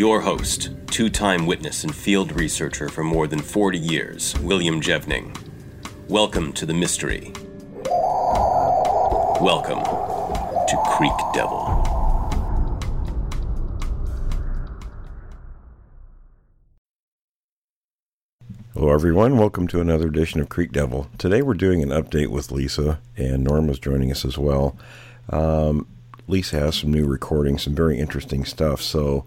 Your host, two time witness and field researcher for more than 40 years, William Jevning. Welcome to the mystery. Welcome to Creek Devil. Hello, everyone. Welcome to another edition of Creek Devil. Today we're doing an update with Lisa, and Norma's joining us as well. Um, Lisa has some new recordings, some very interesting stuff. So,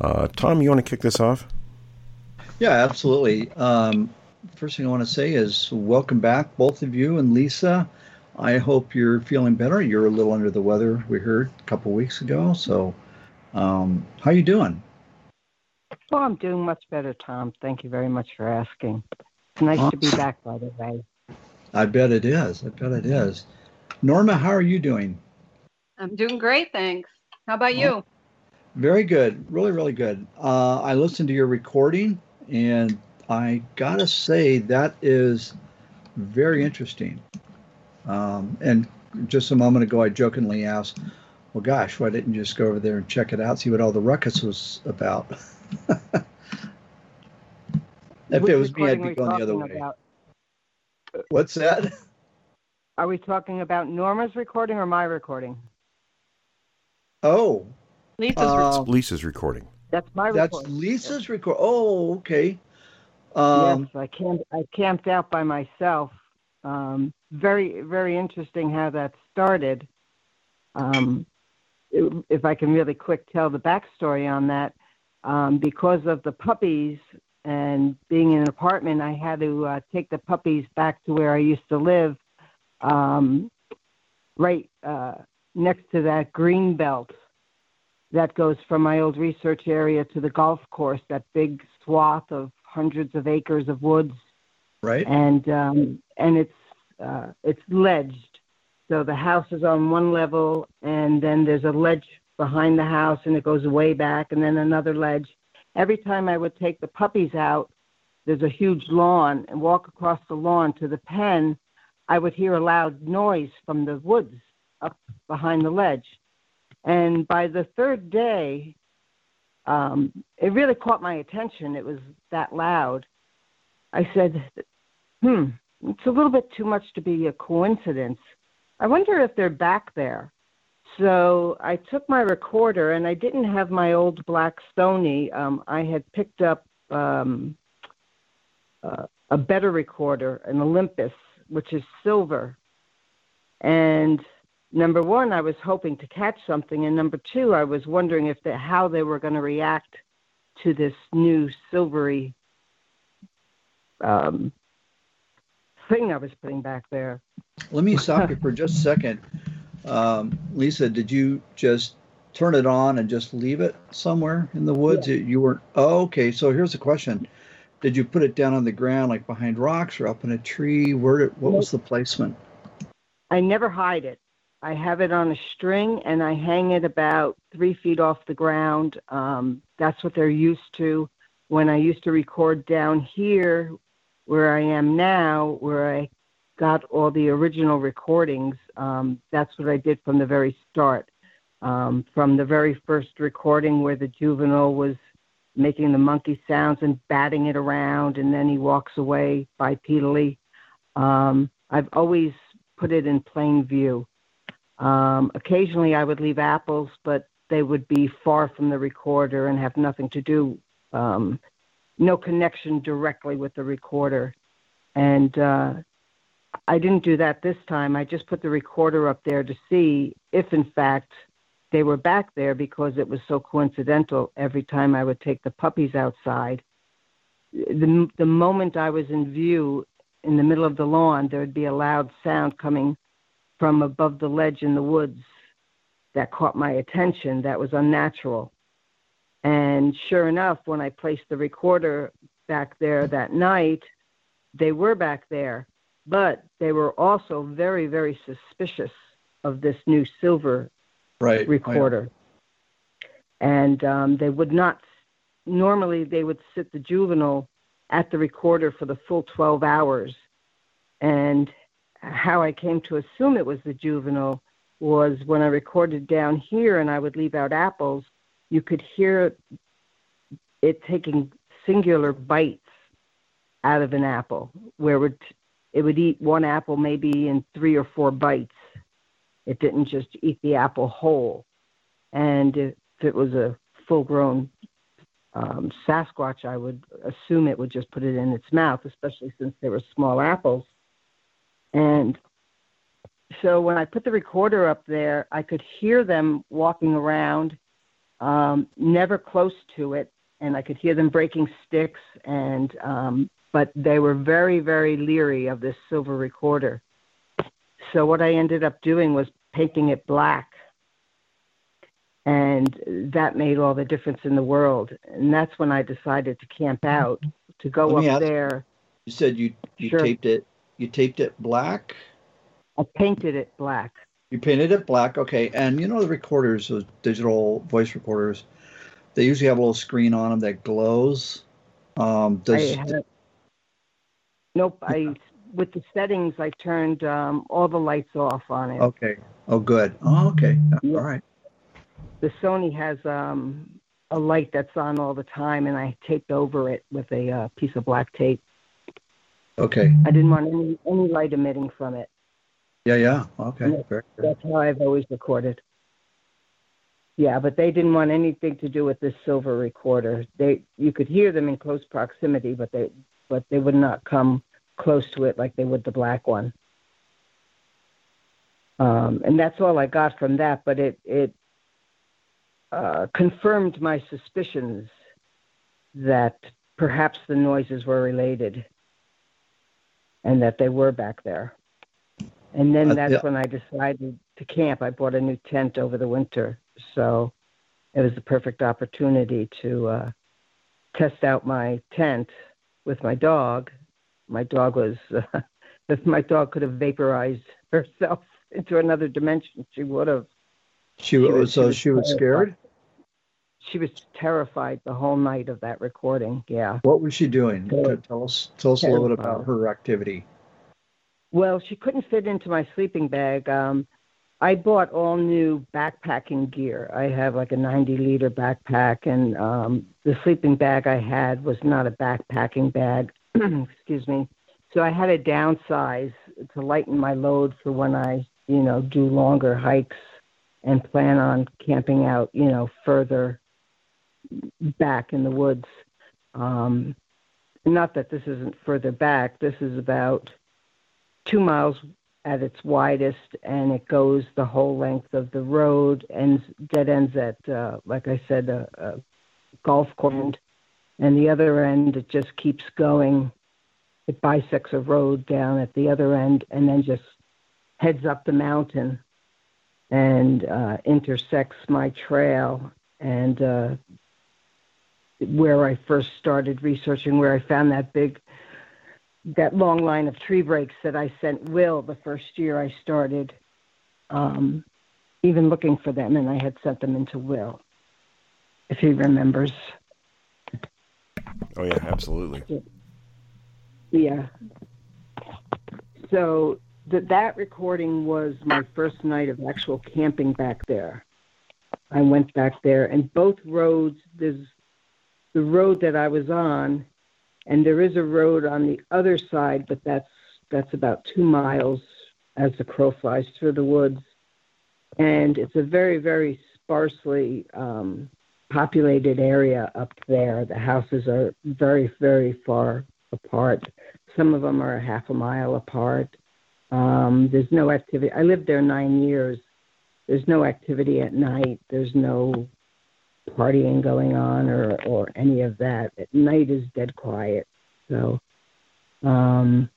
uh, Tom, you want to kick this off? Yeah, absolutely. Um, first thing I want to say is welcome back, both of you and Lisa. I hope you're feeling better. You're a little under the weather. We heard a couple weeks ago. So, um, how are you doing? Well, I'm doing much better, Tom. Thank you very much for asking. It's nice awesome. to be back, by the way. I bet it is. I bet it is. Norma, how are you doing? I'm doing great, thanks. How about you? Very good. Really, really good. Uh, I listened to your recording, and I gotta say that is very interesting. Um, and just a moment ago, I jokingly asked, "Well, gosh, why didn't you just go over there and check it out, see what all the ruckus was about?" if Which it was me, I'd be going the other way. About? What's that? Are we talking about Norma's recording or my recording? Oh, Lisa's, uh, Lisa's recording. That's my. That's recording. Lisa's record. Oh, okay. Um, yes, I camped. I camped out by myself. Um, very, very interesting how that started. Um, if I can really quick tell the backstory on that, um, because of the puppies and being in an apartment, I had to uh, take the puppies back to where I used to live, um, right uh, next to that green belt that goes from my old research area to the golf course, that big swath of hundreds of acres of woods. Right. And um, and it's uh, it's ledged, so the house is on one level, and then there's a ledge behind the house and it goes way back and then another ledge. Every time I would take the puppies out, there's a huge lawn and walk across the lawn to the pen, I would hear a loud noise from the woods up behind the ledge. And by the third day, um, it really caught my attention. It was that loud. I said, hmm, it's a little bit too much to be a coincidence. I wonder if they're back there. So I took my recorder, and I didn't have my old black Sony. Um, I had picked up um, uh, a better recorder, an Olympus, which is silver. And number one, I was hoping to catch something, and number two, I was wondering if the, how they were going to react to this new silvery um, thing I was putting back there. Let me stop you for just a second. Um, Lisa, did you just turn it on and just leave it somewhere in the woods? Yeah. You weren't. Oh, okay. So here's the question: Did you put it down on the ground, like behind rocks, or up in a tree? Where? Did, what was the placement? I never hide it. I have it on a string and I hang it about three feet off the ground. Um, that's what they're used to. When I used to record down here, where I am now, where I got all the original recordings. Um, that's what I did from the very start. Um, from the very first recording where the juvenile was making the monkey sounds and batting it around, and then he walks away bipedally. Um, I've always put it in plain view. Um, occasionally, I would leave apples, but they would be far from the recorder and have nothing to do, um, no connection directly with the recorder. And uh, I didn't do that this time. I just put the recorder up there to see if, in fact, they were back there because it was so coincidental every time I would take the puppies outside. The, the moment I was in view in the middle of the lawn, there would be a loud sound coming from above the ledge in the woods that caught my attention that was unnatural. And sure enough, when I placed the recorder back there that night, they were back there, but they were also very, very suspicious of this new silver Right. recorder. And um, they would not, normally, they would sit the juvenile at the recorder for the full 12 hours. And how I came to assume it was the juvenile was when I recorded down here and I would leave out apples, you could hear it taking singular bites out of an apple, where it would, it would eat one apple maybe in three or four bites. It didn't just eat the apple whole. And if it was a full grown um, Sasquatch, I would assume it would just put it in its mouth, especially since they were small apples. And so when I put the recorder up there, I could hear them walking around, um, never close to it, and I could hear them breaking sticks. And um, but they were very, very leery of this silver recorder. So what I ended up doing was painting it black, and that made all the difference in the world. And that's when I decided to camp out to go Let up ask- there. You said you you Sure. taped it. You taped it black. I painted it black. You painted it black. Okay. And you know the recorders, those digital voice recorders, they usually have a little screen on them that glows. Um, does I had, nope. I with the settings, I turned um, all the lights off on it. okay. Oh, good. Oh, okay. Yeah. All right. The Sony has um, a light that's on all the time, and I taped over it with a uh, piece of black tape. Okay. I didn't want any any light emitting from it. Yeah. Yeah. Okay. Yeah. Very good. That's how I've always recorded. Yeah, but they didn't want anything to do with this silver recorder. They you could hear them in close proximity, but they but they would not come close to it like they would the black one. Um, and that's all I got from that. But it it uh, confirmed my suspicions that perhaps the noises were related, and that they were back there. And then Uh, that's yeah. when I decided to camp. I bought a new tent over the winter, so it was the perfect opportunity to uh, test out my tent with my dog. My dog was, uh, if my dog could have vaporized herself into another dimension, she would have. She was, was- so she she was scared. She was terrified the whole night of that recording. Yeah. What was she doing? Tell us. Tell us a little bit about her activity. Well, she couldn't fit into my sleeping bag. Um, I bought all new backpacking gear. I have like a 90 liter backpack, and um, the sleeping bag I had was not a backpacking bag. Excuse me. So I had to downsize to lighten my load for when I, you know, do longer hikes and plan on camping out, you know, further back in the woods. Um, not that this isn't further back. This is about two miles at its widest, and it goes the whole length of the road and dead ends at, uh, like I said, a, a golf course. And the other end, it just keeps going. It bisects a road down at the other end, and then just heads up the mountain and uh, intersects my trail and uh, where I first started researching, where I found that big that long line of tree breaks that I sent Will the first year I started, um, even looking for them, and I had sent them into Will, if he remembers. Oh yeah, absolutely. Yeah. So that that recording was my first night of actual camping back there. I went back there, and both roads. There's the road that I was on, and there is a road on the other side, but that's that's about two miles as the crow flies through the woods, and it's a very very sparsely um, populated area up there. The houses are very very far apart. Some of them are a half a mile apart. Um, there's no activity. I lived there nine years. There's no activity at night. There's no partying going on or or any of that. At night is dead quiet. So um,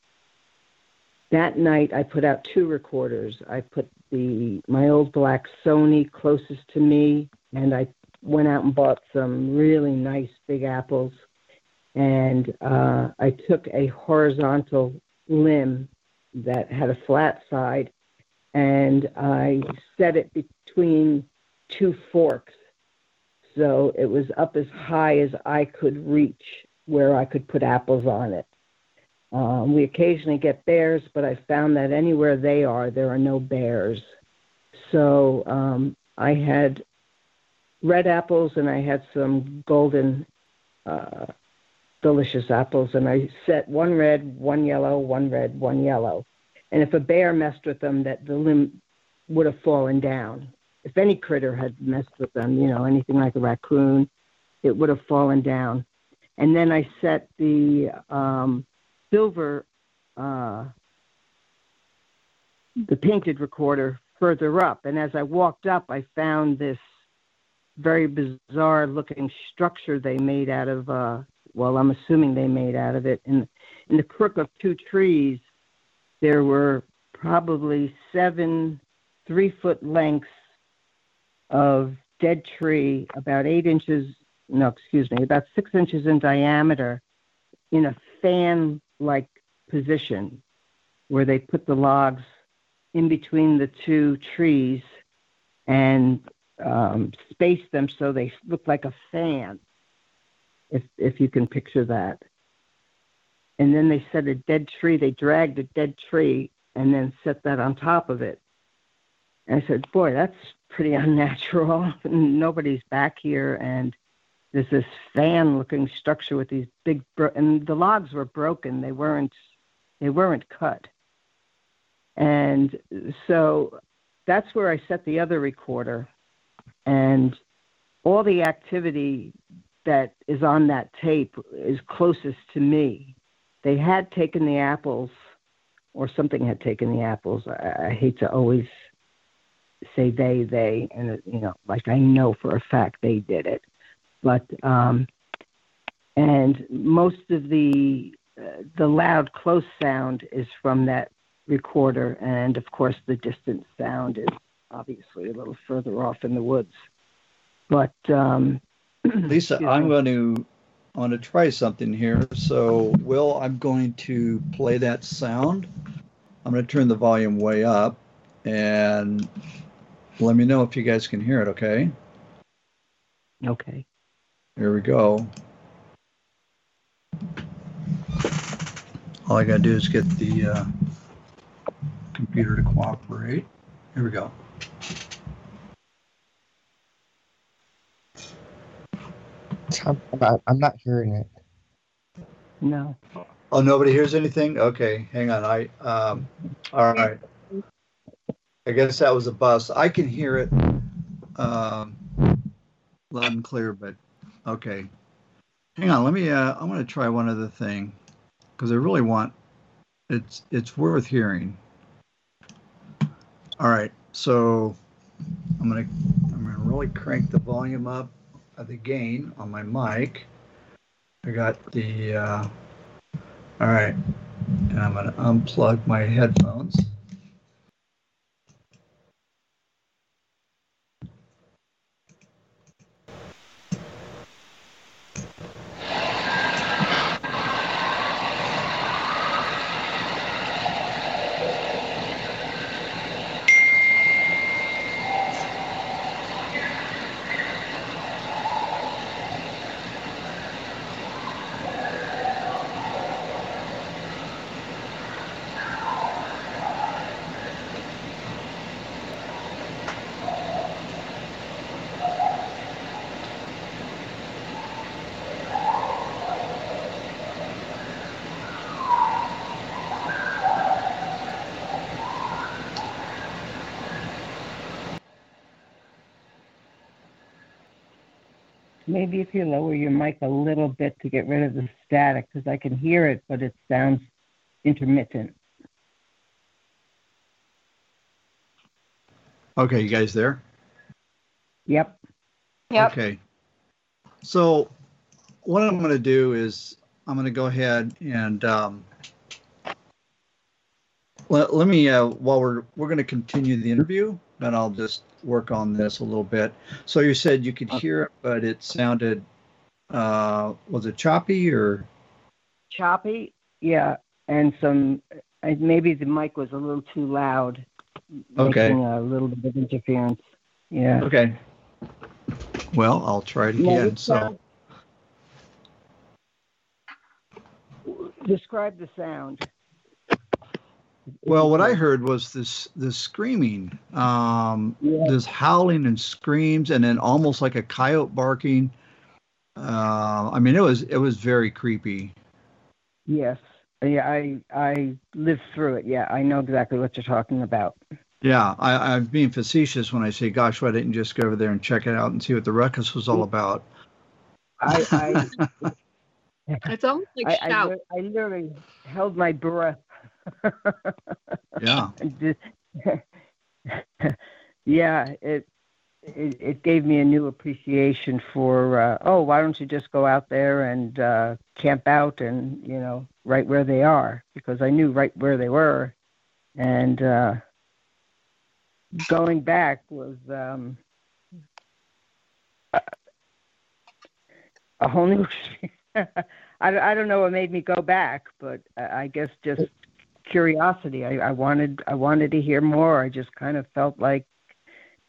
that night I put out two recorders. I put the my old black Sony closest to me, and I went out and bought some really nice big apples, and uh, I took a horizontal limb that had a flat side, and I set it between two forks, so it was up as high as I could reach, where I could put apples on it. Um, we occasionally get bears, but I found that anywhere they are, there are no bears. So um, I had red apples and I had some golden, uh, delicious apples, and I set one red, one yellow, one red, one yellow. And if a bear messed with them, that the limb would have fallen down. If any critter had messed with them, you know, anything like a raccoon, it would have fallen down. And then I set the um, silver, uh, the painted recorder further up. And as I walked up, I found this very bizarre looking structure they made out of, uh, well, I'm assuming they made out of it. In, in the crook of two trees, there were probably seven three foot lengths of dead tree, about eight inches, no, excuse me, about six inches in diameter, in a fan like position where they put the logs in between the two trees and um, spaced them so they look like a fan, if if you can picture that. And then they set a dead tree. They dragged a dead tree and then set that on top of it. And I said, "Boy, that's pretty unnatural. Nobody's back here, and there's this fan-looking structure with these big bro- and the logs were broken. They weren't they weren't cut. And so that's where I set the other recorder. And all the activity that is on that tape is closest to me. They had taken the apples, or something had taken the apples. I, I hate to always say they, they, and you know, like I know for a fact they did it, but um, and most of the uh, the loud close sound is from that recorder, and of course the distant sound is obviously a little further off in the woods. But um, Lisa, I'm going to I want to try something here. So, Will, I'm going to play that sound. I'm going to turn the volume way up, and let me know if you guys can hear it. Okay. Okay. Here we go. All I got to do is get the uh, computer to cooperate. Here we go. I'm not, I'm not hearing it. No. Oh, nobody hears anything? Okay, hang on. I um all right. I guess that was a bus. I can hear it um loud and clear, but okay. Hang on, let me uh I'm gonna try one other thing because I really want it's it's worth hearing. All right, so I'm gonna I'm gonna really crank the volume up of the gain on my mic. I got the uh all right, and I'm gonna unplug my headphones. Maybe if you lower your mic a little bit to get rid of the static, because I can hear it, but it sounds intermittent. Okay, you guys there? Yep. Yep. Okay. So what I'm going to do is I'm going to go ahead and um, let, let me uh, while we're we're going to continue the interview, then I'll just work on this a little bit. So you said you could hear it, but it sounded, uh, was it choppy or? Choppy, yeah, and some uh, maybe the mic was a little too loud, Okay. making a little bit of interference. Yeah. Okay. Well, I'll try it again. it So, Describe the sound. Well, what I heard was this this screaming, um, Yeah. this howling and screams, and then almost like a coyote barking. Uh, I mean, it was it was very creepy. Yes. Yeah, I I lived through it. Yeah, I know exactly what you're talking about. Yeah, I, I'm being facetious when I say, "Gosh, why didn't you just go over there and check it out and see what the ruckus was all about?" I I It's almost like I, I, shout. li- I literally held my breath. Yeah. Yeah, it, it it gave me a new appreciation for uh, oh, why don't you just go out there and uh, camp out and you know right where they are because I knew right where they were, and uh, going back was um, a- a whole new. I, I don't know what made me go back, but I I guess just curiosity. I, I wanted I wanted to hear more. I just kind of felt like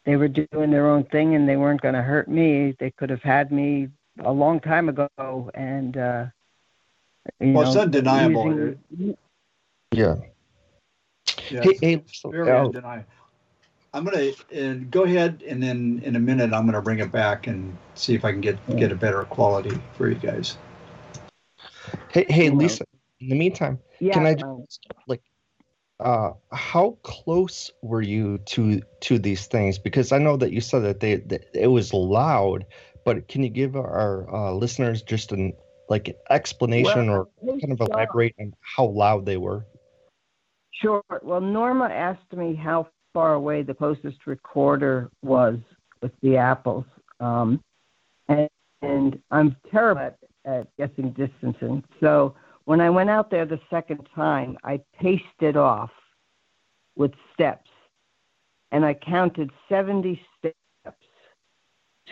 they were doing their own thing and they weren't going to hurt me. They could have had me a long time ago, and uh, you Well, it's undeniable. using- Yeah. Yeah. Hey, hey, so, Very uh, undeniable. I'm gonna and go ahead and then in a minute I'm gonna bring it back and see if I can get get a better quality for you guys. hey, hey. Lisa. In the meantime, yeah, can I um, just like, uh, how close were you to to these things? Because I know that you said that they that it was loud, but can you give our uh, listeners just an like an explanation Well, or kind of elaborate on how loud they were? Sure. Well, Norma asked me how far away the closest recorder was with the apples, um, and, and I'm terrible at, at guessing distancing. So when I went out there the second time, I paced it off with steps, and I counted 70 steps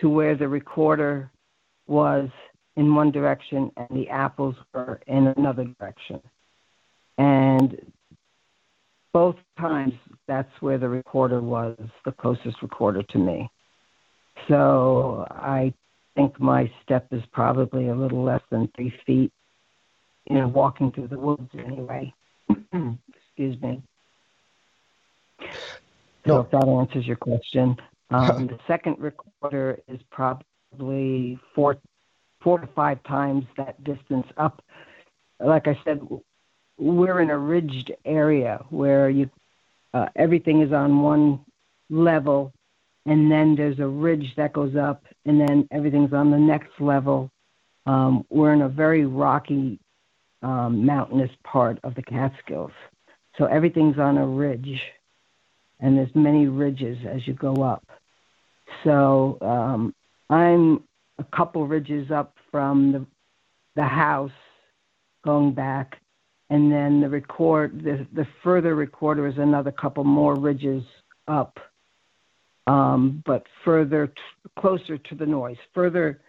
to where the recorder was in one direction and the apples were in another direction. And both times that's where the recorder was the closest recorder to me. So I think my step is probably a little less than three feet, you know, walking through the woods anyway. Excuse me. So No. if that answers your question. Um, the second recorder is probably four, four to five times that distance up. Like I said, we're in a ridged area where you uh, everything is on one level and then there's a ridge that goes up and then everything's on the next level um, we're in a very rocky um, mountainous part of the catskills. So everything's on a ridge and there's many ridges as you go up. So um, i'm a couple ridges up from the the house going back and then the record the, the further recorder is another couple more ridges up um, but further t- closer to the noise further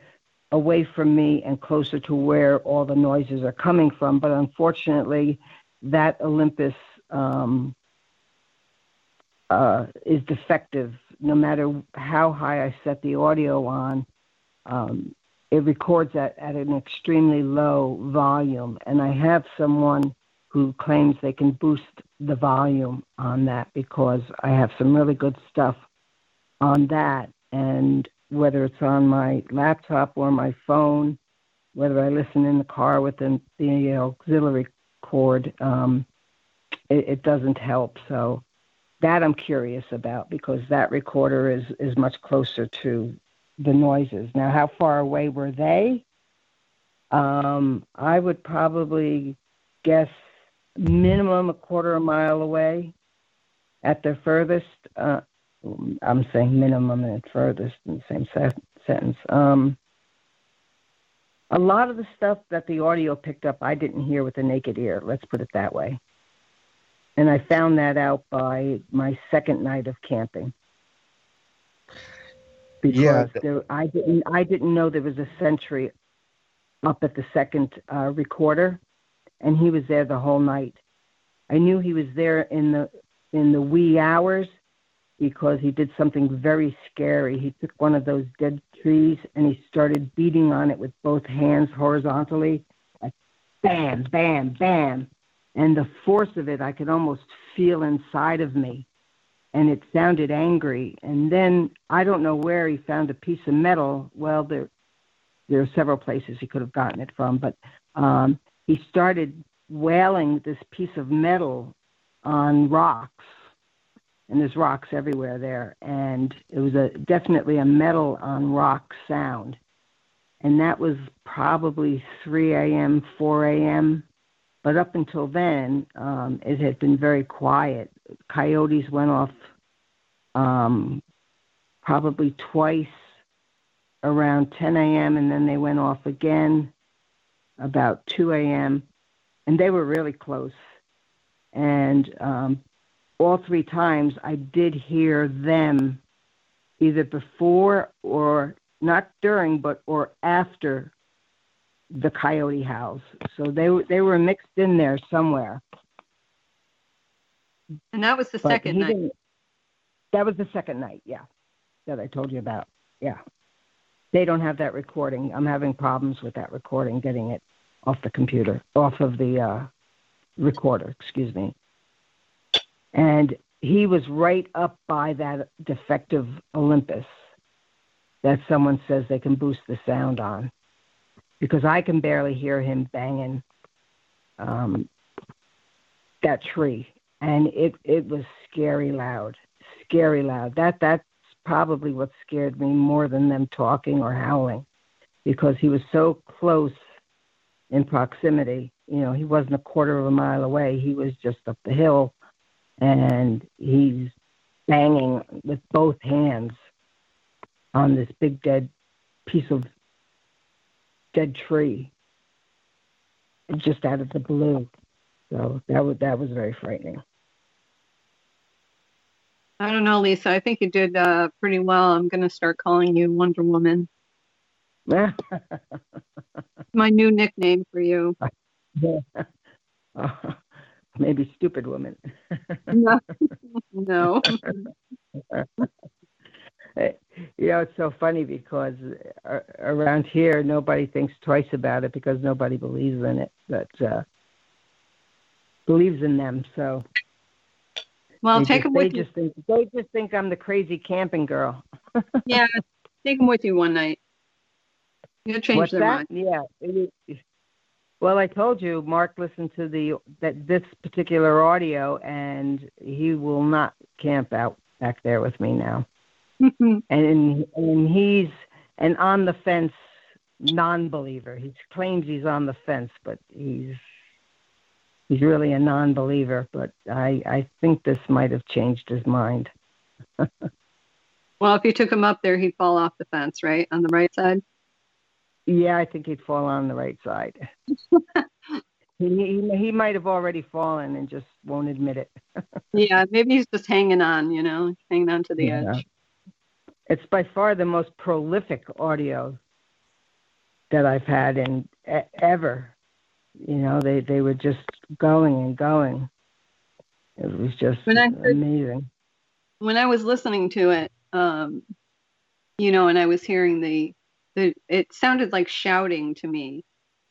away from me and closer to where all the noises are coming from but unfortunately that olympus um, uh, is defective no matter how high i set the audio on um, it records at, at an extremely low volume. And I have someone who claims they can boost the volume on that because I have some really good stuff on that. And whether it's on my laptop or my phone, whether I listen in the car with the, the auxiliary cord, um, it, it doesn't help. So that I'm curious about because that recorder is, is much closer to the noises. Now, how far away were they? Um, I would probably guess minimum a quarter of a mile away at their furthest. Uh, I'm saying minimum and furthest in the same se- sentence. Um, a lot of the stuff that the audio picked up, I didn't hear with the naked ear. Let's put it that way. And I found that out by my second night of camping. because Yeah. there, I didn't I didn't know there was a sentry up at the second uh, recorder, and he was there the whole night. I knew he was there in the in the wee hours because he did something very scary. He took one of those dead trees and he started beating on it with both hands horizontally, bam, bam, bam, and the force of it I could almost feel inside of me and it sounded angry. And then I don't know where he found a piece of metal. Well, there there are several places he could have gotten it from, but um, he started wailing this piece of metal on rocks, and there's rocks everywhere there. And it was a definitely a metal on rock sound, and that was probably 3 a.m., 4 a.m. But up until then, um, it had been very quiet. Coyotes went off um, probably twice around 10 a.m. and then they went off again about 2 a.m. and they were really close. And um, all three times I did hear them either before or not during, but or after the coyote howls. So they were they were mixed in there somewhere. And that was the But second night. That was the second night, yeah, that I told you about. Yeah. They don't have that recording. I'm having problems with that recording, getting it off the computer, off of the uh, recorder, excuse me. And he was right up by that defective Olympus that someone says they can boost the sound on because I can barely hear him banging um, that tree, and it it was scary loud, scary loud. That that's probably what scared me more than them talking or howling, because he was so close in proximity. You know, he wasn't a quarter of a mile away. He was just up the hill, and he's banging with both hands on this big dead piece of dead tree just out of the blue. So that was that was very frightening. I don't know, Lisa. I think you did uh, pretty well. I'm going to start calling you Wonder Woman. My new nickname for you. Maybe stupid woman. No. no. you know, it's so funny because uh, around here nobody thinks twice about it because nobody believes in it, but uh, believes in them. So Well, they take just, them they with you. just think they just think I'm the crazy camping girl. Yeah, take them with you one night. You'll change What's their that? mind. Yeah. Well, I told you, Mark listened to the that this particular audio, and he will not camp out back there with me now. and and he's an on the fence non-believer. He claims he's on the fence, but he's he's really a non-believer. But I I think this might have changed his mind. well, if you took him up there, he'd fall off the fence, right? On the right side? Yeah, I think he'd fall on the right side. he, he he might have already fallen and just won't admit it. Yeah, maybe he's just hanging on, you know, hanging on to the Yeah. edge. It's by far the most prolific audio that I've had in e- ever. You know, they they were just going and going. It was just When heard- amazing. when I was listening to it, um, you know, and I was hearing the, the, it sounded like shouting to me.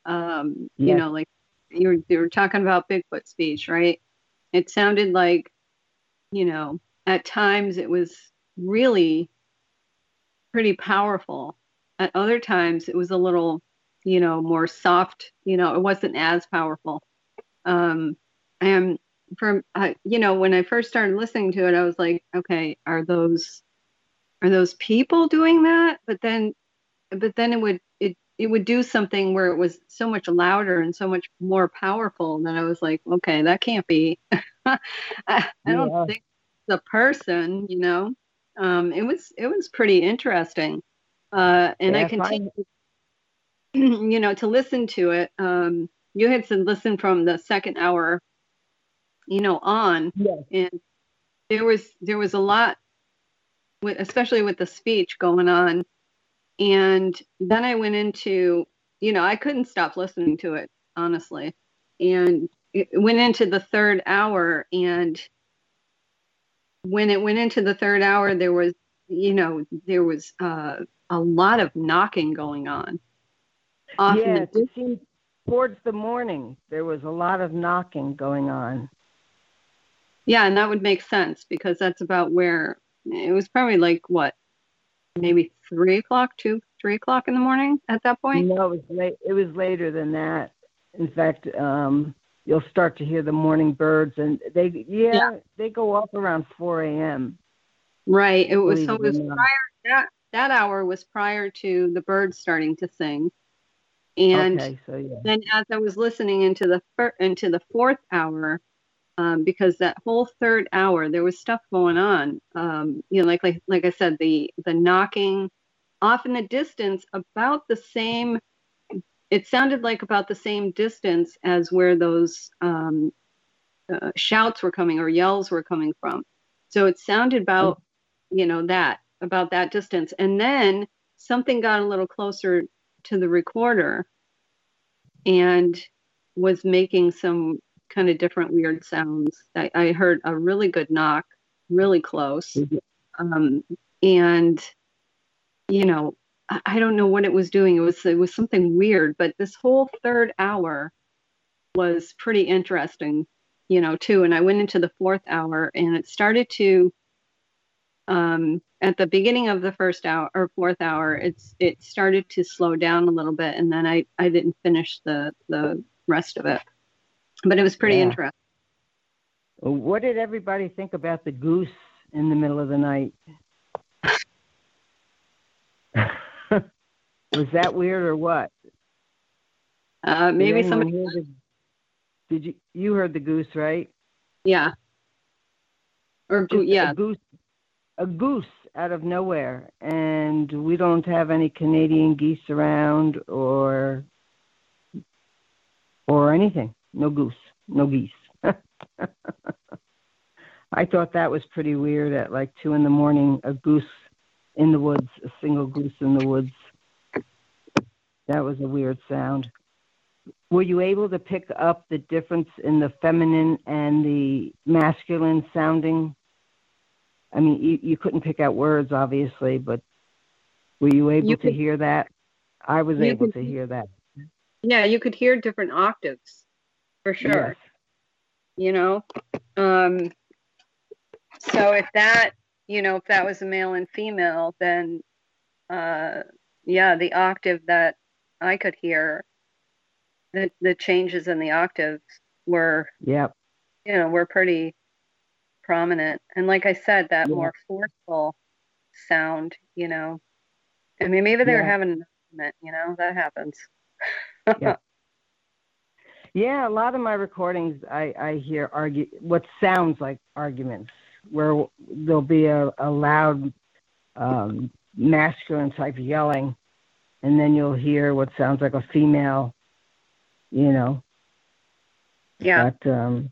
Um, You know, like you were, you were talking about Bigfoot speech, right? It sounded like, you know, at times it was really pretty powerful. At other times it was a little, you know, more soft. You know, it wasn't as powerful. Um, and from uh, you know when i first started listening to it i was like okay are those are those people doing that but then but then it would it it would do something where it was so much louder and so much more powerful that i was like okay that can't be i, I don't think the person you know um it was it was pretty interesting uh and i Yeah, fine. continued you know to listen to it um you had to listen from the second hour you know on Yes. and there was there was a lot with, especially with the speech going on. And then I went into, you know, I couldn't stop listening to it, honestly. And it went into the third hour. And when it went into the third hour, there was, you know, there was uh, a lot of knocking going on. Off yeah, seemed towards the morning, there was a lot of knocking going on. Yeah, and that would make sense because that's about where it was probably like what, maybe three o'clock, two, three o'clock in the morning at that point. No, it was late. It was later than that. In fact, um, you'll start to hear the morning birds, and they yeah, yeah. they go up around four a.m. Right. It was so it was prior that that hour was prior to the birds starting to sing. And okay, so yeah. then as I was listening into the fir- into the fourth hour, um, because that whole third hour there was stuff going on. Um, you know, like like like I said, the the knocking off in the distance about the same. It sounded like about the same distance as where those um, uh, shouts were coming or yells were coming from. So it sounded about you know that about that distance, and then something got a little closer to the recorder and was making some kind of different weird sounds. I, I heard a really good knock, really close. Mm-hmm. Um, and, you know, I, I don't know what it was doing. It was it was something weird, but this whole third hour was pretty interesting, you know, too. And I went into the fourth hour and it started to um, at the beginning of the first hour or fourth hour, it's it started to slow down a little bit, and then I I didn't finish the the rest of it, but it was pretty yeah. interesting. What did everybody think about the goose in the middle of the night? was that weird or what? Uh, maybe somebody. The, did you you heard the goose right? Yeah. Or yeah, goose a goose out of nowhere, and we don't have any Canadian geese around or or anything. No goose, no geese. I thought that was pretty weird at like two in the morning, a goose in the woods, a single goose in the woods. That was a weird sound. Were you able to pick up the difference in the feminine and the masculine sounding I mean, you, you couldn't pick out words, obviously, but were you able you to could, hear that? I was able could, to hear that. Yeah, you could hear different octaves, for sure. Yes. You know, um, so if that, you know, if that was a male and female, then, uh, yeah, the octave that I could hear, the the changes in the octaves were, yep, you know, were pretty prominent. And like I said, that yeah. more forceful sound, you know. I mean, maybe they yeah. were having an argument, you know, that happens. yeah. Yeah, a lot of my recordings, I, I hear argue what sounds like arguments, where there'll be a, a loud um, masculine type yelling, and then you'll hear what sounds like a female, you know. Yeah. But um,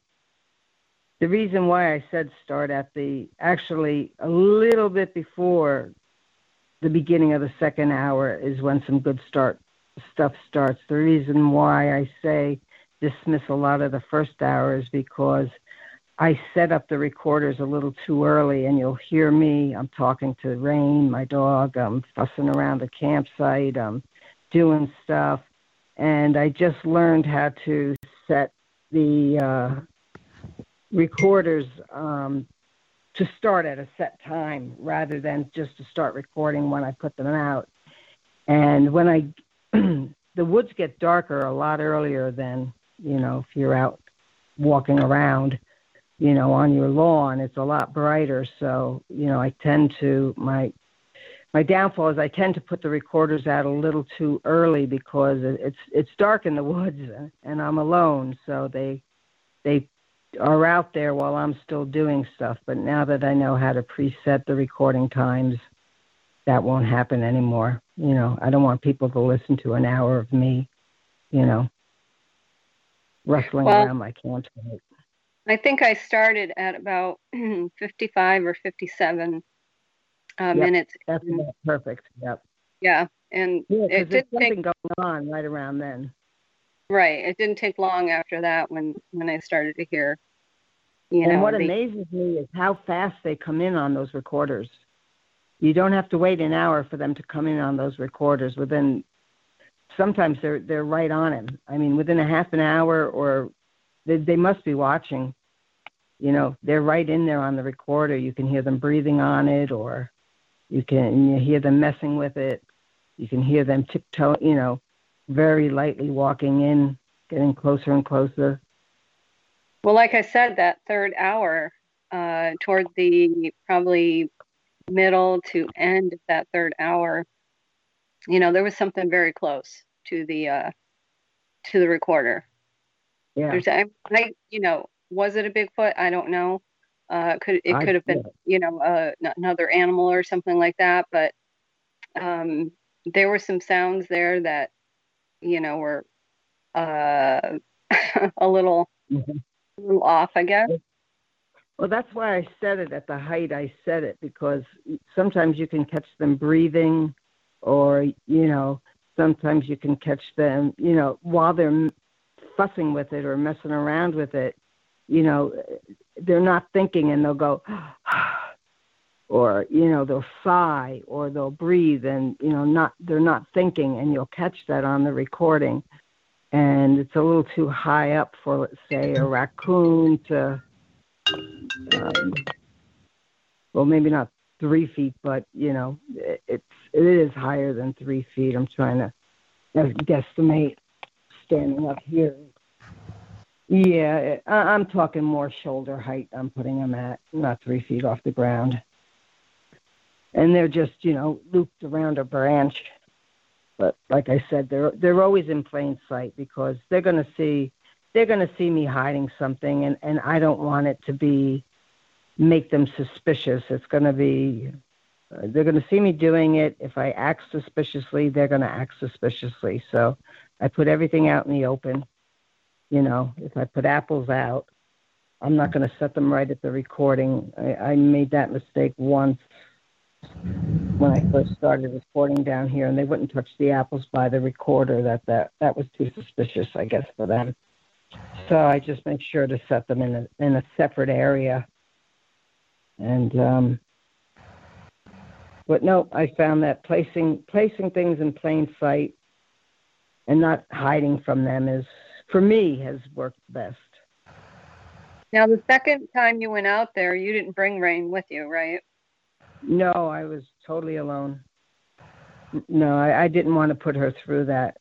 the reason why I said start at the actually a little bit before the beginning of the second hour is when some good start stuff starts. The reason why I say dismiss a lot of the first hours because I set up the recorders a little too early, and you'll hear me. I'm talking to Rain, my dog. I'm fussing around the campsite. I'm doing stuff, and I just learned how to set the uh, recorders um, to start at a set time rather than just to start recording when I put them out. And when I, the woods get darker a lot earlier than, you know, if you're out walking around, you know, on your lawn, it's a lot brighter. So, you know, I tend to, my, my downfall is I tend to put the recorders out a little too early because it's it's dark in the woods and I'm alone, so they they are out there while I'm still doing stuff. But now that I know how to preset the recording times, that won't happen anymore. You know, I don't want people to listen to an hour of me, you know, rustling well, around my campsite. I think I started at about 55 or 57 uh, Yep, minutes. That's perfect. Yep. Yeah, and Yeah, it there's didn't take something going on right around then. right. It didn't take long after that when when I started to hear. You and know, what the- amazes me is how fast they come in on those recorders. You don't have to wait an hour for them to come in on those recorders. Within sometimes they're they're right on him. I mean, within a half an hour, or they, they must be watching. You know, they're right in there on the recorder. You can hear them breathing on it, or you can you hear them messing with it. You can hear them tiptoe. You know, very lightly walking in, getting closer and closer. Well, like I said, that third hour, uh, toward the probably middle to end of that third hour, you know, there was something very close to the uh, to the recorder. Yeah. There's, I, I, you know, was it a Bigfoot? I don't know. Uh, could it could have been, you know, uh, another animal or something like that. But um, there were some sounds there that, you know, were uh, a little, Mhm. a little off, I guess. Well, that's why I said it at the height I said it because sometimes you can catch them breathing, or you know, sometimes you can catch them, you know, while they're fussing with it or messing around with it. You know, they're not thinking, and they'll go, or you know, they'll sigh or they'll breathe, and you know, not they're not thinking, and you'll catch that on the recording. And it's a little too high up for, let's say, a raccoon to um, well, maybe not three feet, but you know, it, it's it is higher than three feet. I'm trying to uh, guesstimate standing up here. Yeah, it, I, I'm talking more shoulder height. I'm putting them at not three feet off the ground, and they're just you know looped around a branch. But like I said, they're they're always in plain sight because they're going to see they're going to see me hiding something and and I don't want it to be make them suspicious. It's going to be uh, they're going to see me doing it. If I act suspiciously they're going to act suspiciously. So I put everything out in the open. You know if I put apples out I'm not going to set them right at the recording. I, I made that mistake once when I first started recording down here and they wouldn't touch the apples by the recorder. That that that was too suspicious I guess for them. So I just make sure to set them in a in a separate area. And um, but no, I found that placing placing things in plain sight and not hiding from them is for me has worked best. Now, the second time you went out there, you didn't bring Rain with you, right? No, I was totally alone. No, I, I didn't want to put her through that.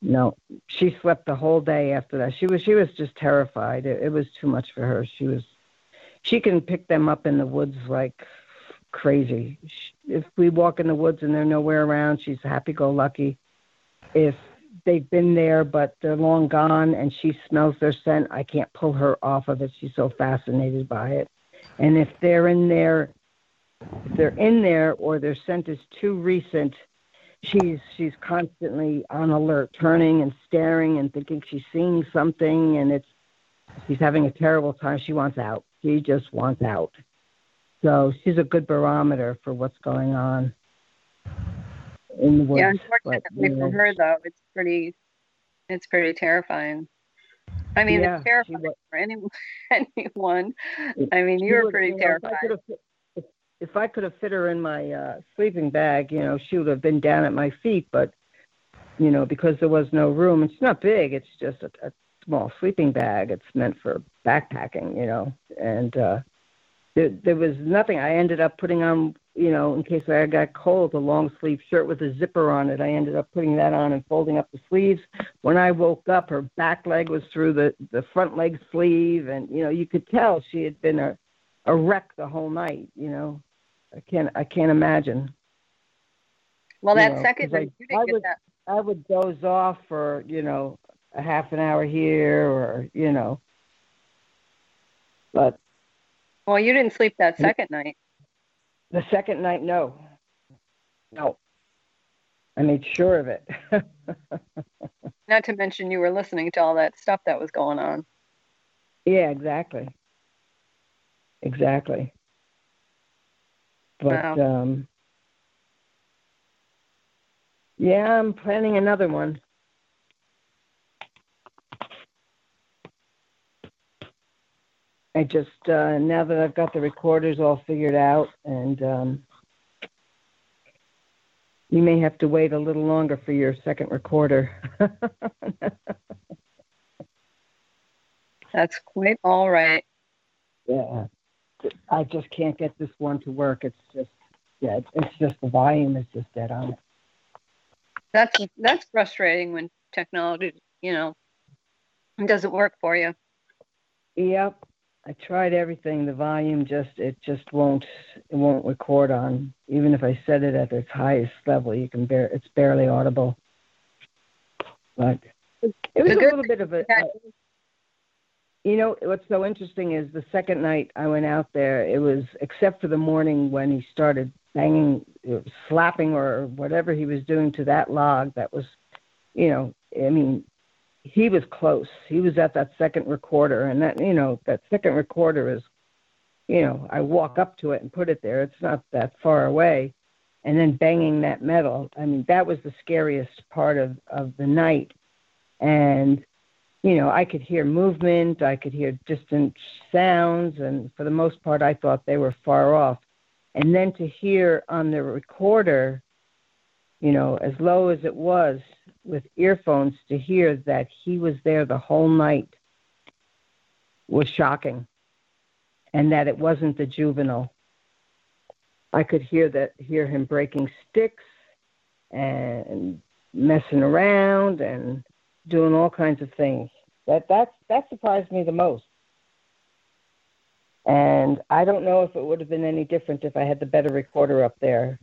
No, she slept the whole day after that. She was she was just terrified. It, it was too much for her. She was she can pick them up in the woods like crazy. If we walk in the woods and they're nowhere around, she's happy go lucky. If they've been there but they're long gone and she smells their scent, I can't pull her off of it. She's so fascinated by it. And if they're in there if they're in there or their scent is too recent, she's she's constantly on alert, turning and staring and thinking she's seeing something, and it's she's having a terrible time. She wants out. She just wants out. So she's a good barometer for what's going on in the woods. yeah, but, unfortunately you for her though, it's pretty, it's pretty terrifying. I mean, Yeah, it's terrifying wa- for any, anyone. I mean, you were pretty you know, if I terrified. could have fit- If, if I could have fit her in my uh, sleeping bag, you know, she would have been down at my feet. But you know, because there was no room, it's not big. It's just a, a small sleeping bag. It's meant for backpacking, you know, and uh, there, there was nothing. I ended up putting on, you know, in case I got cold, a long sleeve shirt with a zipper on it. I ended up putting that on and folding up the sleeves. When I woke up, her back leg was through the the front leg sleeve, and you know, you could tell she had been a a wreck the whole night. You know, I can't I can't imagine. Well, you that know, second I- you I would- that. I would doze off for you know a half an hour here or you know, but Well, you didn't sleep that second night. the second night, no, no. I made sure of it. Not to mention you were listening to all that stuff that was going on. yeah, exactly. Exactly. But Wow. um, yeah, I'm planning another one. I just uh, now that I've got the recorders all figured out, and um, you may have to wait a little longer for your second recorder. That's quite all right. yeah, I just can't get this one to work. It's just yeah, it's just the volume is just dead on. it. That's that's frustrating when technology, you know, doesn't work for you. Yep. I tried everything. The volume just it just won't it won't record on. Even if I set it at its highest level, you can bear it's barely audible. But it was a little bit of a, you know what's so interesting is the second night I went out there, it was except for the morning when he started banging, slapping or whatever he was doing to that log. That was, you know, I mean, he was close. He was at that second recorder, and that you know that second recorder is, you know, I walk up to it and put it there. It's not that far away, and then banging that metal. I mean, that was the scariest part of of the night, and you know, I could hear movement, I could hear distant sounds, and for the most part, I thought they were far off. And then to hear on the recorder, you know, as low as it was with earphones, to hear that he was there the whole night was shocking. And that it wasn't the juvenile. I could hear that hear him breaking sticks and messing around and doing all kinds of things. That that that surprised me the most. And I don't know if it would have been any different if I had the better recorder up there.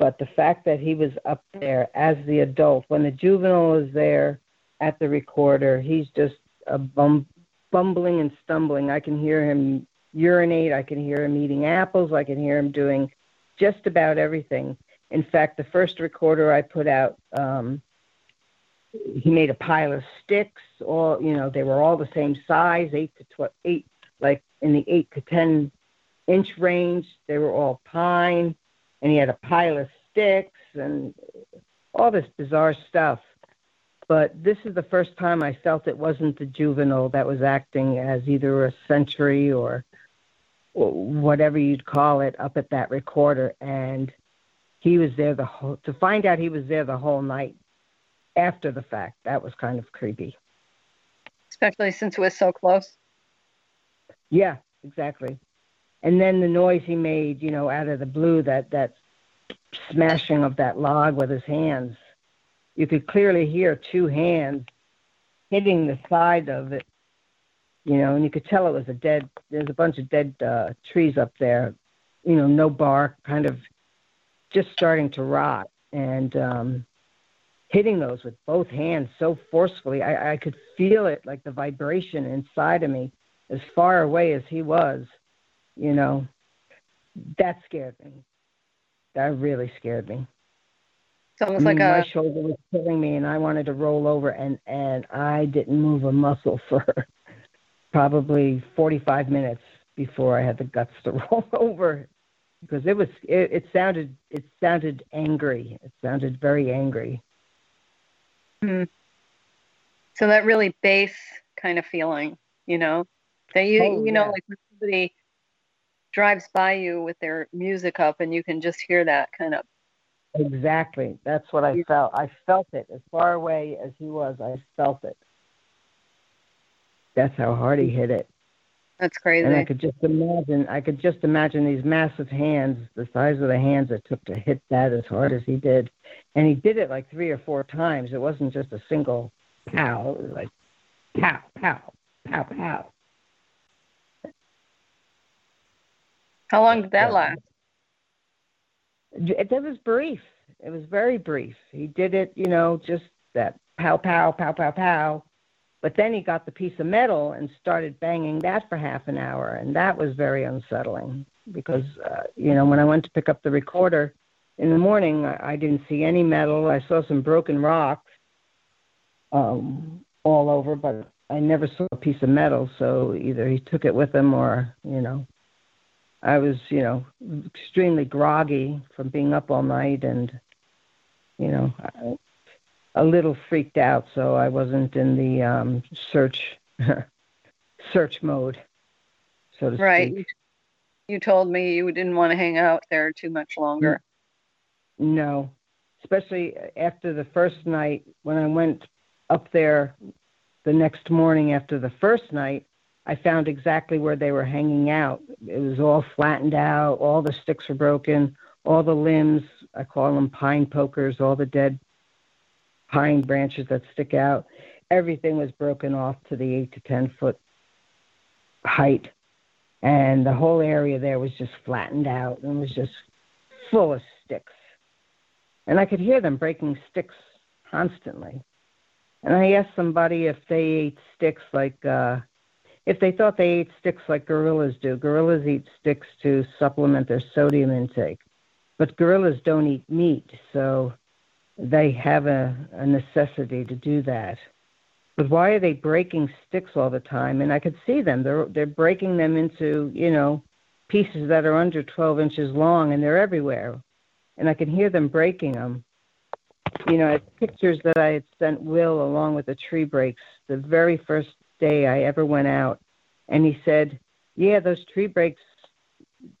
But the fact that he was up there as the adult, when the juvenile is there at the recorder, he's just a bum, bumbling and stumbling. I can hear him urinate. I can hear him eating apples. I can hear him doing just about everything. In fact, the first recorder I put out, um, he made a pile of sticks. All you know, they were all the same size, eight to twelve, eight like in the eight to ten inch range. They were all pine, and he had a pile of sticks and all this bizarre stuff. But this is the first time I felt it wasn't the juvenile that was acting as either a sentry or whatever you'd call it up at that recorder, and he was there the whole. To find out he was there the whole night after the fact, that was kind of creepy. especially since it was so close. Yeah, exactly. And then the noise he made, you know, out of the blue, that that smashing of that log with his hands. You could clearly hear two hands hitting the side of it, you know, and you could tell it was a dead. There's a bunch of dead uh, trees up there, you know, no bark, kind of just starting to rot, and um, hitting those with both hands so forcefully. I, I could feel it, like the vibration inside of me, as far away as he was. You know, that scared me. That really scared me. It's almost I like mean, my a shoulder was killing me, and I wanted to roll over, and and I didn't move a muscle for probably 45 minutes before I had the guts to roll over, because it was it, it sounded it sounded angry. It sounded very angry. hmm. so that really bass kind of feeling, you know, that you Oh, you know yeah. like somebody drives by you with their music up and you can just hear that kind of Exactly. That's what I felt. I felt it as far away as he was. I felt it. That's how hard he hit it. that's crazy. And I could just imagine, I could just imagine these massive hands, the size of the hands it took to hit that as hard as he did. And he did it like three or four times. It wasn't just a single pow, it was like pow, pow, pow, pow. How long did that last? It, it was brief. It was very brief. He did it, you know, just that pow, pow, pow, pow, pow. But then he got the piece of metal and started banging that for half an hour, and that was very unsettling because, uh, you know, when I went to pick up the recorder in the morning, I, I didn't see any metal. I saw some broken rocks um, all over, but I never saw a piece of metal. So either he took it with him, or you know, I was, you know, extremely groggy from being up all night and, you know, a little freaked out. So I wasn't in the um, search search mode, so to right. speak. You told me you didn't want to hang out there too much longer. No, especially after the first night when I went up there the next morning after the first night, I found exactly where they were hanging out. It was all flattened out, all the sticks were broken, all the limbs, I call them pine pokers, all the dead pine branches that stick out, everything was broken off to the 8 to 10 foot height. And the whole area there was just flattened out and was just full of sticks. And I could hear them breaking sticks constantly. And I asked somebody if they ate sticks like uh, if they thought they ate sticks like gorillas do. Gorillas eat sticks to supplement their sodium intake, but gorillas don't eat meat, so they have a, a necessity to do that. But why are they breaking sticks all the time? And I could see them. They're they're breaking them into you know pieces that are under 12 inches long, and they're everywhere. And I can hear them breaking them. You know, pictures that I had sent Will along with the tree breaks the very first day I ever went out, and he said, "Yeah, those tree breaks,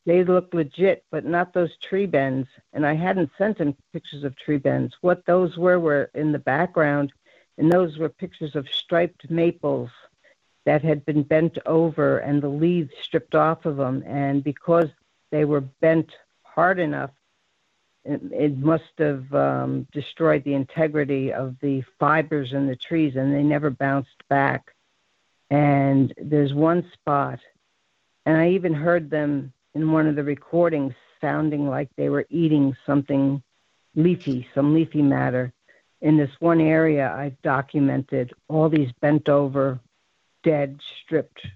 they look legit, but not those tree bends." And I hadn't sent him pictures of tree bends. What those were were in the background, and those were pictures of striped maples that had been bent over and the leaves stripped off of them. And because they were bent hard enough, it, must have um, destroyed the integrity of the fibers in the trees, and they never bounced back and there's one spot, and I even heard them in one of the recordings sounding like they were eating something leafy, some leafy matter. In this one area, I've documented all these bent over, dead, stripped,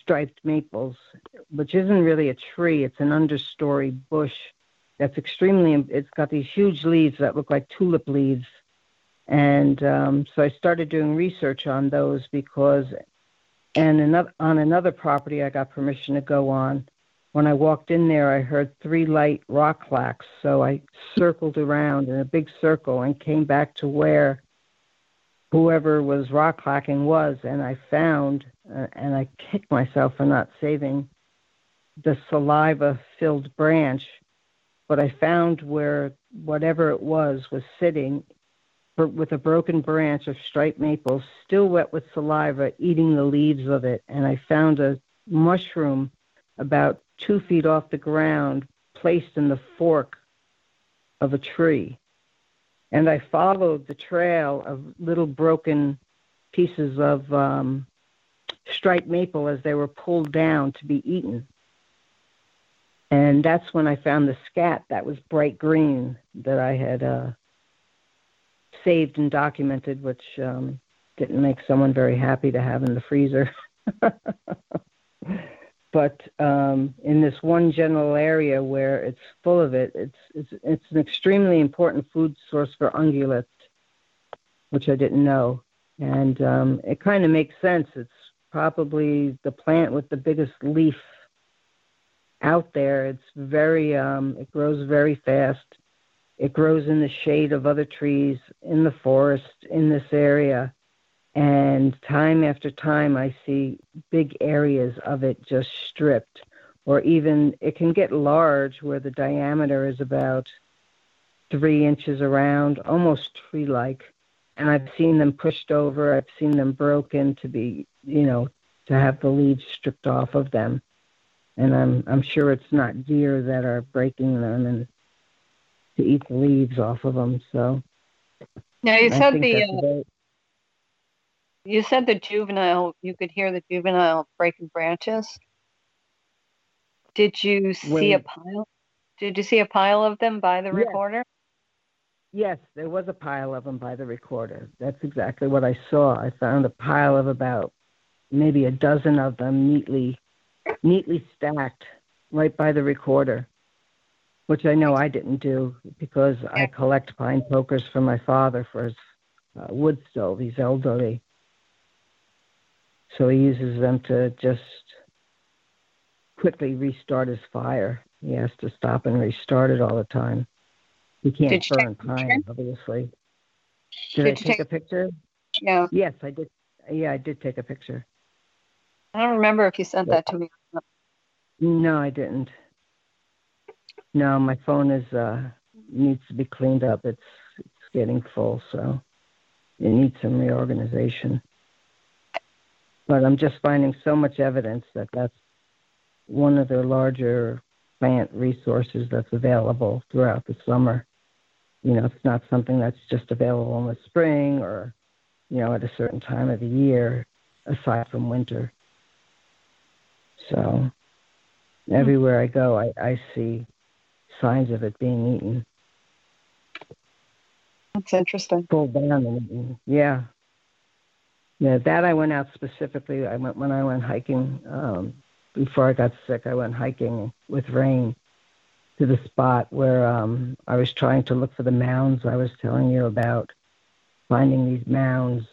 striped maples, which isn't really a tree, it's an understory bush that's extremely, it's got these huge leaves that look like tulip leaves and um, so I started doing research on those because, and another, on another property I got permission to go on. When I walked in there, I heard three light rock clacks. So I circled around in a big circle and came back to where whoever was rock clacking was, and I found, uh, and I kicked myself for not saving the saliva filled branch, but I found where whatever it was was sitting with a broken branch of striped maple, still wet with saliva, eating the leaves of it. And I found a mushroom about two feet off the ground placed in the fork of a tree. And I followed the trail of little broken pieces of um, striped maple as they were pulled down to be eaten. And that's when I found the scat that was bright green that I had uh, saved and documented, which um, didn't make someone very happy to have in the freezer. but um, in this one general area where it's full of it, it's it's it's an extremely important food source for ungulates, which I didn't know, and um, it kind of makes sense. It's probably the plant with the biggest leaf out there. It's very um, it grows very fast it grows in the shade of other trees in the forest in this area. And time after time, I see big areas of it just stripped, or even it can get large where the diameter is about three inches around, almost tree like. And I've seen them pushed over, I've seen them broken to be, you know, to have the leaves stripped off of them. And I'm I'm sure it's not deer that are breaking them and to eat the leaves off of them. So now you I said the uh, you said the juvenile. You could hear the juvenile breaking branches. Did you see a pile? Did you see a pile of them by the Yes. recorder? Yes, there was a pile of them by the recorder. That's exactly what I saw. I found a pile of about maybe a dozen of them neatly neatly stacked right by the recorder, which I know I didn't do because I collect pine pokers for my father for his uh, wood stove. He's elderly. So he uses them to just quickly restart his fire. He has to stop and restart it all the time. He can't burn pine, obviously. Did Did, I you take, take- a picture? Yeah. Yes, I did. Yeah, I did take a picture. I don't remember if you sent that to me. No, I didn't. No, my phone is uh needs to be cleaned up. It's it's getting full, so it needs some reorganization. But I'm just finding so much evidence that that's one of the larger plant resources that's available throughout the summer. You know, it's not something that's just available in the spring or, you know, at a certain time of the year, aside from winter. So everywhere I go, I, I see signs of it being eaten, That's interesting. pulled down. Yeah. Yeah, that I went out specifically. I went when I went hiking um, before I got sick. I went hiking with Rain to the spot where um, I was trying to look for the mounds I was telling you about. Finding these mounds,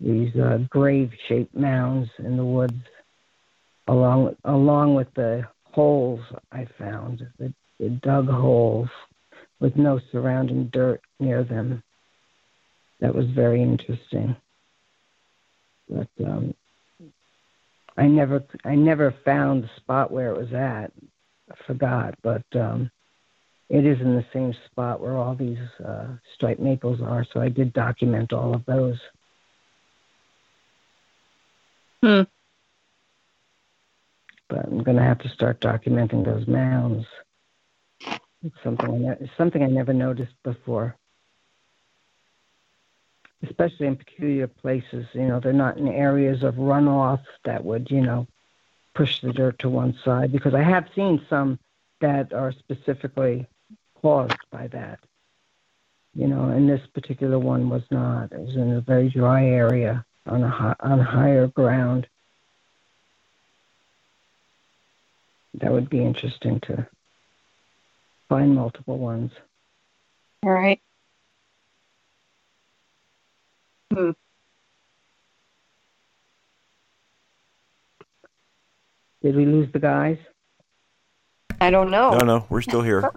these uh, grave-shaped mounds in the woods, along along with the holes I found, the, the dug holes with no surrounding dirt near them. That was very interesting. But um, I never I never found the spot where it was at. I forgot, but um, it is in the same spot where all these uh, striped maples are. So I did document all of those. Hmm. But I'm going to have to start documenting those mounds. It's something I something I never noticed before. Especially in peculiar places, you know, they're not in areas of runoff that would, you know, push the dirt to one side. Because I have seen some that are specifically caused by that. You know, and this particular one was not. It was in a very dry area on a hi- on higher ground. That would be interesting to find multiple ones. All right. Hmm. Did we lose the guys? I don't know. No, no, we're still here.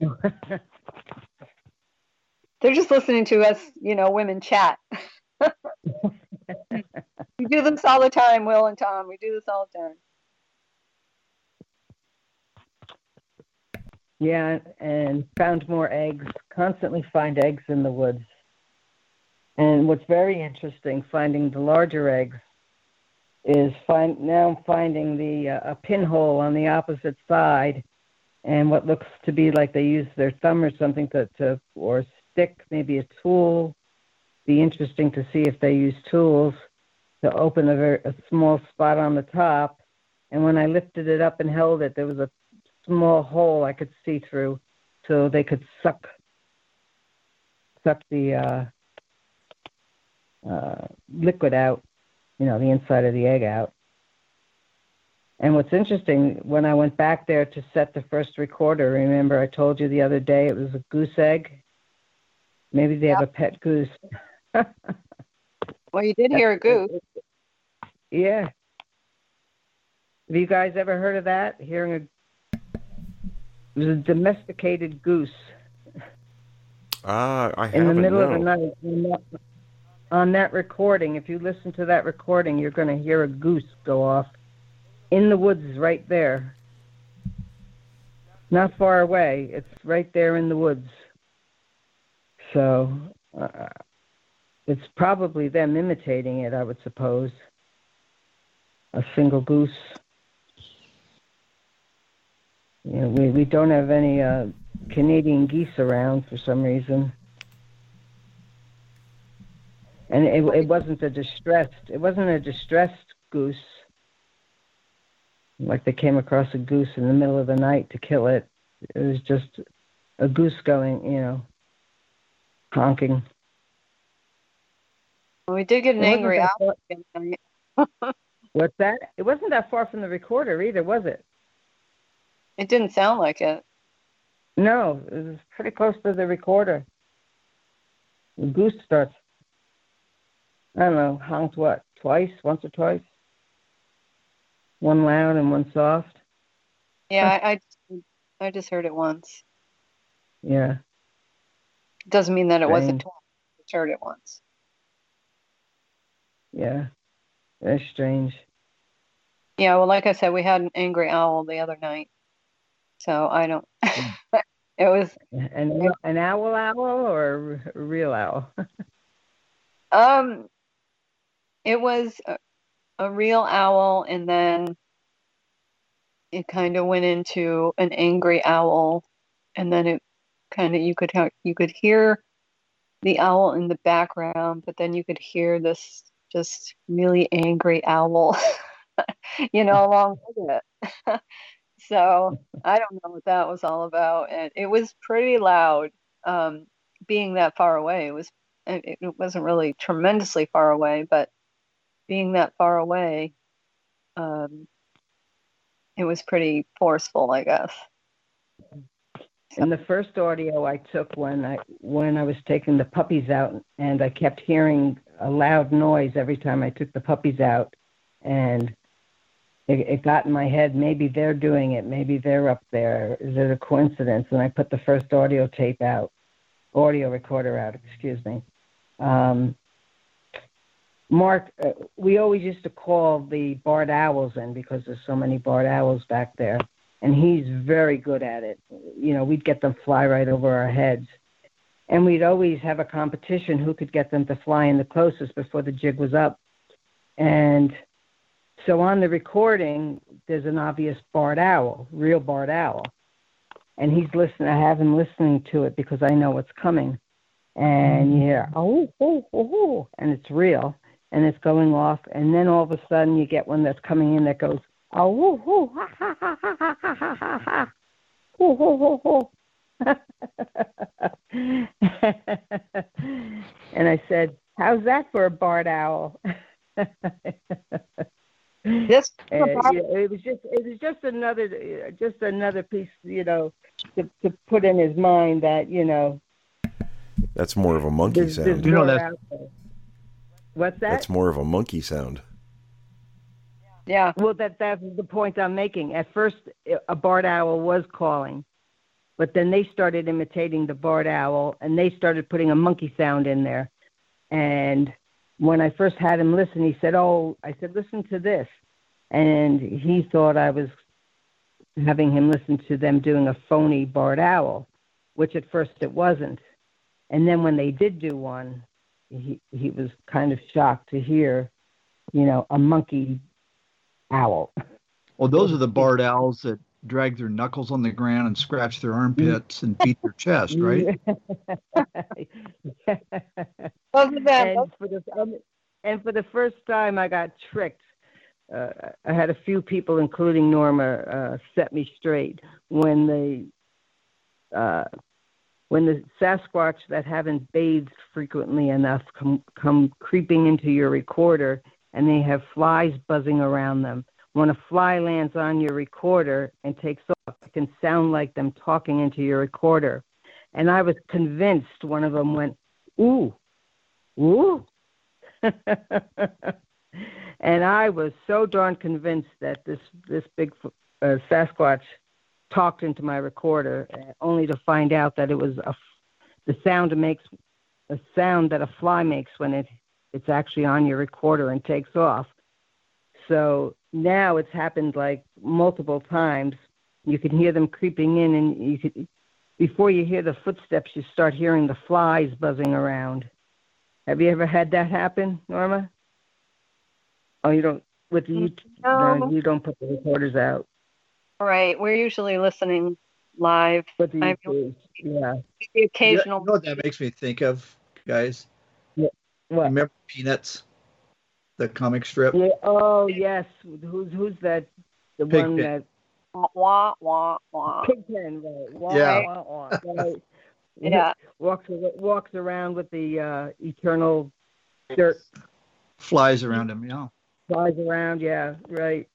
They're just listening to us, you know, women chat. we do this all the time, Will and Tom. We do this all the time. Yeah, and found more eggs. Constantly find eggs in the woods. And what's very interesting, finding the larger eggs, is find now finding the uh, a pinhole on the opposite side, and what looks to be like they use their thumb or something to, to or stick, maybe a tool. Be interesting to see if they use tools to open a, very, a small spot on the top. And when I lifted it up and held it, there was a small hole I could see through, so they could suck suck the uh, uh, liquid out, you know, the inside of the egg out. And what's interesting, when I went back there to set the first recorder, remember I told you the other day it was a goose egg? Maybe they have a pet goose. Well, you did hear a goose. Yeah. Have you guys ever heard of that? Hearing a it was a domesticated goose Ah, I in the middle no. of the night. And that- On that recording, if you listen to that recording, you're going to hear a goose go off in the woods right there. Not far away. It's right there in the woods. So uh, it's probably them imitating it, I would suppose. A single goose. You know, we, we don't have any uh, Canadian geese around for some reason. And it, it wasn't a distressed, it wasn't a distressed goose. Like they came across a goose in the middle of the night to kill it. It was just a goose going, you know, honking. Well, we did get an angry owl. far- the other night. What's that? It wasn't that far from the recorder either, was it? It didn't sound like it. No, it was pretty close to the recorder. The goose starts, I don't know, honked what, twice, once or twice? one loud and one soft. Yeah, I, I I just heard it once. Yeah. Doesn't mean that it wasn't twice. I just heard it once. Yeah. That's strange. Yeah, well, like I said, we had an angry owl the other night, so I don't. it was An an owl owl or a real owl? um, it was a, a real owl, and then it kind of went into an angry owl, and then it kind of you could you could hear the owl in the background, but then you could hear this just really angry owl, you know, along with it. So I don't know what that was all about, and it was pretty loud. Um, being that far away, it was it, it wasn't really tremendously far away, but being that far away, um, it was pretty forceful, I guess. And the first audio I took when I when I was taking the puppies out, and I kept hearing a loud noise every time I took the puppies out, and it, it got in my head. Maybe they're doing it. Maybe they're up there. Is it a coincidence? And I put the first audio tape out, audio recorder out. Excuse me. Um, Mark, uh, we always used to call the barred owls in because there's so many barred owls back there and he's very good at it. You know, we'd get them fly right over our heads. And we'd always have a competition who could get them to fly in the closest before the jig was up. And so on the recording, there's an obvious barred owl, real barred owl. And he's listening. I have him listening to it because I know what's coming. And you hear, oh, oh, oh, oh, and it's real. And it's going off. And then all of a sudden, you get one that's coming in that goes, Oh, woo, woo, ha, ha, ha, ha, ha, ha, ha, ha, ha. Woo. and I said, How's that for a barred owl? This And, you know, it was just it was just another just another piece, you know, to, to put in his mind that you know That's more of a monkey there's, there's sound. You know that- What's that? That's more of a monkey sound. yeah, Well, that that's the point I'm making. At first, a barred owl was calling, but then they started imitating the barred owl, and they started putting a monkey sound in there. And when I first had him listen, he said, "Oh," I said, "Listen to this," and he thought I was having him listen to them doing a phony barred owl, which at first it wasn't. And then when they did do one, he he was kind of shocked to hear, you know, a monkey owl. Well, those are the barred owls that drag their knuckles on the ground and scratch their armpits and beat their chest, right? both of them. and for the um, and for the first time, I got tricked. Uh, I had a few people, including Norma, uh, set me straight when the uh, when the Sasquatch that haven't bathed frequently enough come come creeping into your recorder, and they have flies buzzing around them. When a fly lands on your recorder and takes off, it can sound like them talking into your recorder. And I was convinced one of them went, "Ooh, ooh," and I was so darn convinced that this this big uh, Sasquatch talked into my recorder, uh, only to find out that it was a the sound it makes a sound that a fly makes when it it's actually on your recorder and takes off. So now it's happened like multiple times. You can hear them creeping in, and you could before you hear the footsteps, you start hearing the flies buzzing around. Have you ever had that happen, Norma? Oh, you don't with you, No. no, you don't put the recorders out. Right, we're usually listening live. But the I've- YouTube, yeah. The occasional. You know what that makes me think of, guys? Yeah. What? Remember Peanuts, the comic strip? Yeah. Oh yes. Who's who's that? The one Pigpen. that Wah, wah, wah, wah. Pigpen, right? Wah, Yeah. wah, wah, right. Yeah. Walks walks around with the uh, eternal dirt Flies around him, yeah. flies around. Yeah, right.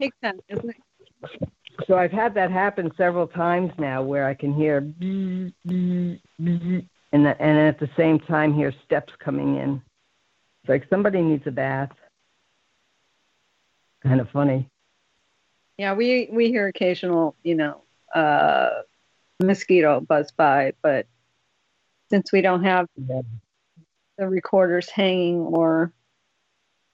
Makes sense, isn't it? So I've had that happen several times now, where I can hear bee, bee, bee, and that, and at the same time hear steps coming in. It's like somebody needs a bath. Kind of funny. Yeah, we we hear occasional, you know, uh, mosquito buzz by, but since we don't have the recorders hanging or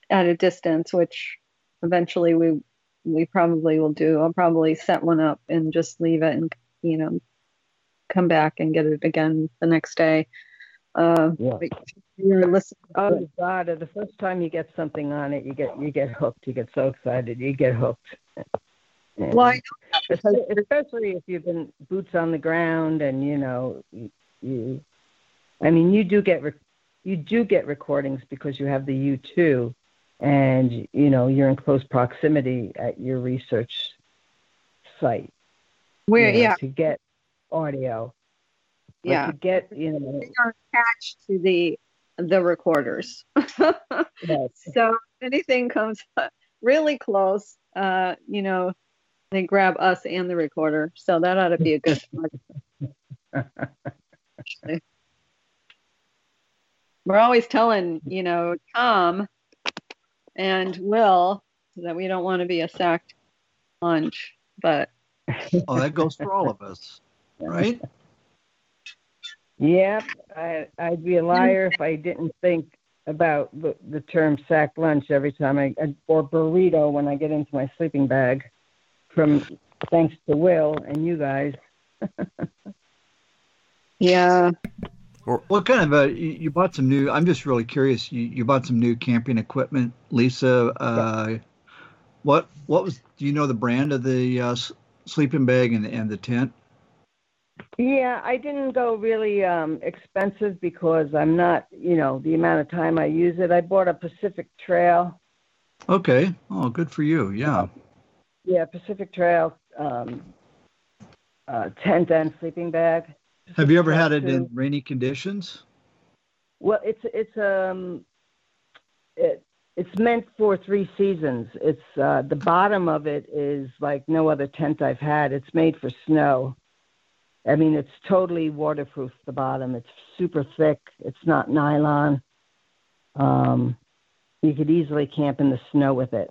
at a distance, which eventually we we probably will do. I'll probably set one up and just leave it and you know come back and get it again the next day. Uh, Yeah. You're listening. Oh God! The first time you get something on it, you get you get hooked. You get so excited, you get hooked. And Well, especially, especially if you've been boots on the ground and you know you, you I mean, you do get rec- you do get recordings because you have the U two, and you know you're in close proximity at your research site. We're you know, yeah to get audio. But yeah To get you know we are attached to the the recorders. yes. so anything comes really close, uh, you know, they grab us and the recorder. So that ought to be a good one. We're always telling, you know, Tom and Will that we don't want to be a sacked lunch, but Oh, that goes for all of us, right? Yep, I, I'd be a liar if I didn't think about the, the term sack lunch every time I or burrito when I get into my sleeping bag. From thanks to Will and you guys. yeah, What kind of a you, you bought some new? I'm just really curious. You, you bought some new camping equipment, Lisa. Uh, What what was? Do you know the brand of the uh, sleeping bag and and the tent? Yeah, I didn't go really um expensive because I'm not, you know, the amount of time I use it. I bought a Pacific Trail. Okay. Oh, good for you. Yeah. Yeah, Pacific Trail um uh tent and sleeping bag. Have you ever had it in rainy conditions? Well, it's it's um it it's meant for three seasons. It's uh the bottom of it is like no other tent I've had. It's made for snow. I mean, it's totally waterproof the bottom. It's super thick. It's not nylon. Um you could easily camp in the snow with it.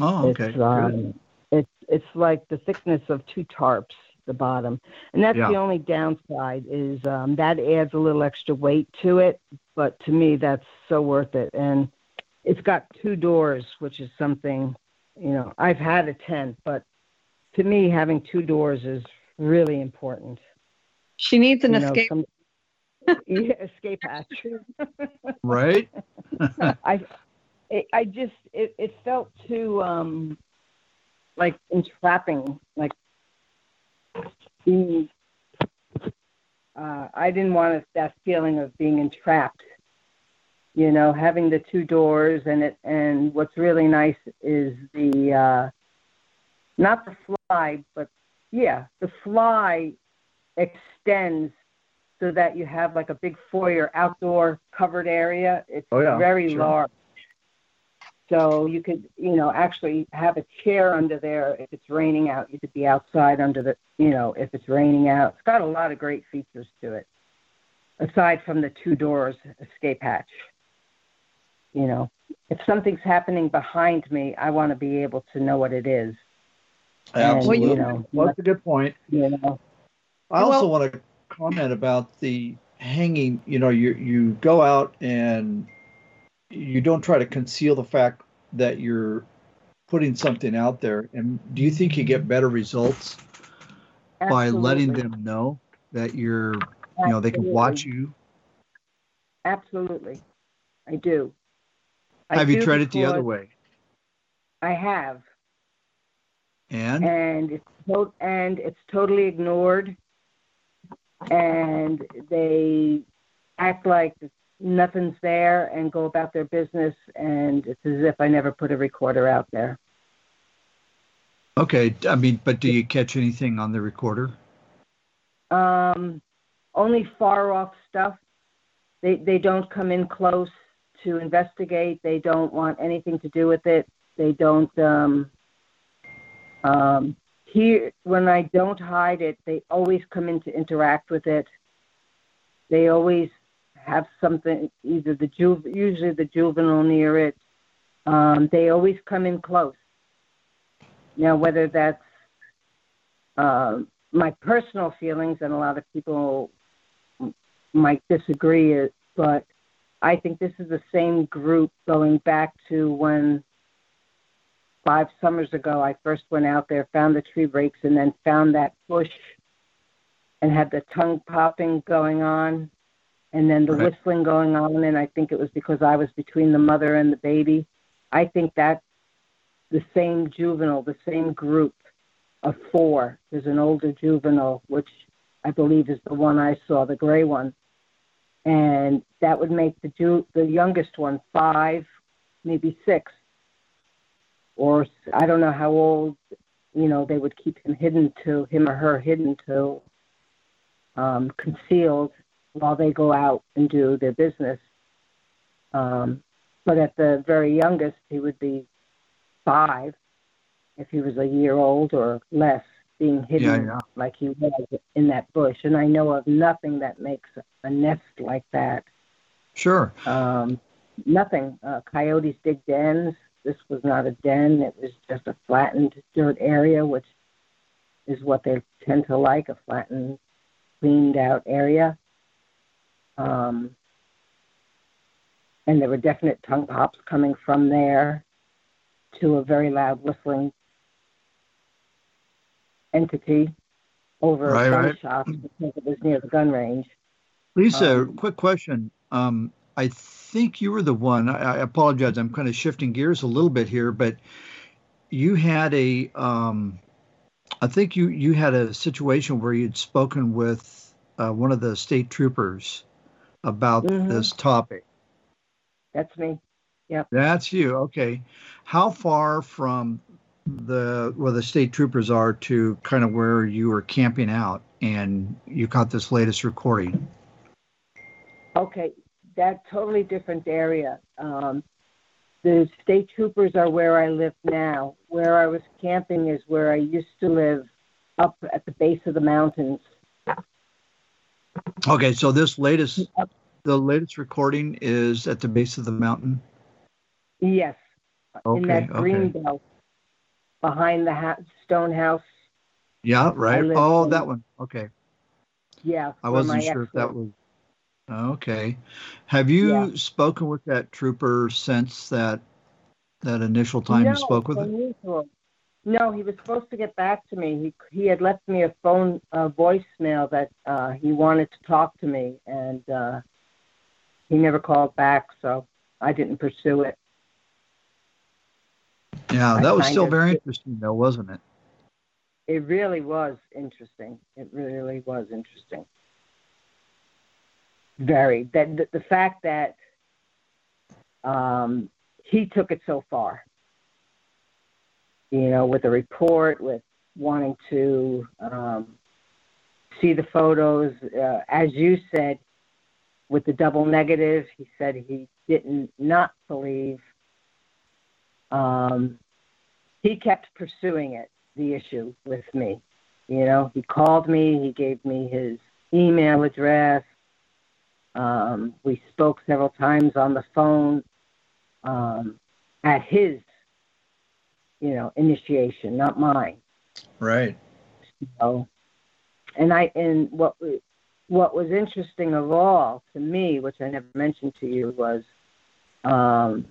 Oh, okay. It's um, it's it's like the thickness of two tarps, the bottom, and that's Yeah. the only downside is um, that adds a little extra weight to it. But to me, that's so worth it, and it's got two doors, which is something, you know, I've had a tent, but to me, having two doors is really important. she needs an You know, escape. some- yeah, escape hatch. Right? I, it, I just it, it felt too um, like entrapping, like being. Uh, I didn't want that feeling of being entrapped. You know, having the two doors and it, and what's really nice is the, uh, not the fly, but yeah, the fly extends so that you have like a big foyer outdoor covered area. It's Oh, yeah, very sure. large. So you could, you know, actually have a chair under there if it's raining out. You could be outside under the, you know, if it's raining out. It's got a lot of great features to it, aside from the two doors escape hatch. You know, if something's happening behind me, I want to be able to know what it is. Absolutely. you know, that's a good point. You know, I also Well- want to comment about the hanging. You know, you you go out and you don't try to conceal the fact that you're putting something out there. And do you think you get better results by letting them know that you're, you know, they can watch you? Absolutely, I do. I Have you do tried it the other way? I have. And and it's to- and it's totally ignored and they act like nothing's there and go about their business and it's as if I never put a recorder out there. okay, I mean, but do you catch anything on the recorder? Um only far off stuff. They they don't come in close to investigate. They don't want anything to do with it. They don't um um here when I don't hide it, they always come in to interact with it. They always have something, either the ju- usually the juvenile near it. Um, they always come in close. Now, whether that's uh, my personal feelings, and a lot of people might disagree, but I think this is the same group going back to when five summers ago I first went out there, found the tree breaks, and then found that bush and had the tongue popping going on and then the right. whistling going on and I think it was because I was between the mother and the baby. I think that's the same juvenile, the same group of four. There's an older juvenile, which I believe is the one I saw, the gray one. And that would make the ju- the youngest one five, maybe six, or I don't know how old. You know, they would keep him hidden to him or her hidden to um, concealed while they go out and do their business. Um, but at the very youngest, he would be five if he was a year old or less, being hidden yeah, yeah. like he was in that bush. And I know of nothing that makes a nest like that. Sure. Um, nothing. Uh, coyotes dig dens. This was not a den. It was just a flattened dirt area, which is what they tend to like, a flattened cleaned out area. Um, and there were definite tongue pops coming from there to a very loud whistling entity over right, a gunshot right. because it was near the gun range. Lisa, um, quick question. Um, I think you were the one. I, I, apologize. I'm kind of shifting gears a little bit here, but you had a um, I think you you had a situation where you'd spoken with uh, one of the state troopers about mm-hmm. this topic. That's me. Yep. That's you. Okay. How far from the where the state troopers are to kind of where you were camping out and you got this latest recording? Okay, that totally different area. Um, the state troopers are where I live now. Where I was camping is where I used to live up at the base of the mountains. Okay, so this latest the latest recording is at the base of the mountain? Yes. Okay, in that green okay. belt behind the ha- stone house. Yeah, right. Oh, in. that one. Okay. Yeah. I wasn't sure if that was Okay. Have you yeah. spoken with that trooper since that that initial time no, you spoke with him? No, he was supposed to get back to me. He he had left me a phone a voicemail that uh, he wanted to talk to me, and uh, he never called back, so I didn't pursue it. Yeah, that I was still very interesting, though, wasn't it? It really was interesting. It really was interesting very that the, the fact that um, he took it so far. You know, with the report, with wanting to um, see the photos, uh, as you said, with the double negative, he said he didn't not believe. Um, he kept pursuing it, the issue with me. You know, he called me, he gave me his email address, um, we spoke several times on the phone um, at his, you know, initiation, not mine. Right. So, and I and what what was interesting of all to me, which I never mentioned to you, was um,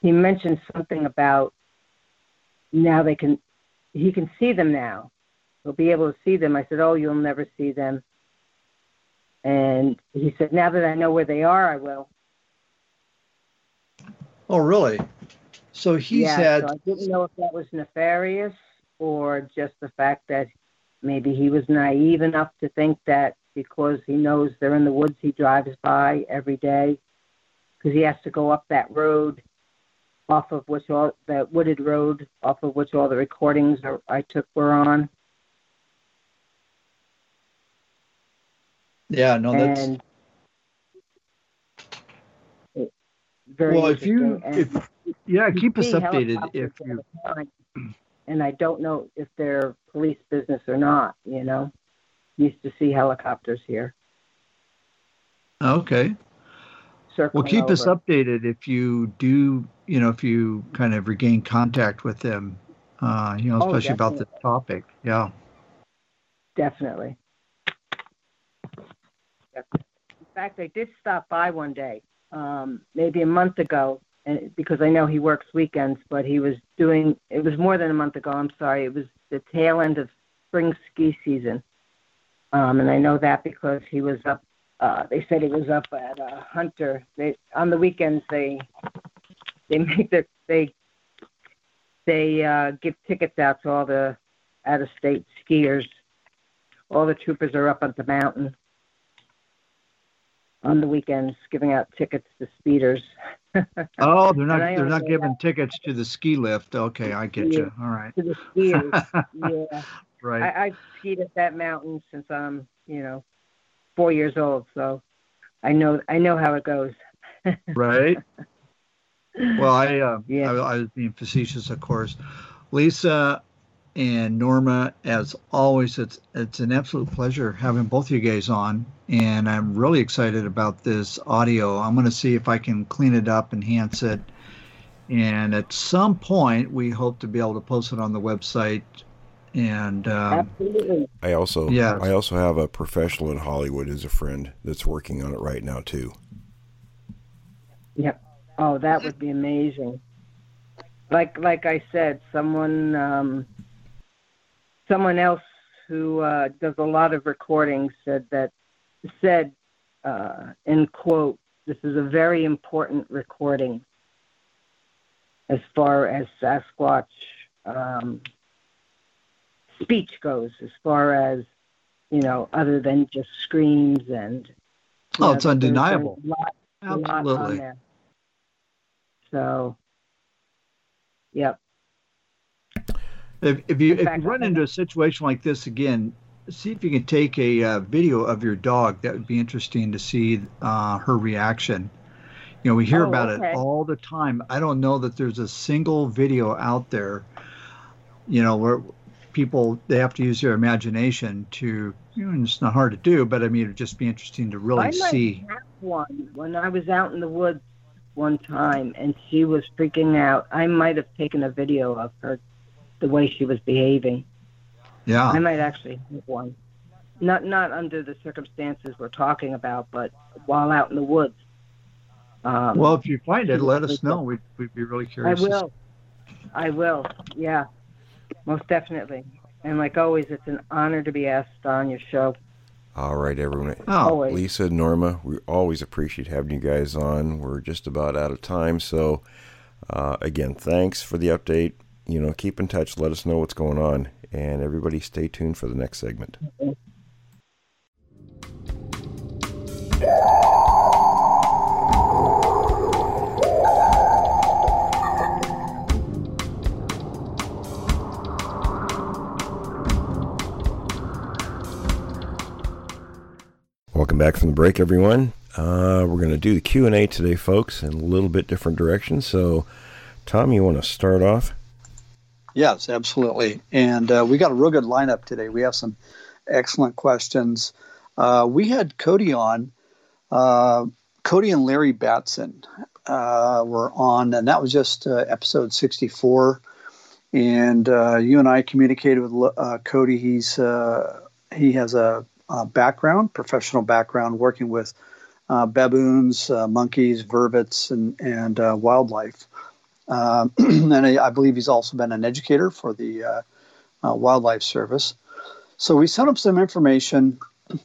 he mentioned something about now they can he can see them now. He'll be able to see them. I said, "Oh, you'll never see them." And he said, Now that I know where they are, I will. Oh, really? So he yeah, said. So I didn't know if that was nefarious or just the fact that maybe he was naive enough to think that because he knows they're in the woods he drives by every day, because he has to go up that road off of which all that wooded road off of which all the recordings are, I took were on. Yeah, no, that's. Very well, if you, if yeah, keep us updated if you. And I don't know if they're police business or not. You know, used to see helicopters here. Okay. Circling well, keep over. us updated if you do, you know, if you kind of regain contact with them, uh, you know, Oh, especially about the topic. Yeah. Definitely. In fact, I did stop by one day, um, maybe a month ago, and because I know he works weekends, but he was doing. It was more than a month ago. I'm sorry. It was the tail end of spring ski season, um, and I know that because he was up. Uh, they said he was up at uh, Hunter. They on the weekends they they make their they they uh, give tickets out to all the out of state skiers. All the troopers are up on the mountain on the weekends giving out tickets to speeders. Oh, they're not they're not also giving tickets to the ski lift. Okay, I get you. All right. to the skiers. yeah. Right. I, I've skied at that mountain since I'm, you know, four years old, so I know I know how it goes. right. Well, I, uh, Yeah. I, I was being facetious, of course. Lisa and Norma, as always, it's it's an absolute pleasure having both of you guys on, and I'm really excited about this audio. I'm going to see if I can clean it up, enhance it, and at some point, we hope to be able to post it on the website. And um, Absolutely. I also Yeah. I also have a professional in Hollywood as a friend that's working on it right now too. Yep. Oh, that would be amazing. Like like I said, someone um, someone else who uh, does a lot of recordings said that said uh, in quote, "This is a very important recording as far as Sasquatch um, speech goes, as far as you know, other than just screams and. Oh, know, it's undeniable. lot- a lot on absolutely. So, yep. If, if you if you run into a situation like this again, see if you can take a uh, video of your dog. That would be interesting to see uh, her reaction. You know, we hear Oh, about okay. it all the time. I don't know that there's a single video out there, you know, where people they have to use their imagination to. You know, it's not hard to do, but I mean, it'd just be interesting to really I see. have one when I was out in the woods one time, and she was freaking out. I might have taken a video of her, the way she was behaving. Yeah. I might actually have one. Not not under the circumstances we're talking about, but while out in the woods. Um, Well, if you find it, let us know. We'd, we'd be really curious. I will. I will. Yeah, most definitely. And like always, it's an honor to be asked on your show. All right, everyone. Oh, Lisa, Norma, we always appreciate having you guys on. We're just about out of time, so uh, again, thanks for the update. You know, keep in touch. Let us know what's going on, and everybody, stay tuned for the next segment. Welcome back from the break, everyone. Uh, we're going to do the Q and A today, folks, in a little bit different direction. So, Tom, you want to start off? Yes, absolutely. And uh, we got a real good lineup today. We have some excellent questions. Uh, we had Cody on. Uh, Cody and Larry Batson uh, were on, and that was just uh, episode 64. And uh, you and I communicated with Cody. He's he has a, a background, professional background, working with baboons, monkeys, vervets, and and wildlife. Um, and I, I believe he's also been an educator for the uh, uh, Wildlife Service. So we sent him some information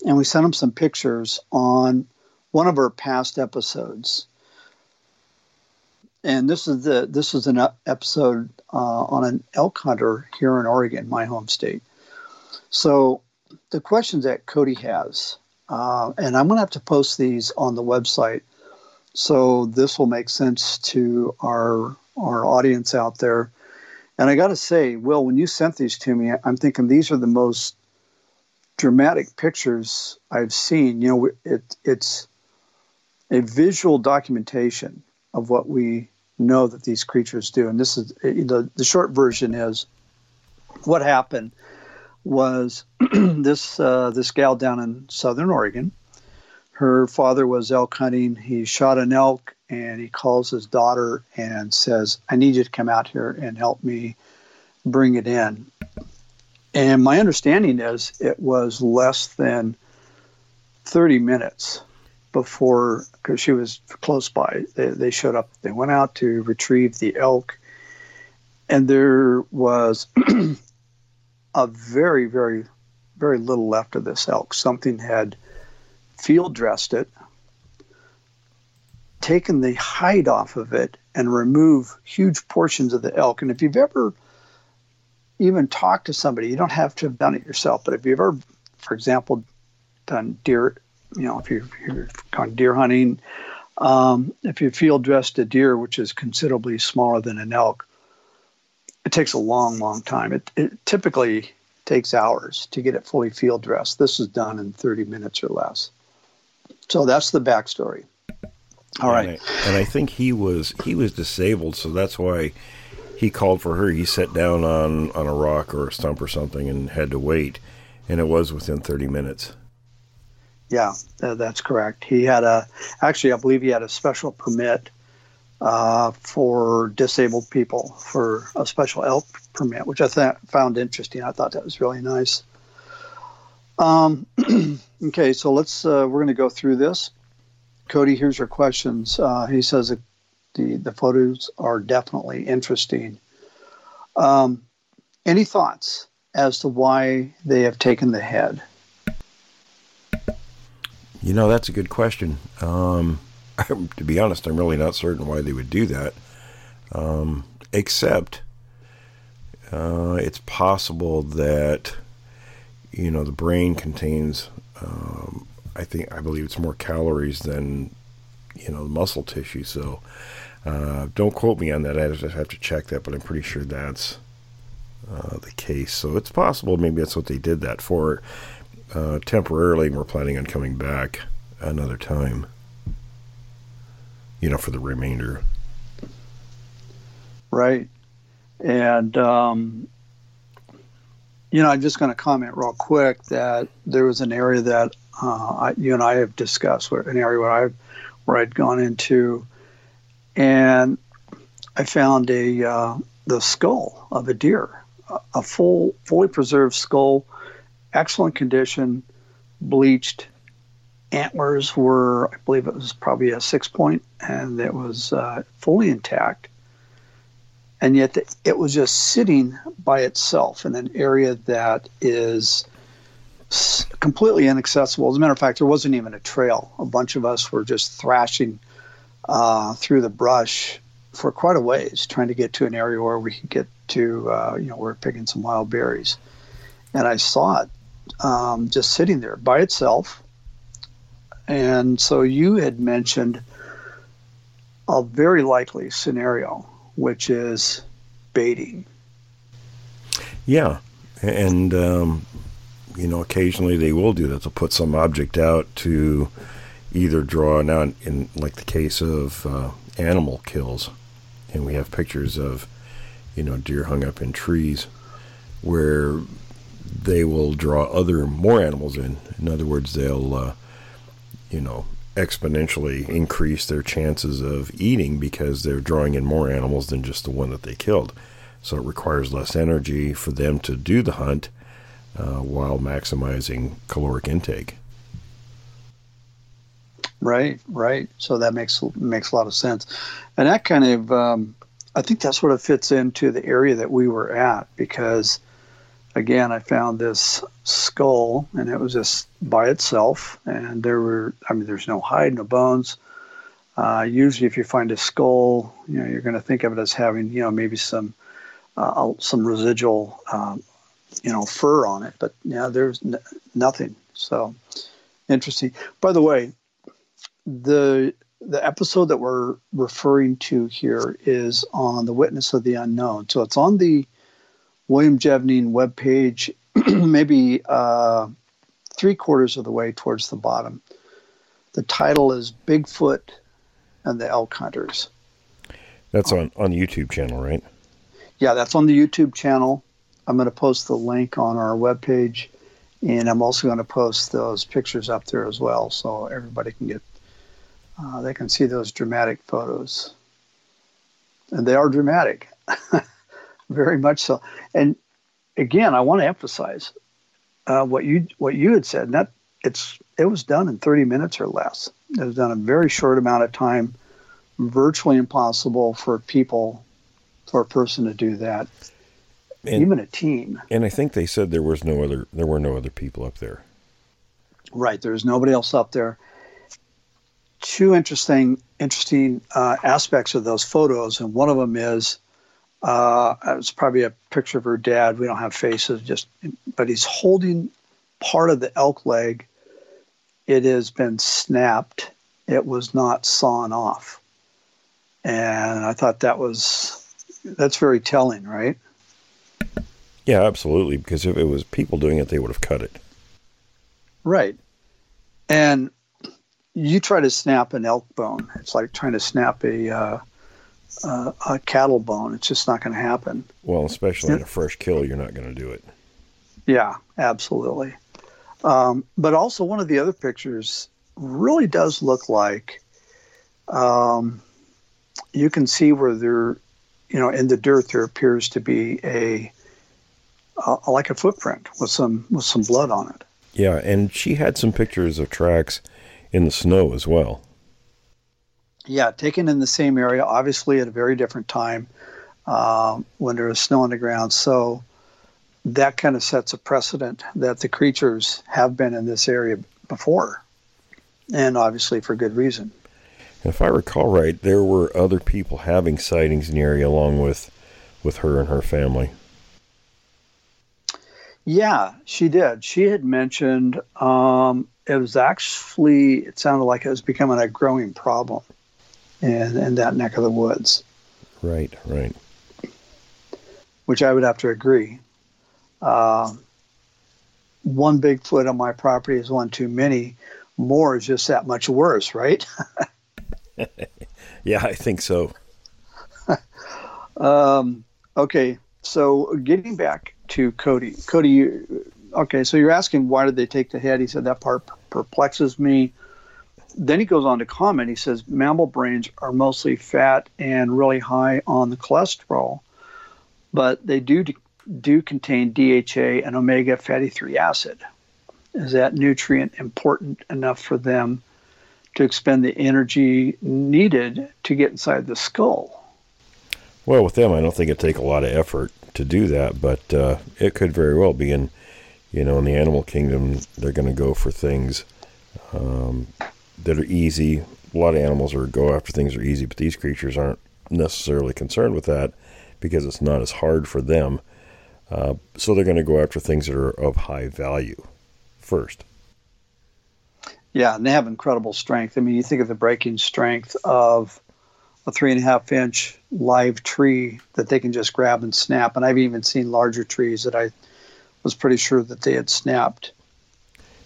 and we sent him some pictures on one of our past episodes. And this is the this is an episode uh, on an elk hunter here in Oregon, my home state. So the questions that Cody has, uh, and I'm going to have to post these on the website, so this will make sense to our our audience out there. And I got to say, Will, when you sent these to me, I'm thinking these are the most dramatic pictures I've seen. You know, it, it's a visual documentation of what we know that these creatures do. And this is the, the short version is what happened was this uh, this gal down in Southern Oregon her father was elk hunting. He shot an elk and he calls his daughter and says, I need you to come out here and help me bring it in. And my understanding is it was less than 30 minutes before, because she was close by, they, they showed up. They went out to retrieve the elk, and there was a very, very, very little left of this elk. Something had field dressed it, taken the hide off of it, and remove huge portions of the elk. And if you've ever even talked to somebody, you don't have to have done it yourself, but if you've ever, for example, done deer, you know, if you've, gone deer hunting, um, if you field dressed a deer, which is considerably smaller than an elk, it takes a long, long time. It, it typically takes hours to get it fully field dressed. This is done in 30 minutes or less. So that's the backstory. All right. And I, and I think he was he was disabled, so that's why he called for her. He sat down on on a rock or a stump or something and had to wait, and it was within 30 minutes. Yeah, uh, that's correct. He had a actually, I believe he had a special permit uh, for disabled people for a special elk permit, which I th- found interesting. I thought that was really nice. Um, okay, so let's uh, we're going to go through this. Cody, here's your questions. Uh, he says that the the photos are definitely interesting. Um, any thoughts as to why they have taken the head? You know, that's a good question. Um, to be honest, I'm really not certain why they would do that. Um, except, uh, it's possible that you know the brain contains um, I think I believe it's more calories than you know muscle tissue. So uh, don't quote me on that. I just have to check that, but I'm pretty sure that's uh, the case. So it's possible maybe that's what they did that for uh, temporarily, and we're planning on coming back another time. You know, for the remainder. Right, and um, you know, I'm just going to comment real quick that there was an area that uh, I, you and I have discussed, where, an area where I where I'd gone into, and I found a uh, the skull of a deer, a full, fully preserved skull, excellent condition, bleached. Antlers were, I believe it was probably a six point, and it was uh, fully intact and yet it was just sitting by itself in an area that is completely inaccessible. As a matter of fact, there wasn't even a trail. A bunch of us were just thrashing uh, through the brush for quite a ways, trying to get to an area where we could get to, uh, you know, we're picking some wild berries. And I saw it um, just sitting there by itself. And so you had mentioned a very likely scenario which is baiting. Yeah, and um, you know, occasionally they will do that. They'll put some object out to either draw now in, in like the case of uh, animal kills, and we have pictures of you know deer hung up in trees where they will draw other more animals in. In other words, they'll uh, you know exponentially increase their chances of eating because they're drawing in more animals than just the one that they killed. So it requires less energy for them to do the hunt uh, while maximizing caloric intake. Right, right. So that makes makes a lot of sense, and that kind of um, I think that sort of fits into the area that we were at because again, I found this skull, and it was just by itself. And there were, I mean, there's no hide, no bones. Uh, usually, if you find a skull, you know, you're going to think of it as having, you know, maybe some uh, some residual, um, you know, fur on it. But yeah, there's n- nothing. So interesting. By the way, the the episode that we're referring to here is on the Witness of the Unknown. So it's on the William Jevning webpage, maybe uh, three quarters of the way towards the bottom. The title is Bigfoot and the Elk Hunters. That's on, on the YouTube channel, right? Yeah, that's on the YouTube channel. I'm going to post the link on our webpage And I'm also going to post those pictures up there as well, so everybody can get uh, they can see those dramatic photos, and they are dramatic, very much so. And again, I want to emphasize uh, what you what you had said. That it's it was done in 30 minutes or less. It was done in a very short amount of time. Virtually impossible for people, for a person to do that. And, even a team. And I think they said there was no other there were no other people up there. Right, there's nobody else up there. Two interesting interesting uh, aspects of those photos, and one of them is uh, it's probably a picture of her dad. We don't have faces, just but he's holding part of the elk leg. It has been snapped. It was not sawn off, and I thought that was that's very telling, right? Yeah, absolutely. Because if it was people doing it, they would have cut it. Right. And you try to snap an elk bone. It's like trying to snap a uh, uh, a cattle bone. It's just not going to happen. Well, especially in a fresh kill, you're not going to do it. Yeah, absolutely. Um, but also, one of the other pictures really does look like um, you can see where there, you know, in the dirt there appears to be a uh, like a footprint with some with some blood on it. Yeah, and she had some pictures of tracks in the snow as well. Yeah, taken in the same area, obviously at a very different time um, when there was snow on the ground. So that kind of sets a precedent that the creatures have been in this area before, and obviously for good reason. If I recall right, there were other people having sightings in the area along with with her and her family. Yeah, she did. She had mentioned um, it was actually, it sounded like it was becoming a growing problem in, in that neck of the woods. Right, right. Which I would have to agree. Uh, one Bigfoot on my property is one too many. More is just that much worse, right? yeah, I think so. um, okay, so getting back to Cody. Cody, you, okay, so you're asking why did they take the head? He said that part perplexes me. Then he goes on to comment. He says mammal brains are mostly fat and really high on the cholesterol, but they do do contain DHA and omega fatty 3 acid. Is that nutrient important enough for them to expend the energy needed to get inside the skull? Well, with them, I don't think it'd take a lot of effort to do that, but uh, it could very well be. In you know, in the animal kingdom, they're going to go for things um, that are easy. A lot of animals are go after things that are easy, but these creatures aren't necessarily concerned with that because it's not as hard for them. Uh, so they're going to go after things that are of high value first. Yeah, and they have incredible strength. I mean, you think of the breaking strength of a three and a half inch live tree that they can just grab and snap. And I've even seen larger trees that I was pretty sure that they had snapped.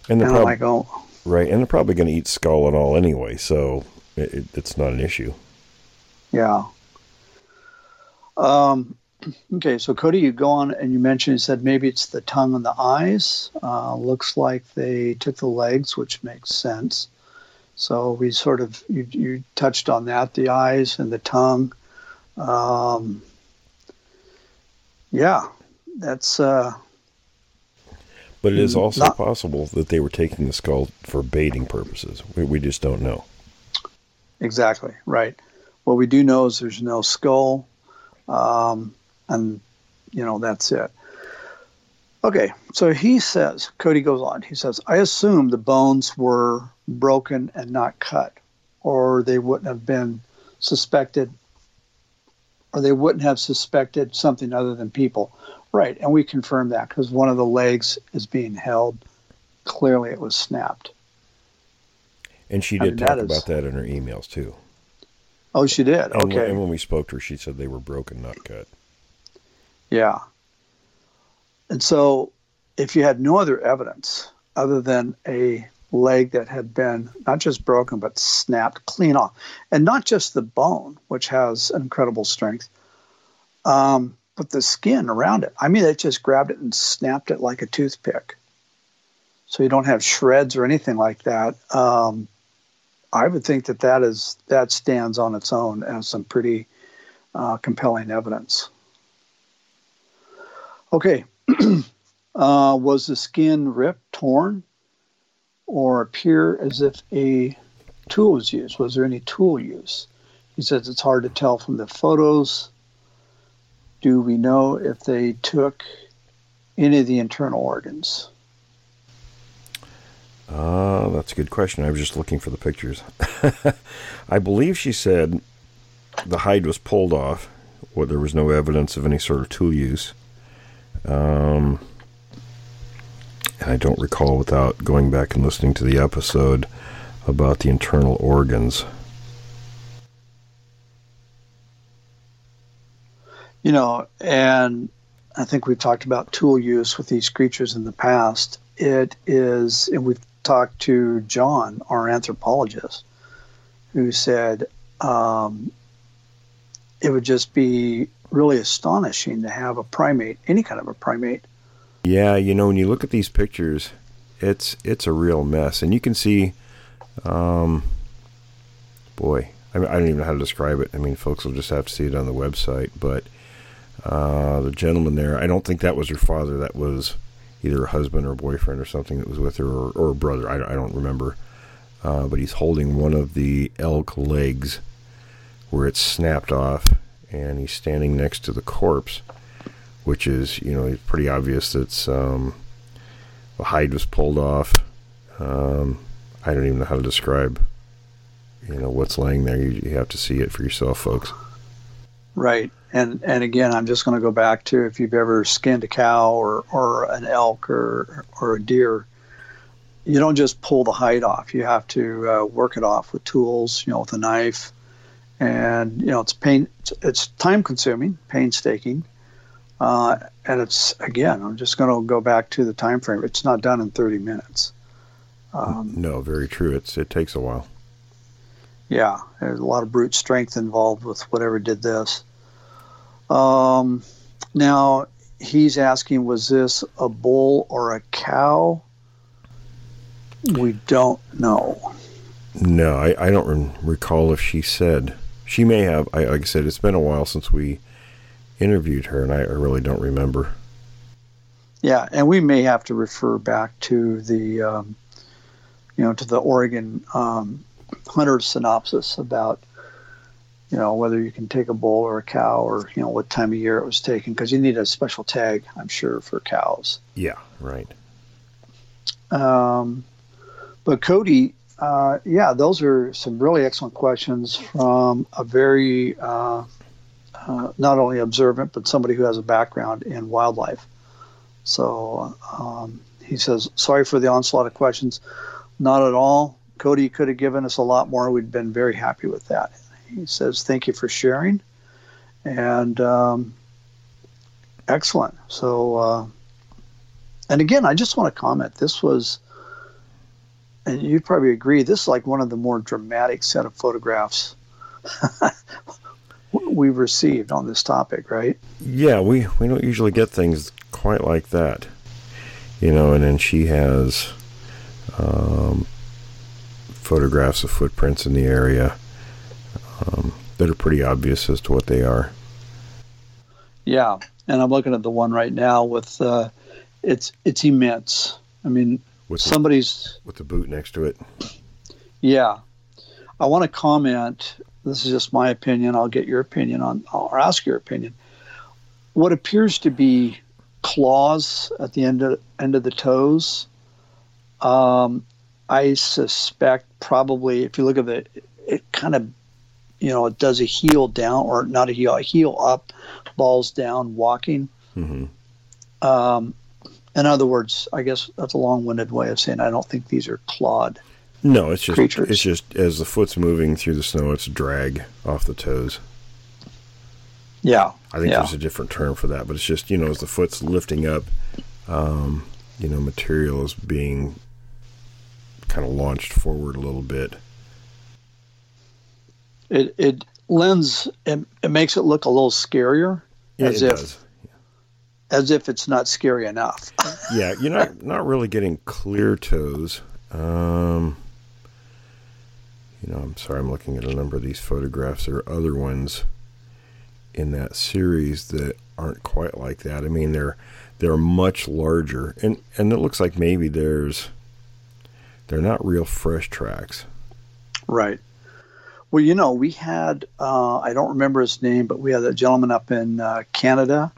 And they're and prob- like, oh. Right, and they're probably going to eat skull and all anyway, so it, it, it's not an issue. Yeah. Um, okay, so Cody, you go on and you mentioned you said maybe it's the tongue and the eyes. Uh, looks like they took the legs, which makes sense. So we sort of you, you touched on that, the eyes and the tongue. Um, yeah, that's. Uh, but it is Mm, also not- possible that they were taking the skull for baiting purposes. We, we just don't know. Exactly right. What we do know is there's no skull, um, and you know that's it. Okay, so he says, Cody goes on. He says, I assume the bones were broken and not cut, or they wouldn't have been suspected, or they wouldn't have suspected something other than people. Right, and we confirmed that because one of the legs is being held. Clearly, it was snapped. And she I did mean, talk that is- about that in her emails too. Oh, she did. And, when- Okay. and when we spoke to her, she said they were broken, not cut. Yeah. And so, if you had no other evidence other than a leg that had been not just broken, but snapped clean off, and not just the bone, which has incredible strength, um, but the skin around it. I mean, it just grabbed it and snapped it like a toothpick. so you don't have shreds or anything like that. Um, I would think that that is that stands on its own as some pretty uh, compelling evidence. Okay, uh, was the skin ripped, torn, or appear as if a tool was used? Was there any tool use? He says it's hard to tell from the photos. Do we know if they took any of the internal organs? Uh, that's a good question. I was just looking for the pictures. I believe she said the hide was pulled off. Well, there was no evidence of any sort of tool use. Um, I don't recall without going back and listening to the episode about the internal organs. You know, and I think we've talked about tool use with these creatures in the past. It is, and we've talked to John, our anthropologist, who said um, it would just be really astonishing to have a primate, any kind of a primate. Yeah, you know, when you look at these pictures, it's it's a real mess, and you can see, um, boy, I, I don't even know how to describe it. I mean, folks will just have to see it on the website, but uh, the gentleman there, I don't think that was her father. That was either a husband or boyfriend or something that was with her, or, or a brother. I, I don't remember. Uh, but he's holding one of the elk legs where it's snapped off, and he's standing next to the corpse, which is, you know, it's pretty obvious that um, the hide was pulled off. Um, I don't even know how to describe, you know, what's laying there. You, you have to see it for yourself, folks. Right and and again, I'm just going to go back to if you've ever skinned a cow or or an elk or or a deer, you don't just pull the hide off. You have to uh, work it off with tools, you know, with a knife, and you know it's pain. It's, it's time consuming, painstaking, uh, and it's again. I'm just going to go back to the time frame. It's not done in 30 minutes. Um, no, very true. It's it takes a while. Yeah, there's a lot of brute strength involved with whatever did this. Um, now he's asking, was this a bull or a cow? We don't know. No, I, I don't recall if she said. She may have. I, like I said, it's been a while since we interviewed her, and I, I really don't remember. Yeah, and we may have to refer back to the, um, you know, to the Oregon um, hunter synopsis about you know, whether you can take a bull or a cow or, you know, what time of year it was taken, because you need a special tag, I'm sure, for cows. Yeah, right. Um, but Cody, uh, yeah, those are some really excellent questions from a very, uh, uh, not only observant, but somebody who has a background in wildlife. So um, he says, sorry for the onslaught of questions. Not at all. Cody could have given us a lot more. We'd been very happy with that. He says, Thank you for sharing. And um, excellent. So, uh, and again, I just want to comment this was, and you'd probably agree, this is like one of the more dramatic set of photographs we've received on this topic, right? Yeah, we, we don't usually get things quite like that. You know, and then she has um, photographs of footprints in the area um, that are pretty obvious as to what they are. Yeah, and I'm looking at the one right now with uh, it's it's immense. I mean, with somebody's the, with the boot next to it. Yeah, I want to comment. This is just my opinion. I'll get your opinion on, or ask your opinion. What appears to be claws at the end of end of the toes. Um, I suspect probably if you look at the, it kind of you know, it does a heel down or not a heel, a heel up, balls down, walking. Mm-hmm. Um, in other words, I guess that's a long-winded way of saying I don't think these are clawed. No, it's just creatures. it's just as the foot's moving through the snow, it's drag off the toes. Yeah, I think yeah. there's a different term for that, but it's just you know as the foot's lifting up, um, you know, material is being kind of launched forward a little bit it it lends it, it makes it look a little scarier yeah, as if does. as if it's not scary enough. yeah, you're not not really getting clear toes. Um, you know, I'm sorry, I'm looking at a number of these photographs. There are other ones in that series that aren't quite like that. I mean, they're they're much larger, and and it looks like maybe there's they're not real fresh tracks. Right. Well, you know, we had uh, I don't remember his name, but we had a gentleman up in uh, Canada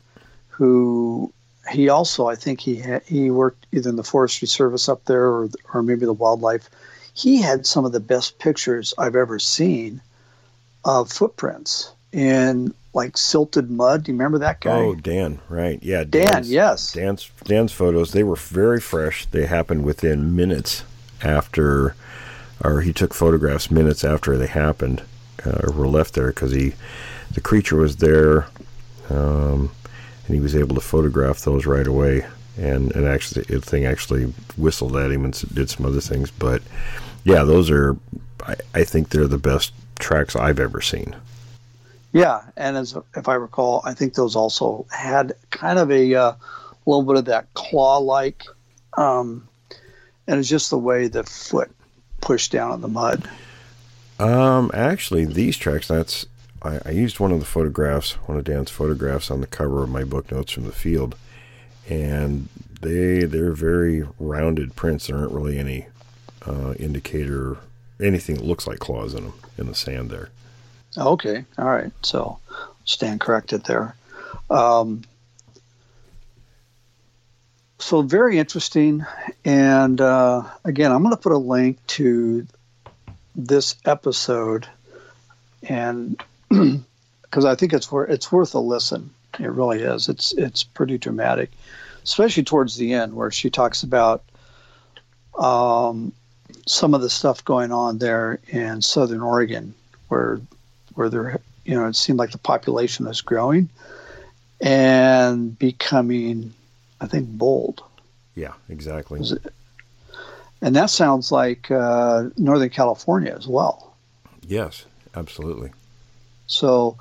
who he also I think he had, he worked either in the forestry service up there or or maybe the wildlife. He had some of the best pictures I've ever seen of footprints in like silted mud. Do you remember that guy? Oh, Dan, right? Yeah, Dan. Dan's, yes, Dan's Dan's photos. They were very fresh. They happened within minutes after, or he took photographs minutes after they happened, uh, or were left there because he, the creature was there, um, and he was able to photograph those right away. And and actually, the thing actually whistled at him and did some other things. But yeah, those are. I, I think they're the best tracks I've ever seen. Yeah, and as if I recall, I think those also had kind of a uh, little bit of that claw-like, um, and it's just the way the foot pushed down in the mud. Um, actually, these tracks. That's I, I used one of the photographs, one of Dan's photographs, on the cover of my book notes from the field, and they they're very rounded prints. There aren't really any uh, indicator anything that looks like claws in them in the sand there. Okay, all right. So stand corrected there. Um, so very interesting. And uh, again, I'm going to put a link to this episode, and because I think it's worth it's worth a listen. It really is. It's it's pretty dramatic, especially towards the end where she talks about um, some of the stuff going on there in Southern Oregon, where where there you know it seemed like the population was growing and becoming, I think, bold. Yeah, exactly. And that sounds like uh, Northern California as well. Yes, absolutely. So,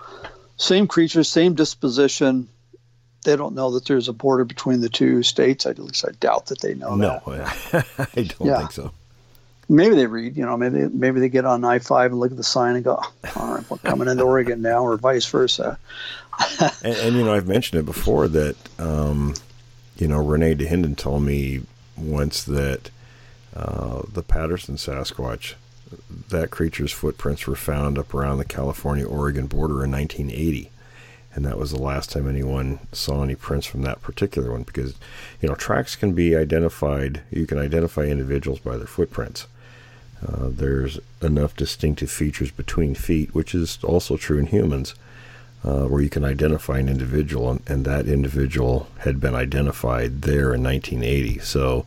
same creatures, same disposition. They don't know that there's a border between the two states. At least I doubt that they know no, that. I don't Yeah. think so. Maybe they read, you know, maybe maybe they get on I five and look at the sign and go, "All right, we're coming into Oregon now," or vice versa. and, and you know, I've mentioned it before that um, you know René Dahinden told me once that uh, the Patterson Sasquatch, that creature's footprints were found up around the California-Oregon border in 1980, and that was the last time anyone saw any prints from that particular one. Because you know, tracks can be identified. You can identify individuals by their footprints. Uh, there's enough distinctive features between feet, which is also true in humans uh, where you can identify an individual, and, and that individual had been identified there in 1980. So,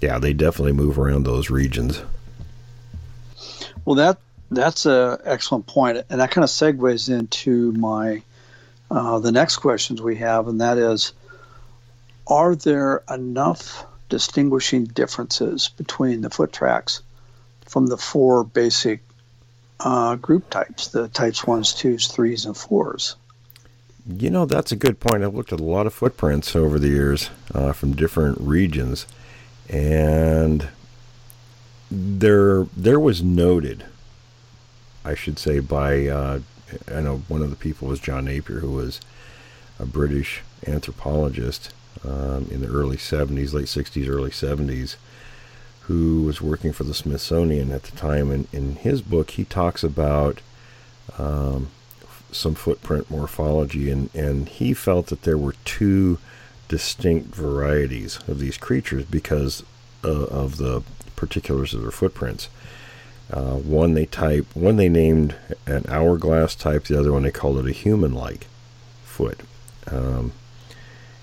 yeah, they definitely move around those regions. Well, that that's a excellent point, and that kind of segues into my uh, the next questions we have, and that is: Are there enough distinguishing differences between the foot tracks from the four basic uh, group types, the types ones, twos, threes, and fours? You know, that's a good point. I've looked at a lot of footprints over the years uh, from different regions, and there there was noted, I should say, by uh, I know one of the people was John Napier, who was a British anthropologist um, in the early 70s, late 60s, early 70s, who was working for the Smithsonian at the time. And in his book, he talks about um, some footprint morphology, and, and he felt that there were two distinct varieties of these creatures because uh, of the particulars of their footprints. Uh, one they type, one they named an hourglass type. The other one they called it a human-like foot. Um,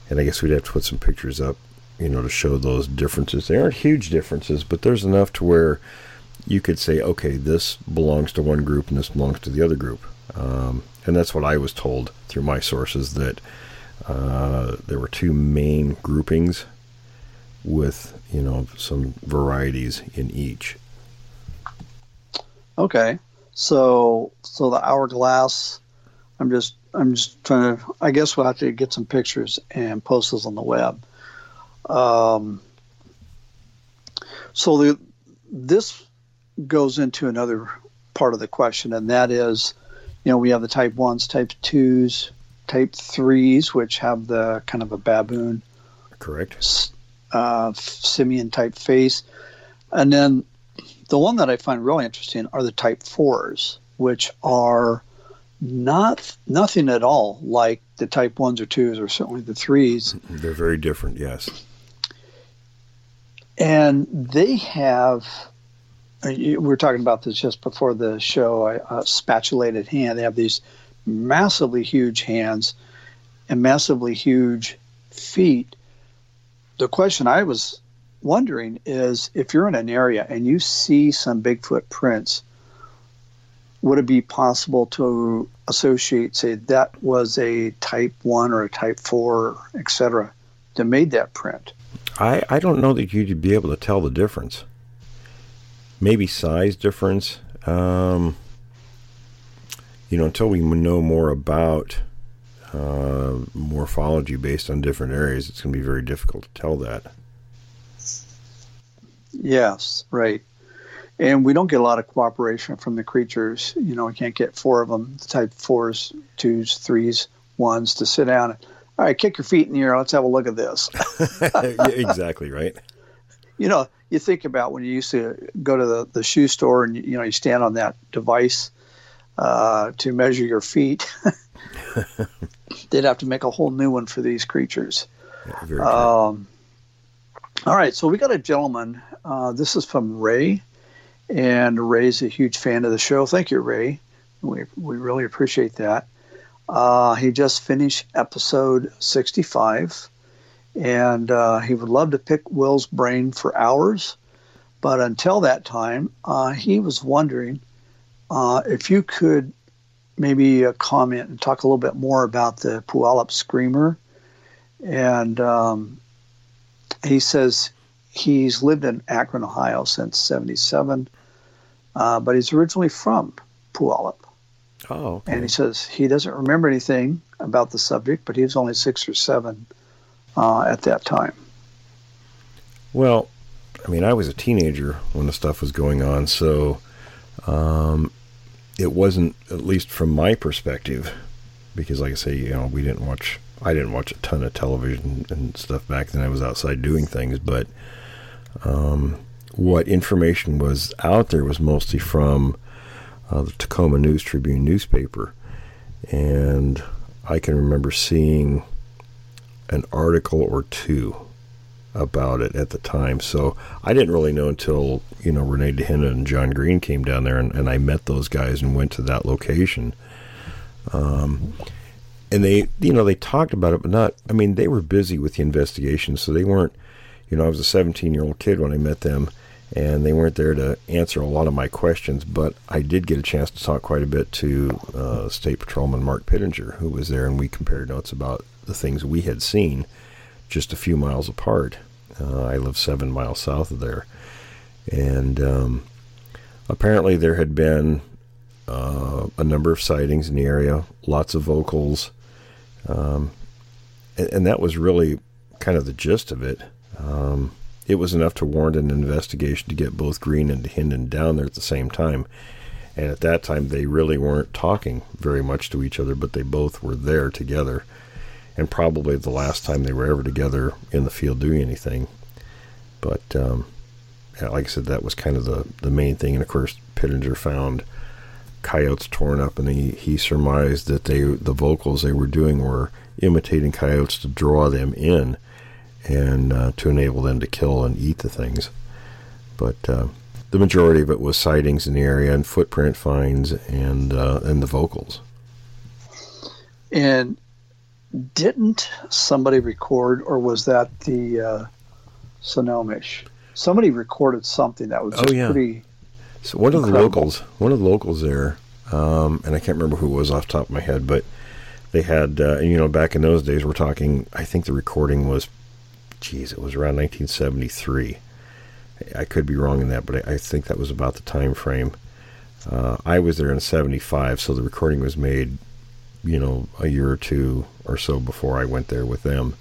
and I guess we'd have to put some pictures up, you know, to show those differences. They aren't huge differences, but there's enough to where you could say, okay, this belongs to one group and this belongs to the other group. Um, and that's what I was told through my sources that uh, there were two main groupings with, you know, some varieties in each. Okay, so so the hourglass. I'm just I'm just trying to. I guess we'll have to get some pictures and post those on the web. Um, so the this goes into another part of the question, and that is, you know, we have the type ones, type twos, type threes, which have the kind of a baboon, correct, uh, simian type face, and then the one that I find really interesting are the type fours, which are not nothing at all like the type ones or twos or certainly the threes. They're very different, yes. And they have. Uh, we were talking about this just before the show. A, a spatulated hand. They have these massively huge hands and massively huge feet. The question I was wondering is if you're in an area and you see some Bigfoot prints, would it be possible to associate, say, that was a type 1 or a type 4, etc., that made that print? I, I don't know that you'd be able to tell the difference. Maybe size difference. Um, you know, until we know more about uh, morphology based on different areas, it's going to be very difficult to tell that. Yes, right. And we don't get a lot of cooperation from the creatures. You know, we can't get four of them, the type fours, twos, threes, ones, to sit down. All right, kick your feet in the air. Let's have a look at this. exactly right. You know, you think about when you used to go to the, the shoe store and you know you stand on that device uh, to measure your feet. They'd have to make a whole new one for these creatures. Yeah, um, all right, so we got a gentleman. Uh, this is from Ray, and Ray's a huge fan of the show. Thank you, Ray. We, we really appreciate that. Uh, he just finished episode 65, and uh, he would love to pick Will's brain for hours. But until that time, uh, he was wondering uh, if you could maybe uh, comment and talk a little bit more about the Puyallup Screamer. And um, he says he's lived in Akron, Ohio since 77, uh, but he's originally from Puyallup. Oh. Okay. And he says he doesn't remember anything about the subject, but he was only six or seven uh, at that time. Well, I mean, I was a teenager when the stuff was going on, so um, it wasn't, at least from my perspective, because, like I say, you know, we didn't watch I didn't watch a ton of television and stuff back then. I was outside doing things, but um, what information was out there was mostly from uh, the Tacoma News Tribune newspaper, and I can remember seeing an article or two about it at the time. So I didn't really know until you know René Dahinden and John Green came down there, and, and I met those guys and went to that location. Um, and they you know they talked about it but not i mean they were busy with the investigation so they weren't you know i was a 17 year old kid when i met them and they weren't there to answer a lot of my questions but i did get a chance to talk quite a bit to uh, state patrolman mark pittenger who was there and we compared notes about the things we had seen just a few miles apart uh, i live seven miles south of there and um, apparently there had been uh, a number of sightings in the area, lots of vocals, um, and, and, that was really kind of the gist of it. Um, it was enough to warrant an investigation to get both Green and Dahinden down there at the same time. And at that time, they really weren't talking very much to each other, but they both were there together. And probably the last time they were ever together in the field doing anything. But um, like I said, that was kind of the, the main thing. And of course, Pittenger found coyotes torn up, and he, he surmised that they the vocals they were doing were imitating coyotes to draw them in and uh, to enable them to kill and eat the things. But uh, the majority of it was sightings in the area and footprint finds and uh, and the vocals. And didn't somebody record, or was that the uh, Snohomish? Somebody recorded something that was oh, yeah. pretty so one of the locals, one of the locals there, um, and I can't remember who it was off the top of my head, but they had, uh, you know, back in those days, we're talking. I think the recording was, geez, it was around 1973. I could be wrong in that, but I, I think that was about the time frame. Uh, I was there in '75, so the recording was made you know, a year or two or so before I went there with them.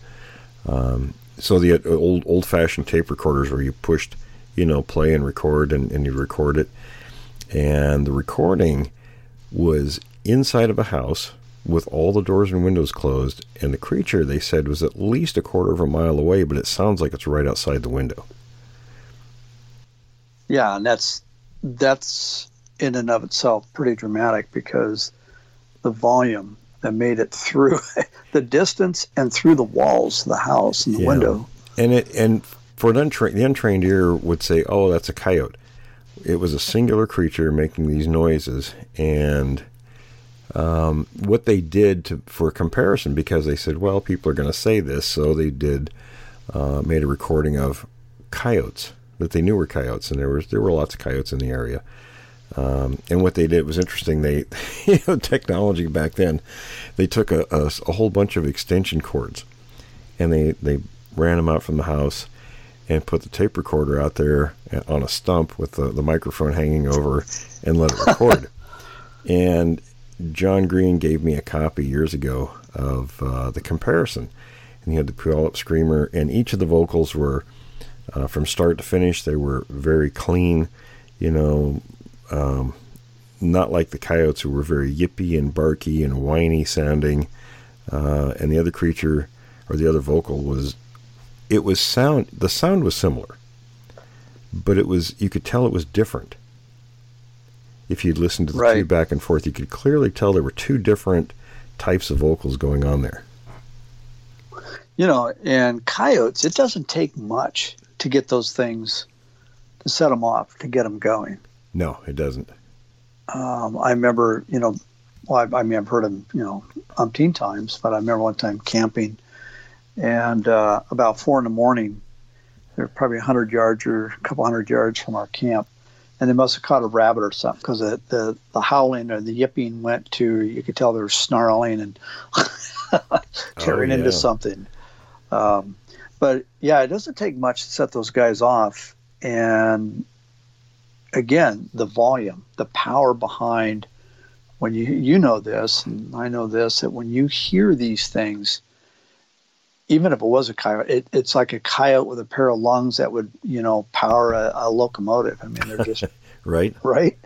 Um, so the uh, old old fashioned tape recorders where you pushed, you know, play and record and, and you record it. And the recording was inside of a house with all the doors and windows closed, and the creature they said was at least a quarter of a mile away, but it sounds like it's right outside the window. Yeah, and that's that's in and of itself pretty dramatic because the volume that made it through the distance and through the walls of the house and the Yeah. window. And it and for an untrained the untrained ear would say, "Oh, that's a coyote." It was a singular creature making these noises, and um, what they did to for comparison, because they said, "Well, people are going to say this," so they did uh, made a recording of coyotes that they knew were coyotes, and there was there were lots of coyotes in the area. Um, and what they did was interesting. They, you know, technology back then, they took a, a, a whole bunch of extension cords, and they they ran them out from the house, and put the tape recorder out there on a stump with the, the microphone hanging over, and let it record. and John Green gave me a copy years ago of uh, the comparison, and he had the Puyallup Screamer, and each of the vocals were uh, from start to finish. They were very clean, you know, um, not like the coyotes who were very yippy and barky and whiny sounding. Uh, and the other creature or the other vocal was, it was sound. The sound was similar, but it was you could tell it was different. If you'd listened to the two back and forth, you could clearly tell there were two different types of vocals going on there. You know, and coyotes, it doesn't take much to get those things to set them off, to get them going. No, it doesn't. Um, I remember, you know, well, I, I mean, I've heard them, you know, umpteen times, but I remember one time camping, and uh, about four in the morning, they're probably a hundred yards or a couple hundred yards from our camp, and they must have caught a rabbit or something because the, the the howling or the yipping went to you could tell they were snarling and tearing yeah. into something. Um, but yeah, it doesn't take much to set those guys off, and again, the volume, the power behind when you you know this and I know this that when you hear these things, even if it was a coyote, it, it's like a coyote with a pair of lungs that would you know power a, a locomotive. I mean, they're just Right? right.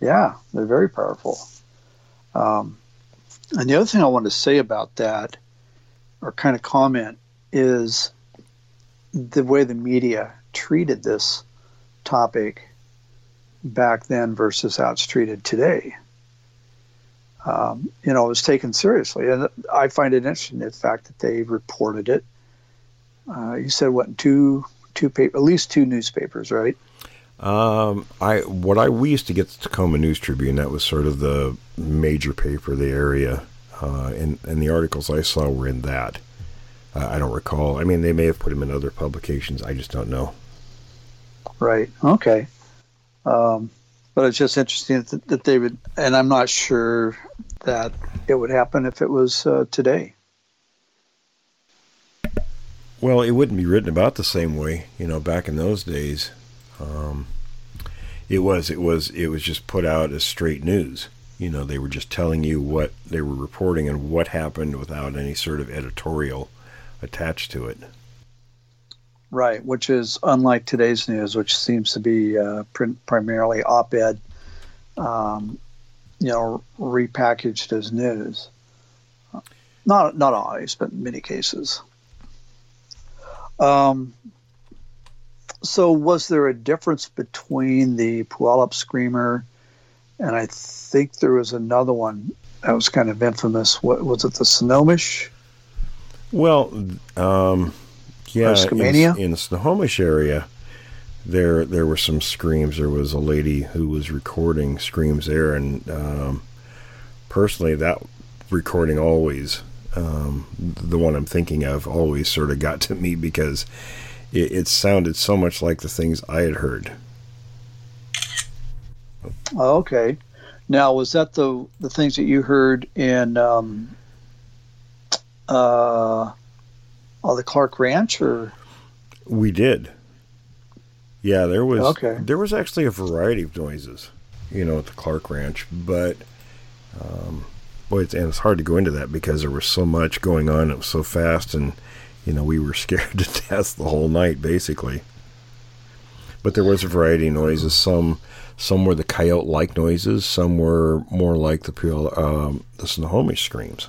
Yeah, they're very powerful. Um, and the other thing I want to say about that, or kind of comment, is the way the media treated this topic back then versus how it's treated today. Um, you know, it was taken seriously, and I find it interesting the fact that they reported it. Uh, you said what two two paper, at least two newspapers, right? Um, I what I we used to get the Tacoma News Tribune. That was sort of the major paper of the area, uh, and and the articles I saw were in that. Uh, I don't recall. I mean, they may have put them in other publications. I just don't know. Right. Okay. Um, but it's just interesting that, that they would, and I'm not sure that it would happen if it was uh, today. Well, it wouldn't be written about the same way, you know. Back in those days, um, it was it was it was just put out as straight news. You know, they were just telling you what they were reporting and what happened without any sort of editorial attached to it. Right. Which is unlike today's news, which seems to be uh, prim- primarily op-ed, um, you know, repackaged as news. Not not always, but in many cases. Um, so, was there a difference between the Puyallup Screamer and I think there was another one that was kind of infamous? What was it? The Snohomish? Well, um, yeah, in, in the Snohomish area, there there were some screams. There was a lady who was recording screams there, and um, personally, that recording always, um, the one I'm thinking of, always sort of got to me because it, it sounded so much like the things I had heard. Oh, okay. Now, was that the the things that you heard in um, uh, oh, the Clark Ranch, or We did. Yeah, there was Okay. there was actually a variety of noises, you know, at the Clark Ranch, but um, boy, it's, and it's hard to go into that because there was so much going on. It was so fast, and you know we were scared to death the whole night, basically. But there was a variety of noises. Some some were the coyote-like noises. Some were more like the um, the Snohomish screams.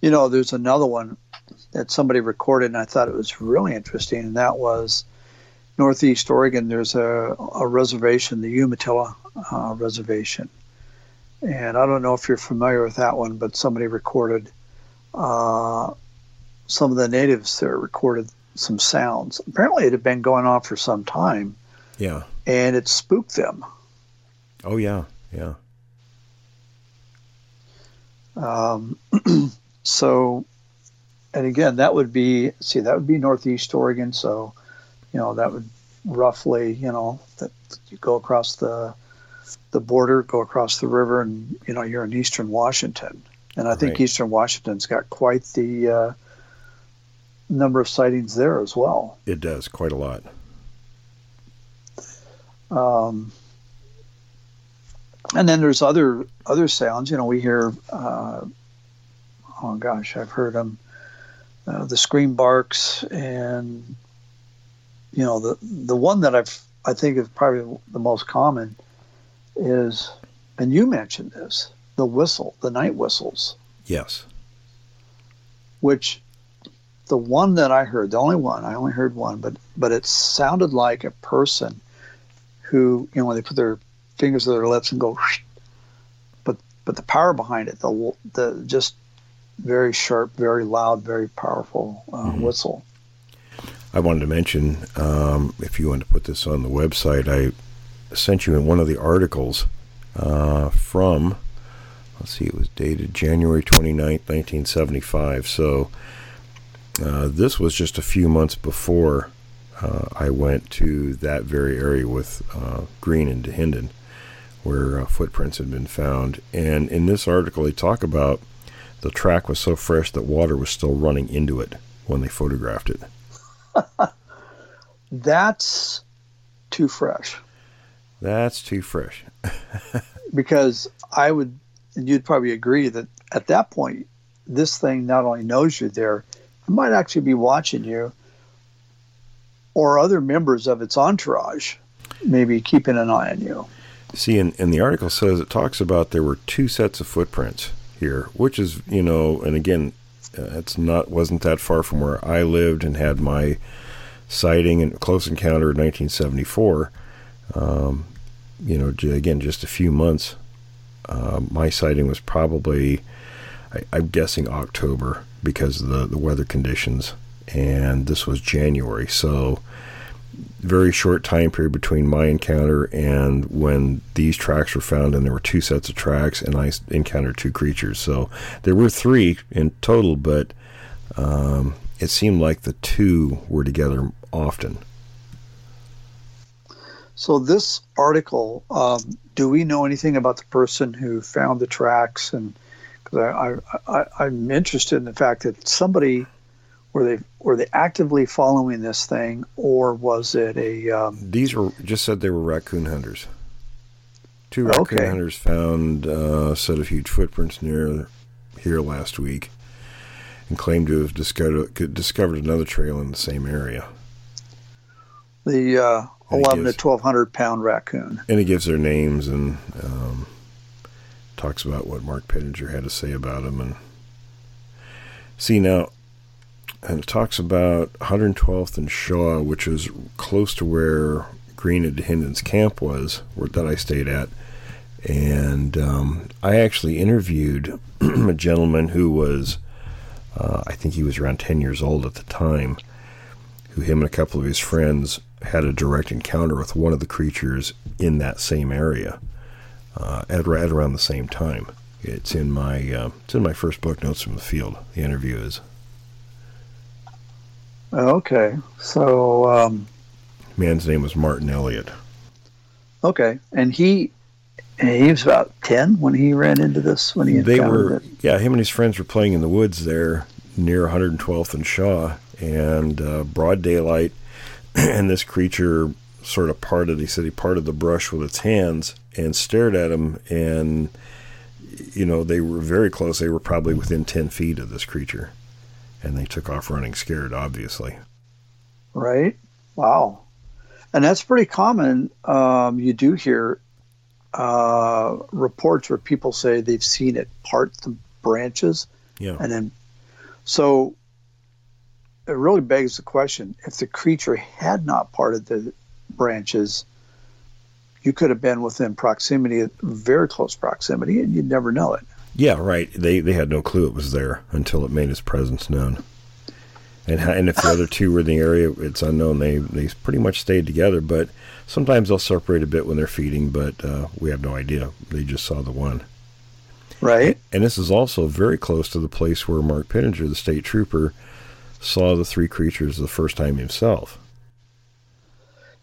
You know, there's another one that somebody recorded, and I thought it was really interesting, and that was Northeast Oregon. There's a, a reservation, the Umatilla uh, Reservation, and I don't know if you're familiar with that one, but somebody recorded uh, some of the natives there recorded some sounds. Apparently, it had been going on for some time. Yeah. And it spooked them. Oh yeah, yeah. Um, so, and again, that would be see that would be Northeast Oregon. So, you know, that would roughly, you know, that you go across the the border, go across the river, and you know you're in eastern Washington. And I think right. eastern Washington's got quite the uh, number of sightings there as well. It does quite a lot. Um, and then there's other other sounds. You know, we hear. Uh, oh gosh, I've heard them. Uh, the scream barks, and you know the the one that I've I think is probably the most common is, and you mentioned this, the whistle, the night whistles. Yes. Which, the one that I heard, the only one, I only heard one, but but it sounded like a person who, you know, when they put their fingers to their lips and go, but but the power behind it, the the just very sharp, very loud, very powerful uh, mm-hmm. whistle. I wanted to mention, um, if you want to put this on the website, I sent you in one of the articles uh, from, let's see, it was dated January 29th, 1975. So uh, this was just a few months before uh, I went to that very area with uh, Green and Dahinden, where uh, footprints had been found. And in this article, they talk about the track was so fresh that water was still running into it when they photographed it. That's too fresh. That's too fresh. because I would, you'd probably agree that at that point, this thing not only knows you're there, it might actually be watching you or other members of its entourage maybe keeping an eye on you. See, and, and the article says it talks about there were two sets of footprints here, which is, you know, and again, uh, it's not wasn't that far from where I lived and had my sighting and close encounter in 1974. Um, you know, again, just a few months. Uh, my sighting was probably, I, am guessing October because of the, the weather conditions, and this was January. So, very short time period between my encounter and when these tracks were found, and there were two sets of tracks, and I encountered two creatures. So there were three in total, but um, it seemed like the two were together often. So this article, um, do we know anything about the person who found the tracks? And because I, I, I, am interested in the fact that somebody were they were they actively following this thing, or was it a? Um, These were just said they were raccoon hunters. Two raccoon okay. hunters found uh, a set of huge footprints near here last week, and claimed to have discovered discovered another trail in the same area. The uh, eleven gives, to twelve hundred pound raccoon, and he gives their names and um, talks about what Mark Pittenger had to say about them, and see now and it talks about 112th and Shaw, which is close to where Green and Dahinden's camp was, where, that I stayed at. And um, I actually interviewed a gentleman who was, uh, I think he was around 10 years old at the time, who him and a couple of his friends had a direct encounter with one of the creatures in that same area uh, at, at around the same time. It's in my uh, it's in my first book, Notes from the Field. The interview is. Okay, so um, man's name was Martin Elliott. Okay, and he he was about ten when he ran into this. When he they were it. yeah, him and his friends were playing in the woods there near 112th and Shaw, and uh, broad daylight, and this creature sort of parted. He said he parted the brush with its hands and stared at him, and you know, they were very close. They were probably within 10 feet of this creature. And they took off running scared, obviously. Right? Wow. And that's pretty common. Um, you do hear uh, reports where people say they've seen it part the branches. Yeah. And then, so it really begs the question if the creature had not parted the branches, you could have been within proximity, very close proximity, and you'd never know it. Yeah, right. They they had no clue it was there until it made its presence known. And and if the other two were in the area, it's unknown. They they pretty much stayed together, but sometimes they'll separate a bit when they're feeding. But uh, we have no idea. They just saw the one. Right. And this is also very close to the place where Mark Pittenger, the state trooper, saw the three creatures the first time himself.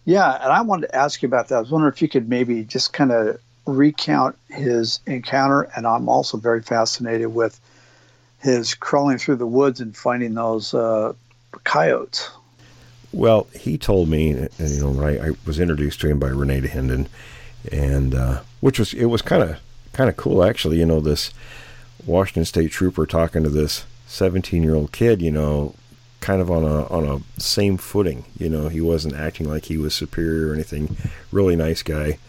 Yeah, and I wanted to ask you about that. I was wondering if you could maybe just kind of recount his encounter, and I'm also very fascinated with his crawling through the woods and finding those uh, coyotes. Well, he told me, you know, I, I was introduced to him by René Dahinden, and uh, which was it was kind of kind of cool actually. You know, this Washington State trooper talking to this 17 year old kid, you know, kind of on a on a same footing. You know, he wasn't acting like he was superior or anything. Really nice guy.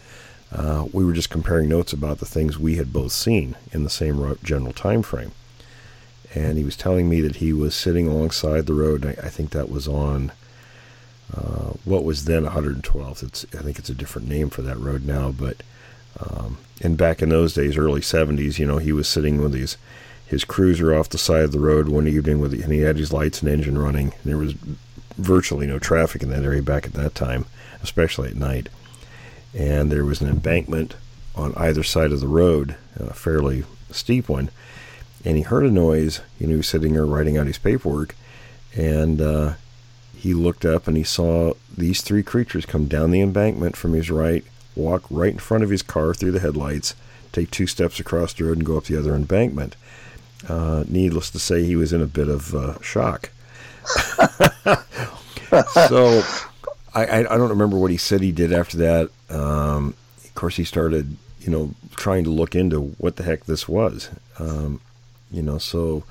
Uh, we were just comparing notes about the things we had both seen in the same general time frame. And he was telling me that he was sitting alongside the road. I, I think that was on uh, what was then 112th. It's I think it's a different name for that road now, but um, and back in those days, early 70s, you know, he was sitting with his his cruiser off the side of the road one evening with and he had his lights and engine running. And there was virtually no traffic in that area back at that time, especially at night. And there was an embankment on either side of the road, a fairly steep one. And he heard a noise. You know, he was sitting there writing out his paperwork, and uh, he looked up and he saw these three creatures come down the embankment from his right, walk right in front of his car through the headlights, take two steps across the road, and go up the other embankment. Uh, needless to say, he was in a bit of uh, shock. so I, I, I, don't remember what he said he did after that. Um, of course, he started, you know, trying to look into what the heck this was. Um, you know, so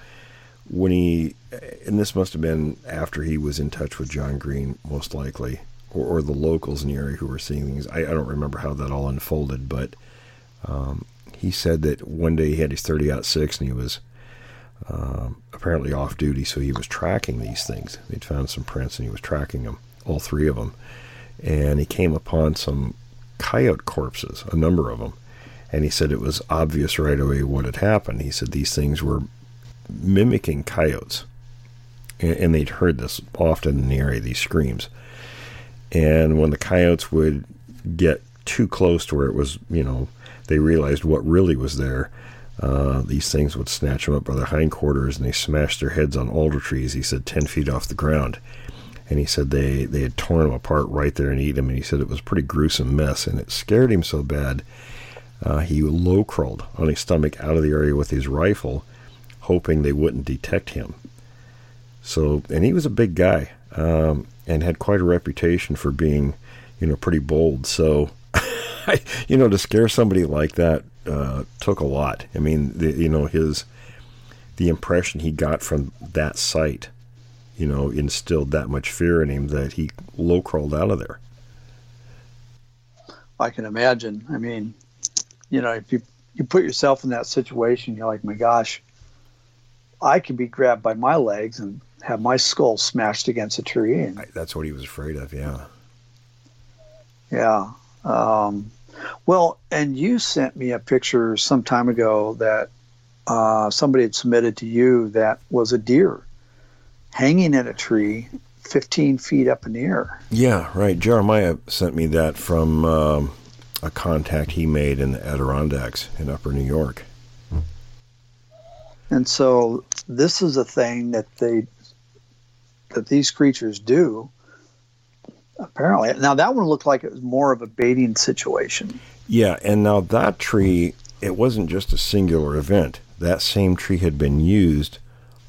when he, and this must have been after he was in touch with John Green, most likely, or, or the locals in the area who were seeing things. I, I don't remember how that all unfolded, but um, he said that one day he had his 30 out six and he was um, apparently off duty, so he was tracking these things. He'd found some prints and he was tracking them, all three of them. And he came upon some coyote corpses, a number of them. And he said it was obvious right away what had happened. He said these things were mimicking coyotes. And, they'd heard this often in the area, these screams. And when the coyotes would get too close to where it was, you know, they realized what really was there uh, these things would snatch them up by their hindquarters and they smashed their heads on alder trees, he said, 10 feet off the ground. And he said they, they had torn him apart right there and eat him. And he said it was a pretty gruesome mess. And it scared him so bad, uh, he low crawled on his stomach out of the area with his rifle, hoping they wouldn't detect him. So, and he was a big guy um, and had quite a reputation for being, you know, pretty bold. So, you know, to scare somebody like that uh, took a lot. I mean, the, you know, his the impression he got from that sight, you know, instilled that much fear in him that he low crawled out of there. I can imagine. I mean, you know, if you you put yourself in that situation, you're like, my gosh, I could be grabbed by my legs and have my skull smashed against a tree. And, That's what he was afraid of. Yeah. Yeah. Um, well, and you sent me a picture some time ago that uh, somebody had submitted to you that was a deer hanging in a tree 15 feet up in the air. Yeah, right. Jeremiah sent me that from um, a contact he made in the Adirondacks in upper New York. And so this is a thing that they that these creatures do apparently. Now that one looked like it was more of a baiting situation. Yeah, and now that tree, it wasn't just a singular event. That same tree had been used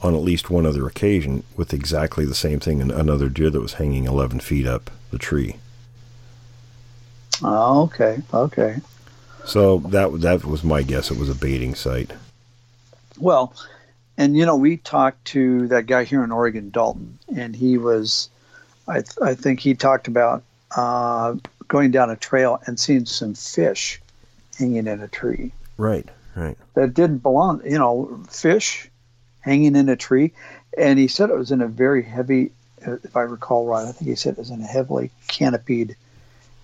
on at least one other occasion with exactly the same thing in another deer that was hanging 11 feet up the tree. Oh, okay, okay. So that that was my guess. It was a baiting site. Well, and you know, we talked to that guy here in Oregon, Dalton, and he was, I, th- I think he talked about uh, going down a trail and seeing some fish hanging in a tree. Right, right. That didn't belong, you know, fish hanging in a tree. And he said it was in a very heavy, if I recall right, I think he said it was in a heavily canopied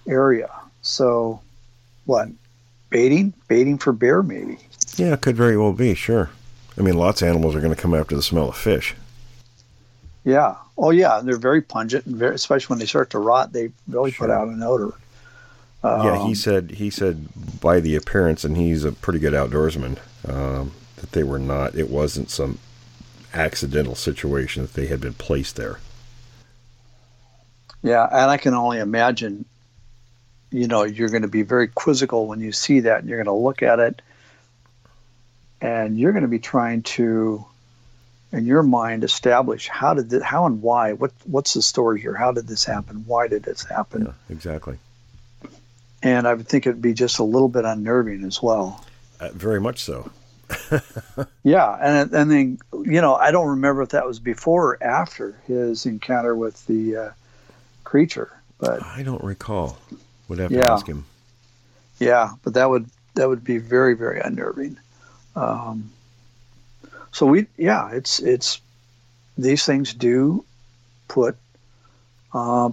area. So, what? Baiting? Baiting for bear, maybe. Yeah, it could very well be, sure. I mean, lots of animals are going to come after the smell of fish. Yeah. Oh, yeah. And they're very pungent, and very, especially when they start to rot, they really sure. put out an odor. Um, yeah, he um, said he said by the appearance, and he's a pretty good outdoorsman, um, that they were not. It wasn't some accidental situation that they had been placed there. Yeah, and I can only imagine. You know, you're going to be very quizzical when you see that, and you're going to look at it. And you're going to be trying to in your mind establish how did this, how and why what what's the story here? How did this happen? Why did this happen? Yeah, exactly. And i would think it'd be just a little bit unnerving as well. Uh, very much so yeah and and then you know i don't remember if that was before or after his encounter with the uh, creature but i don't recall would have to ask him yeah but that would that would be very very unnerving um, so we, yeah, it's it's these things do put uh,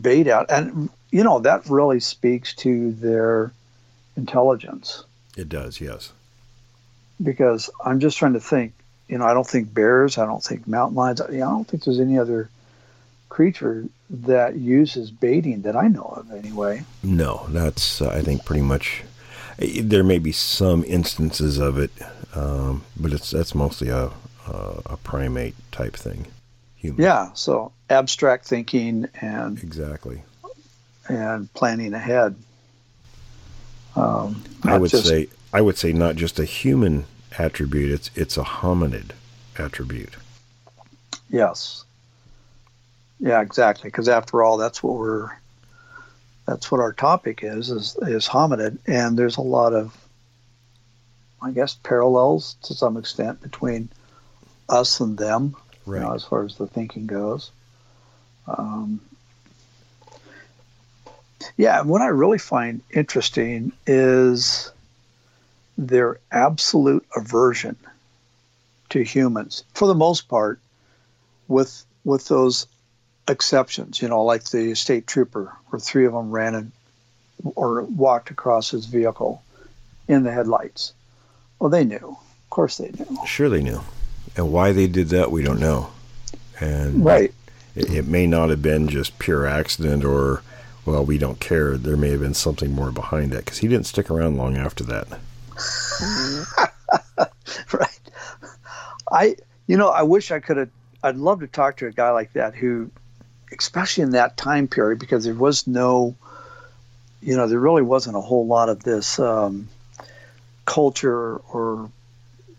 bait out, and you know that really speaks to their intelligence. It does, yes. Because I'm just trying to think. You know, I don't think bears. I don't think mountain lions. I don't think there's any other creature that uses baiting that I know of, anyway. No, that's uh, I think pretty much there may be some instances of it, um, but it's that's mostly a, a, a primate type thing. Human. Yeah. So abstract thinking and exactly and planning ahead. Um, I would just, say I would say not just a human attribute. It's it's a hominid attribute. Yes. Yeah, exactly. Because after all, that's what we're that's what our topic is, is is hominid, and there's a lot of, I guess, parallels to some extent between us and them, right. you know, as far as the thinking goes. Um, yeah, and what I really find interesting is their absolute aversion to humans, for the most part, with with those exceptions, you know, like the state trooper, where three of them ran and, or walked across his vehicle in the headlights. Well, they knew. Of course, they knew. Sure, they knew. And why they did that, we don't know. And right, it, it may not have been just pure accident or, well, we don't care. There may have been something more behind that because he didn't stick around long after that. right. I, you know, I wish I could have. I'd love to talk to a guy like that who especially in that time period, because there was no, you know, there really wasn't a whole lot of this um, culture or,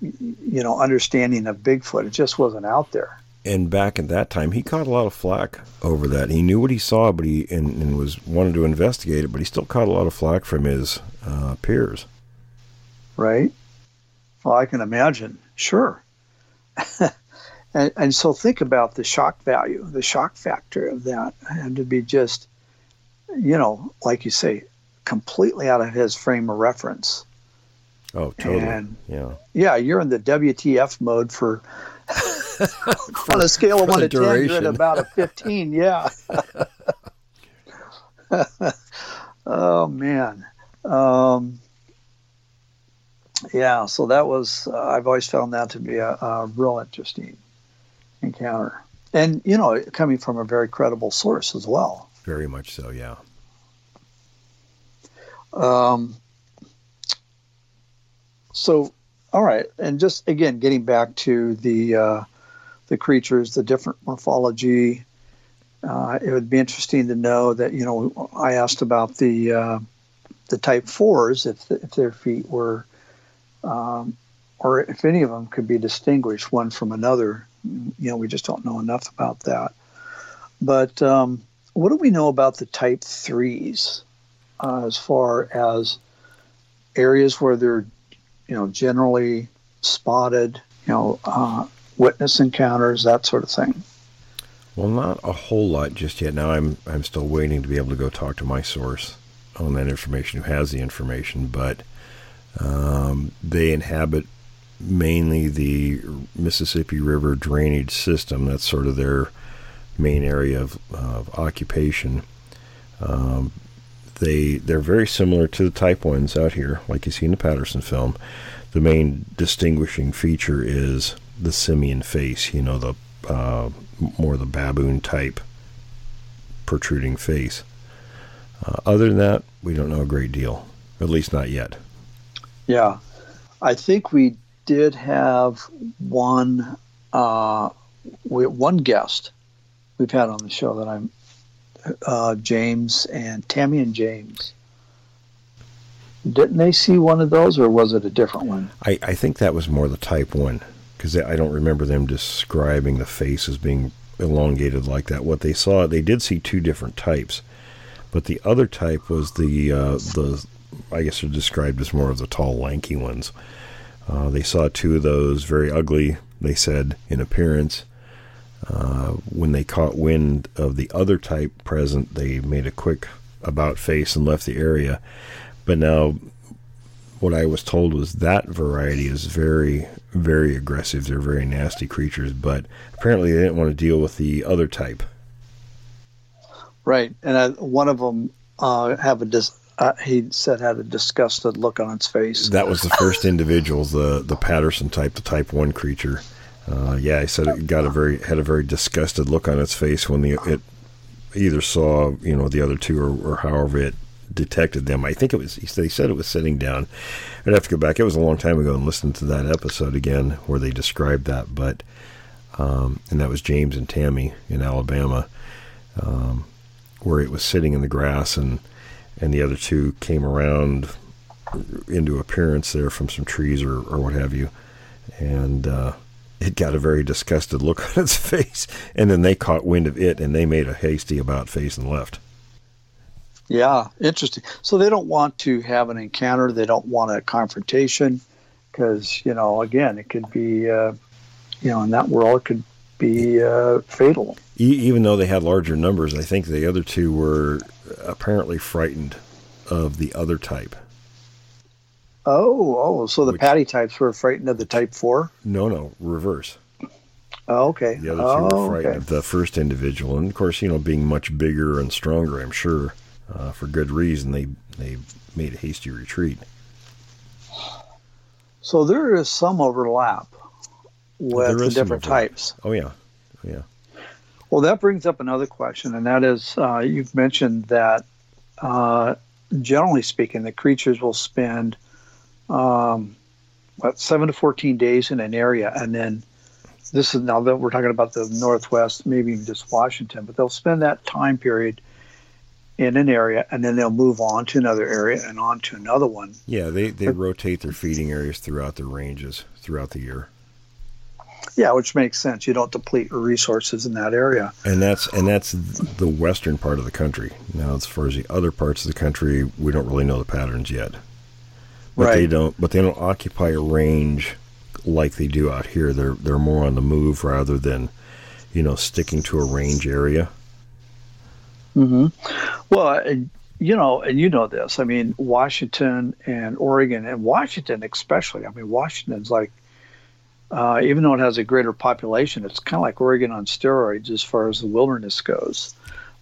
you know, understanding of Bigfoot. It just wasn't out there. And back at that time, he caught a lot of flack over that. He knew what he saw, but he and, and was wanted to investigate it, but he still caught a lot of flack from his uh, peers. Right. Well, I can imagine. Sure. And, and so think about the shock value, the shock factor of that, and to be just, you know, like you say, completely out of his frame of reference. Oh, totally. And yeah. Yeah, you're in the WTF mode for on a scale of one to ten, you're at about a fifteen. Yeah. oh man. Um, yeah, so that was uh, I've always found that to be a, a real interesting encounter. And, you know, coming from a very credible source as well. Very much so, yeah. Um, so, all right. And just again, getting back to the, uh, the creatures, the different morphology, uh, it would be interesting to know that, you know, I asked about the, uh, the type fours, if, if their feet were, um, or if any of them could be distinguished one from another you know, we just don't know enough about that. But um, what do we know about the type threes uh, as far as areas where they're, you know, generally spotted, you know, uh, witness encounters, that sort of thing? Well, not a whole lot just yet. Now I'm I'm still waiting to be able to go talk to my source on that information, who has the information, but um, they inhabit mainly the Mississippi River drainage system. That's sort of their main area of, of occupation. Um, they they're very similar to the Type ones out here, like you see in the Patterson film. The main distinguishing feature is the simian face. You know the uh, more the baboon type protruding face. Uh, other than that, we don't know a great deal, at least not yet. Yeah, I think we did have one uh, we, one guest we've had on the show that I'm uh, James and Tammy and James. Didn't they see one of those, or was it a different one? I, I think that was more the type one because I don't remember them describing the face as being elongated like that. What they saw, they did see two different types, but the other type was the uh, the I guess they're described as more of the tall, lanky ones. Uh, they saw two of those, very ugly. They said in appearance. Uh, when they caught wind of the other type present, they made a quick about face and left the area. But now, what I was told was that variety is very, very aggressive. They're very nasty creatures, but apparently they didn't want to deal with the other type. Right, and uh, one of them uh, have a dis- uh, he said had a disgusted look on its face. That was the first individual, the the Patterson type, the Type One creature. Uh, yeah, he said it got a very had a very disgusted look on its face when the it either saw you know the other two or, or however it detected them. I think it was he said, he said it was sitting down. I'd have to go back. It was a long time ago and listen to that episode again where they described that. But um, and that was James and Tammy in Alabama, um, where it was sitting in the grass and and the other two came around into appearance there from some trees or, or what have you, and uh, it got a very disgusted look on its face, and then they caught wind of it and they made a hasty about face and left. Yeah, interesting. So they don't want to have an encounter. They don't want a confrontation because you know, again, it could be, uh, you know, in that world, it could be uh, fatal. even though they had larger numbers, I think the other two were apparently frightened of the other type. Oh, oh, so the Which- patty types were frightened of the type four. No, no, reverse. Oh, okay. The other two oh, were frightened okay. of the first individual, and of course, you know, being much bigger and stronger, I'm sure, uh, for good reason, they they made a hasty retreat. So there is some overlap with the different overlap. types. Oh yeah, yeah. Well, that brings up another question, and that is uh, you've mentioned that uh, generally speaking, the creatures will spend um, what seven to fourteen days in an area, and then this is now that we're talking about the Northwest, maybe even just Washington, but they'll spend that time period in an area, and then they'll move on to another area and on to another one. Yeah, they, they rotate their feeding areas throughout their ranges throughout the year. Yeah, which makes sense. You don't deplete your resources in that area. And that's and that's the western part of the country. Now, as far as the other parts of the country, we don't really know the patterns yet. But they don't. But they don't occupy a range like they do out here. They're they're more on the move rather than, you know, sticking to a range area. hmm Well, you know, and you know this. I mean, Washington and Oregon, and Washington especially. I mean, Washington's like, uh, even though it has a greater population, it's kind of like Oregon on steroids as far as the wilderness goes.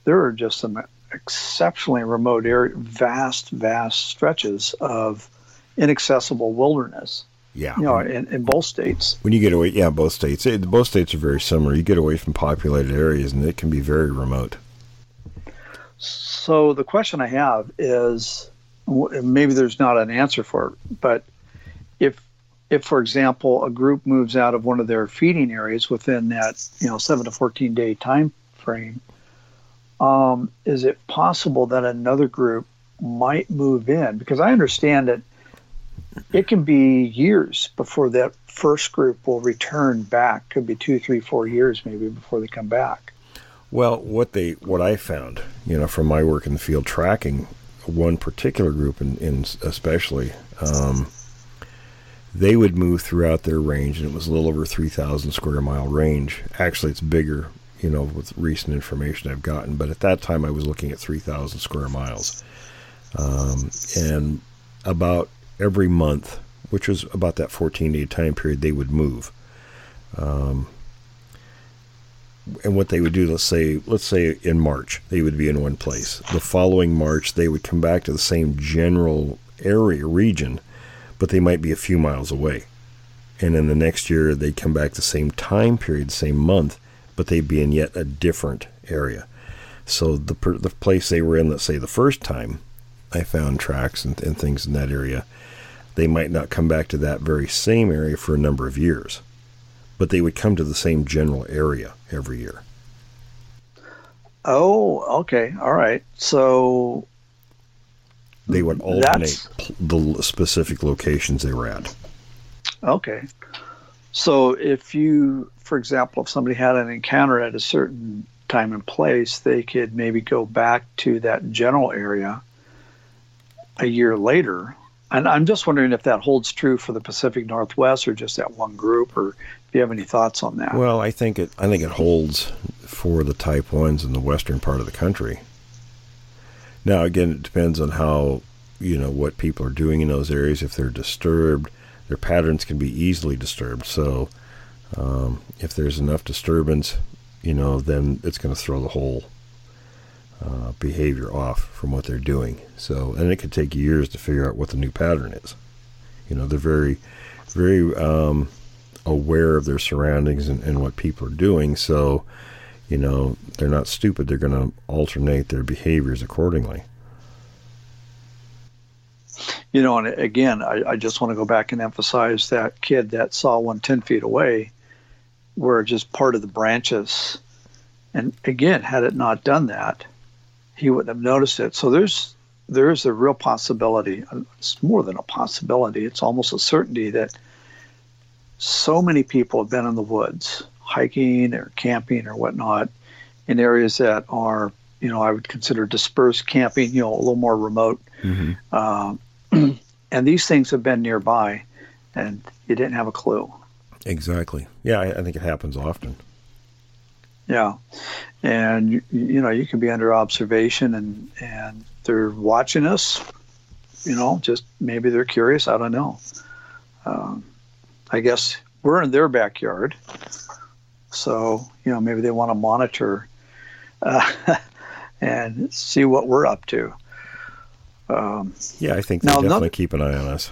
There are just some exceptionally remote area, vast, vast stretches of inaccessible wilderness. Yeah. You know, in, in both states. When you get away, yeah, both states. It, both states are very similar. You get away from populated areas, and it can be very remote. So the question I have is, maybe there's not an answer for it, but if, if for example, a group moves out of one of their feeding areas within that you know seven to fourteen day time frame, um, is it possible that another group might move in? Because I understand that it can be years before that first group will return back. Could be two, three, four years maybe before they come back. Well, what they what I found, you know, from my work in the field tracking one particular group, in, in especially, um, they would move throughout their range, and it was a little over 3,000 square mile range. Actually, it's bigger, you know, with recent information I've gotten, but at that time I was looking at 3,000 square miles. Um, and about every month, which was about that 14 day time period, they would move. Um, and what they would do, let's say, let's say in March, they would be in one place. The following March, they would come back to the same general area region, but they might be a few miles away. And then the next year, they'd come back the same time period, same month, but they'd be in yet a different area. So the the place they were in, let's say the first time, I found tracks and, and things in that area. They might not come back to that very same area for a number of years but they would come to the same general area every year. Oh, okay. All right. So they would alternate the specific locations they were at. Okay. So if you, for example, if somebody had an encounter at a certain time and place, they could maybe go back to that general area a year later. And I'm just wondering if that holds true for the Pacific Northwest or just that one group, or if you have any thoughts on that? Well, I think it. I think it holds for the Type Ones in the western part of the country. Now, again, it depends on how you know what people are doing in those areas. If they're disturbed, their patterns can be easily disturbed. So, um, if there's enough disturbance, you know, then it's going to throw the whole uh, behavior off from what they're doing. So, and it could take years to figure out what the new pattern is. You know, they're very, very um, aware of their surroundings and, and what people are doing. So, you know, they're not stupid. They're going to alternate their behaviors accordingly. You know, and again, I, I just want to go back and emphasize that kid that saw one 10 feet away were just part of the branches. And again, had it not done that, he wouldn't have noticed it. So there's there's a real possibility. It's more than a possibility. It's almost a certainty that so many people have been in the woods hiking or camping or whatnot in areas that are you know I would consider dispersed camping you know a little more remote. Mm-hmm. uh, and these things have been nearby and you didn't have a clue. Exactly. Yeah I, I think it happens often. Yeah. And you, you know you can be under observation and and they're watching us you know just maybe they're curious. I don't know. Um, I guess we're in their backyard. So, you know, maybe they want to monitor uh, and see what we're up to. Um, yeah, I think they now, definitely keep an eye on us.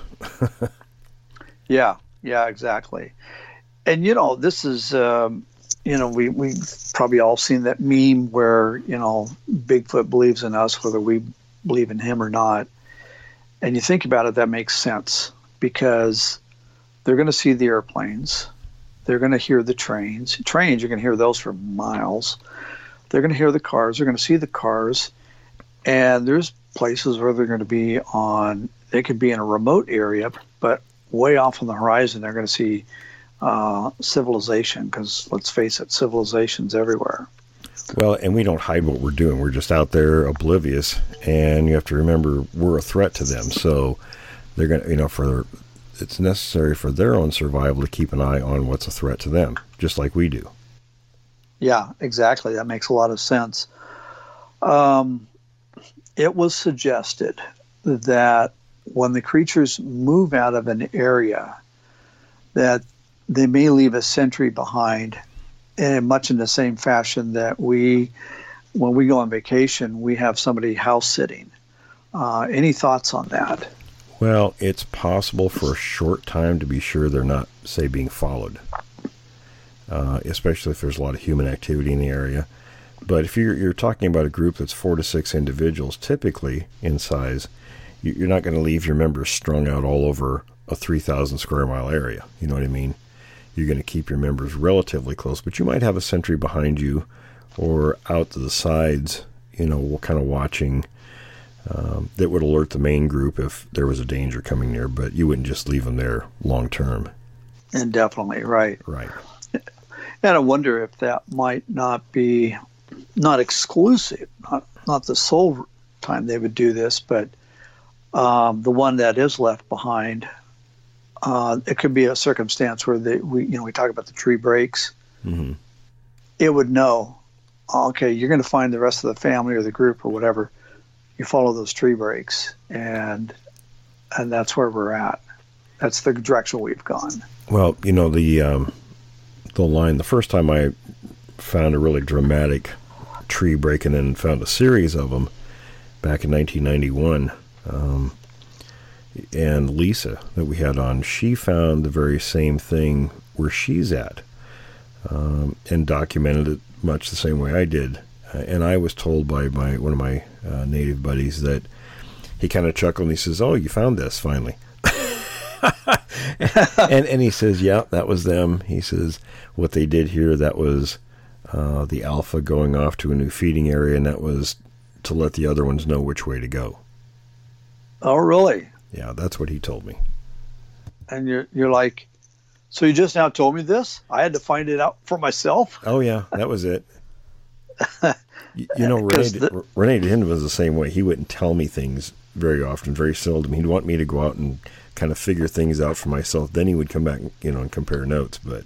yeah, yeah, exactly. And, you know, this is, um, you know, we, we probably all seen that meme where, you know, Bigfoot believes in us, whether we believe in him or not. And you think about it, that makes sense because they're going to see the airplanes. They're going to hear the trains. Trains, you're going to hear those for miles. They're going to hear the cars. They're going to see the cars. And there's places where they're going to be on, they could be in a remote area, but way off on the horizon, they're going to see uh, civilization because let's face it, civilization's everywhere. Well, and we don't hide what we're doing. We're just out there oblivious, and you have to remember we're a threat to them. So they're going to, you know, for it's necessary for their own survival to keep an eye on what's a threat to them, just like we do. Yeah, exactly. That makes a lot of sense. Um, it was suggested that when the creatures move out of an area, that they may leave a sentry behind, in much in the same fashion that we, when we go on vacation, we have somebody house sitting. Uh, any thoughts on that? Well, it's possible for a short time to be sure they're not, say, being followed, uh, especially if there's a lot of human activity in the area. But if you're, you're talking about a group that's four to six individuals, typically in size, you're not going to leave your members strung out all over a 3,000 square mile area. You know what I mean? You're going to keep your members relatively close, but you might have a sentry behind you or out to the sides, you know, kind of watching um, that would alert the main group if there was a danger coming near, but you wouldn't just leave them there long term. Indefinitely, right. Right. And I wonder if that might not be not exclusive, not not the sole time they would do this, but um, the one that is left behind, uh, it could be a circumstance where they, we, you know, we talk about the tree breaks. Mm-hmm. It would know, okay, you're going to find the rest of the family or the group or whatever. You follow those tree breaks, and and that's where we're at. That's the direction we've gone. Well, you know the um, the line. The first time I found a really dramatic tree breaking and found a series of them back in 1991. Um, and Lisa that we had on, she found the very same thing where she's at, um, and documented it much the same way I did. Uh, and I was told by my one of my uh, native buddies that he kind of chuckled and he says, "Oh, you found this finally." and and he says, "Yeah, that was them." He says, "What they did here, that was uh, the alpha going off to a new feeding area, and that was to let the other ones know which way to go." Oh, really? Yeah, that's what he told me. And you're you're like, so you just now told me this? I had to find it out for myself. Oh yeah, that was it. You, you know, René, the, René was the same way. He wouldn't tell me things very often, very seldom. He'd want me to go out and kind of figure things out for myself. Then he would come back, you know, and compare notes. But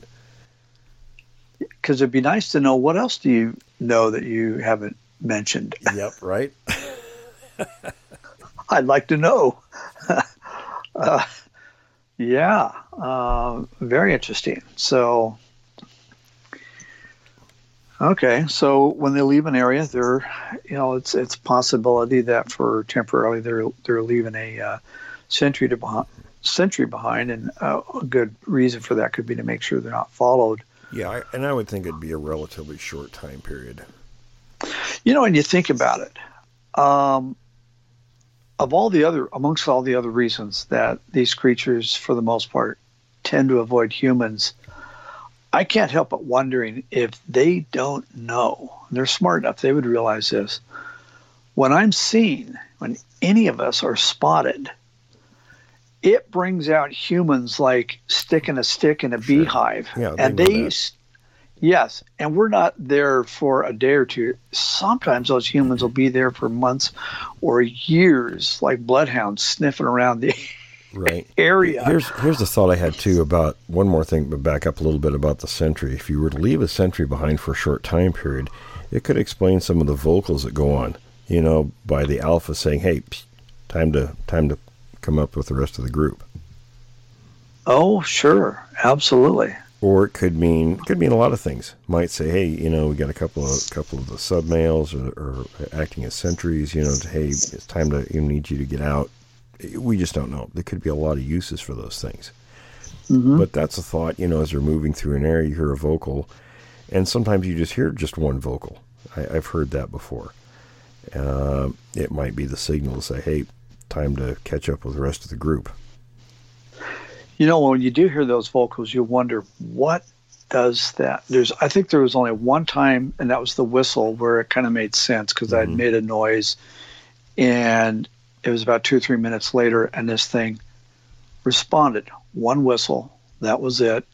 because it'd be nice to know what else do you know that you haven't mentioned. Yep, right. I'd like to know. uh, yeah, uh, very interesting. So, okay, so when they leave an area, they're, you know, it's it's possibility that for temporarily they're they're leaving a uh, sentry to behind, sentry behind, and uh, a good reason for that could be to make sure they're not followed. Yeah, I, and I would think it'd be a relatively short time period. You know, when you think about it, um, of all the other, amongst all the other reasons that these creatures, for the most part, tend to avoid humans, I can't help but wondering if they don't know. They're smart enough; they would realize this. When I'm seen, when any of us are spotted, it brings out humans like sticking a stick in a sure. beehive. Yeah, they and they, yes, and we're not there for a day or two. Sometimes those humans will be there for months or years, like bloodhounds sniffing around the right area. Here's here's the thought I had too about one more thing, but back up a little bit about the sentry. If you were to leave a sentry behind for a short time period, it could explain some of the vocals that go on. You know, by the alpha saying, "Hey, time to time to come up with the rest of the group. Oh, sure, absolutely. Or it could mean could mean a lot of things. Might say, hey, you know, we got a couple of couple of the sub males or, or acting as sentries. You know, to, hey, it's time to you need you to get out. We just don't know. There could be a lot of uses for those things. Mm-hmm. But that's a thought. You know, as they're moving through an area, you hear a vocal, and sometimes you just hear just one vocal. I, have heard that before. Uh, it might be the signal to say, hey, time to catch up with the rest of the group. You know, when you do hear those vocals, you wonder what does that. There's, I think there was only one time, and that was the whistle, where it kind of made sense because mm-hmm. I'd made a noise, and it was about two or three minutes later, and this thing responded. One whistle, that was it.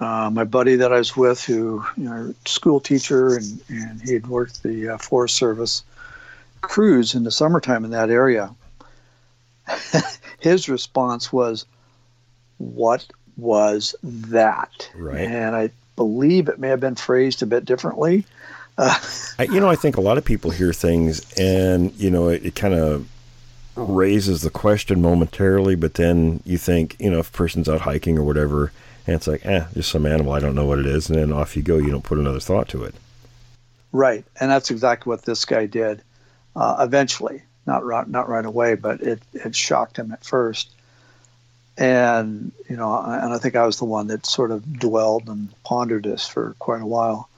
Uh, my buddy that I was with, who you know, school teacher, and and he had worked the uh, Forest Service cruise in the summertime in that area. his response was, What was that? Right. And I believe it may have been phrased a bit differently. Uh, I, you know, I think a lot of people hear things and, you know, it, it kind of raises the question momentarily, but then you think, you know, if a person's out hiking or whatever, and it's like, eh, just some animal, I don't know what it is, and then off you go. You don't put another thought to it. Right, and that's exactly what this guy did. Uh, eventually, not right, not right away, but it, it shocked him at first. And you know, and I think I was the one that sort of dwelled and pondered this for quite a while.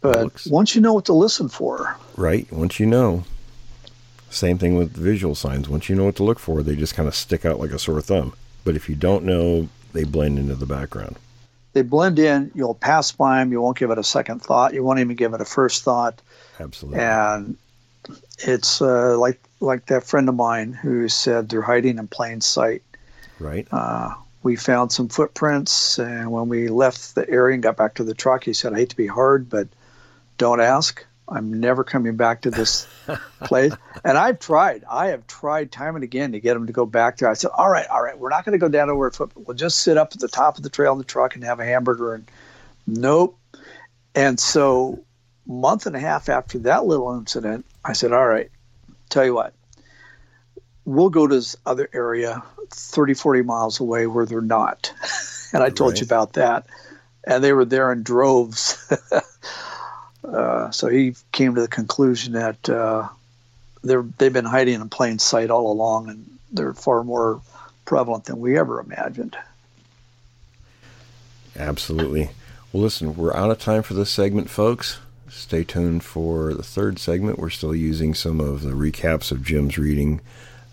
But looks, once you know what to listen for, right? Once you know, same thing with visual signs. Once you know what to look for, they just kind of stick out like a sore thumb. But if you don't know, they blend into the background. They blend in. You'll pass by them. You won't give it a second thought. You won't even give it a first thought. Absolutely. And it's uh, like like that friend of mine who said they're hiding in plain sight. Right. Uh, we found some footprints, and when we left the area and got back to the truck, he said, "I hate to be hard, but don't ask." I'm never coming back to this place. And I've tried. I have tried time and again to get them to go back there. I said, all right, all right, we're not going to go down to where foot. We'll just sit up at the top of the trail in the truck and have a hamburger. And nope. And so, month and a half after that little incident, I said, all right, tell you what, we'll go to this other area 30, 40 miles away where they're not. and I told right. you about that. And they were there in droves. uh, so he came to the conclusion that uh, they're, they've been hiding in plain sight all along, and they're far more prevalent than we ever imagined. Absolutely. Well, listen, we're out of time for this segment, folks. Stay tuned for the third segment. We're still using some of the recaps of Jim's reading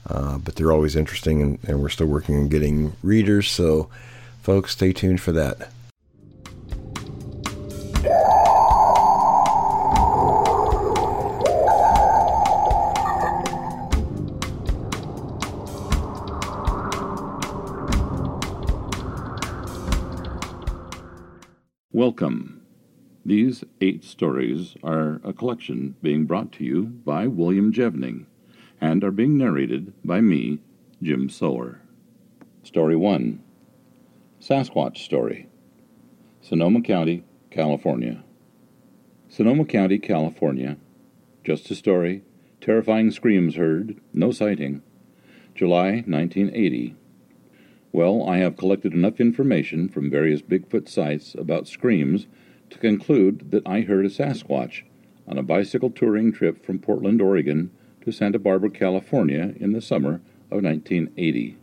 uh, but they're always interesting, and, and we're still working on getting readers. So, folks, stay tuned for that. Welcome. These eight stories are a collection being brought to you by William Jevning and are being narrated by me, Jim Sower. Story 1 Sasquatch Story Sonoma County, California. Sonoma County, California. Just a story. Terrifying screams heard. No sighting. July 1980. Well, I have collected enough information from various Bigfoot sites about screams to conclude that I heard a Sasquatch on a bicycle touring trip from Portland, Oregon to Santa Barbara, California in the summer of 1980.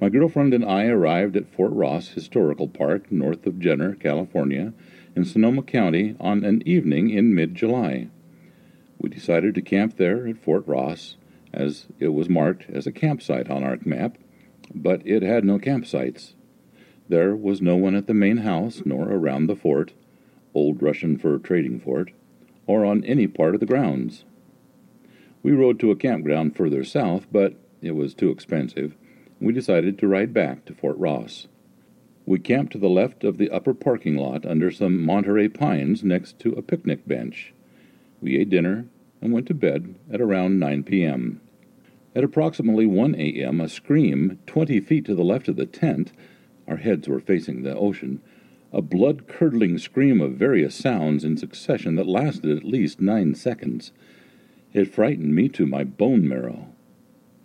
My girlfriend and I arrived at Fort Ross Historical Park, north of Jenner, California, in Sonoma County on an evening in mid July. We decided to camp there at Fort Ross, as it was marked as a campsite on our map, but it had no campsites. There was no one at the main house nor around the fort, old Russian fur trading fort, or on any part of the grounds. We rode to a campground further south, but it was too expensive. We decided to ride back to Fort Ross. We camped to the left of the upper parking lot under some Monterey pines next to a picnic bench. We ate dinner and went to bed at around 9 p.m. At approximately 1 a.m., a scream 20 feet to the left of the tent, our heads were facing the ocean, a blood curdling scream of various sounds in succession that lasted at least nine seconds. It frightened me to my bone marrow.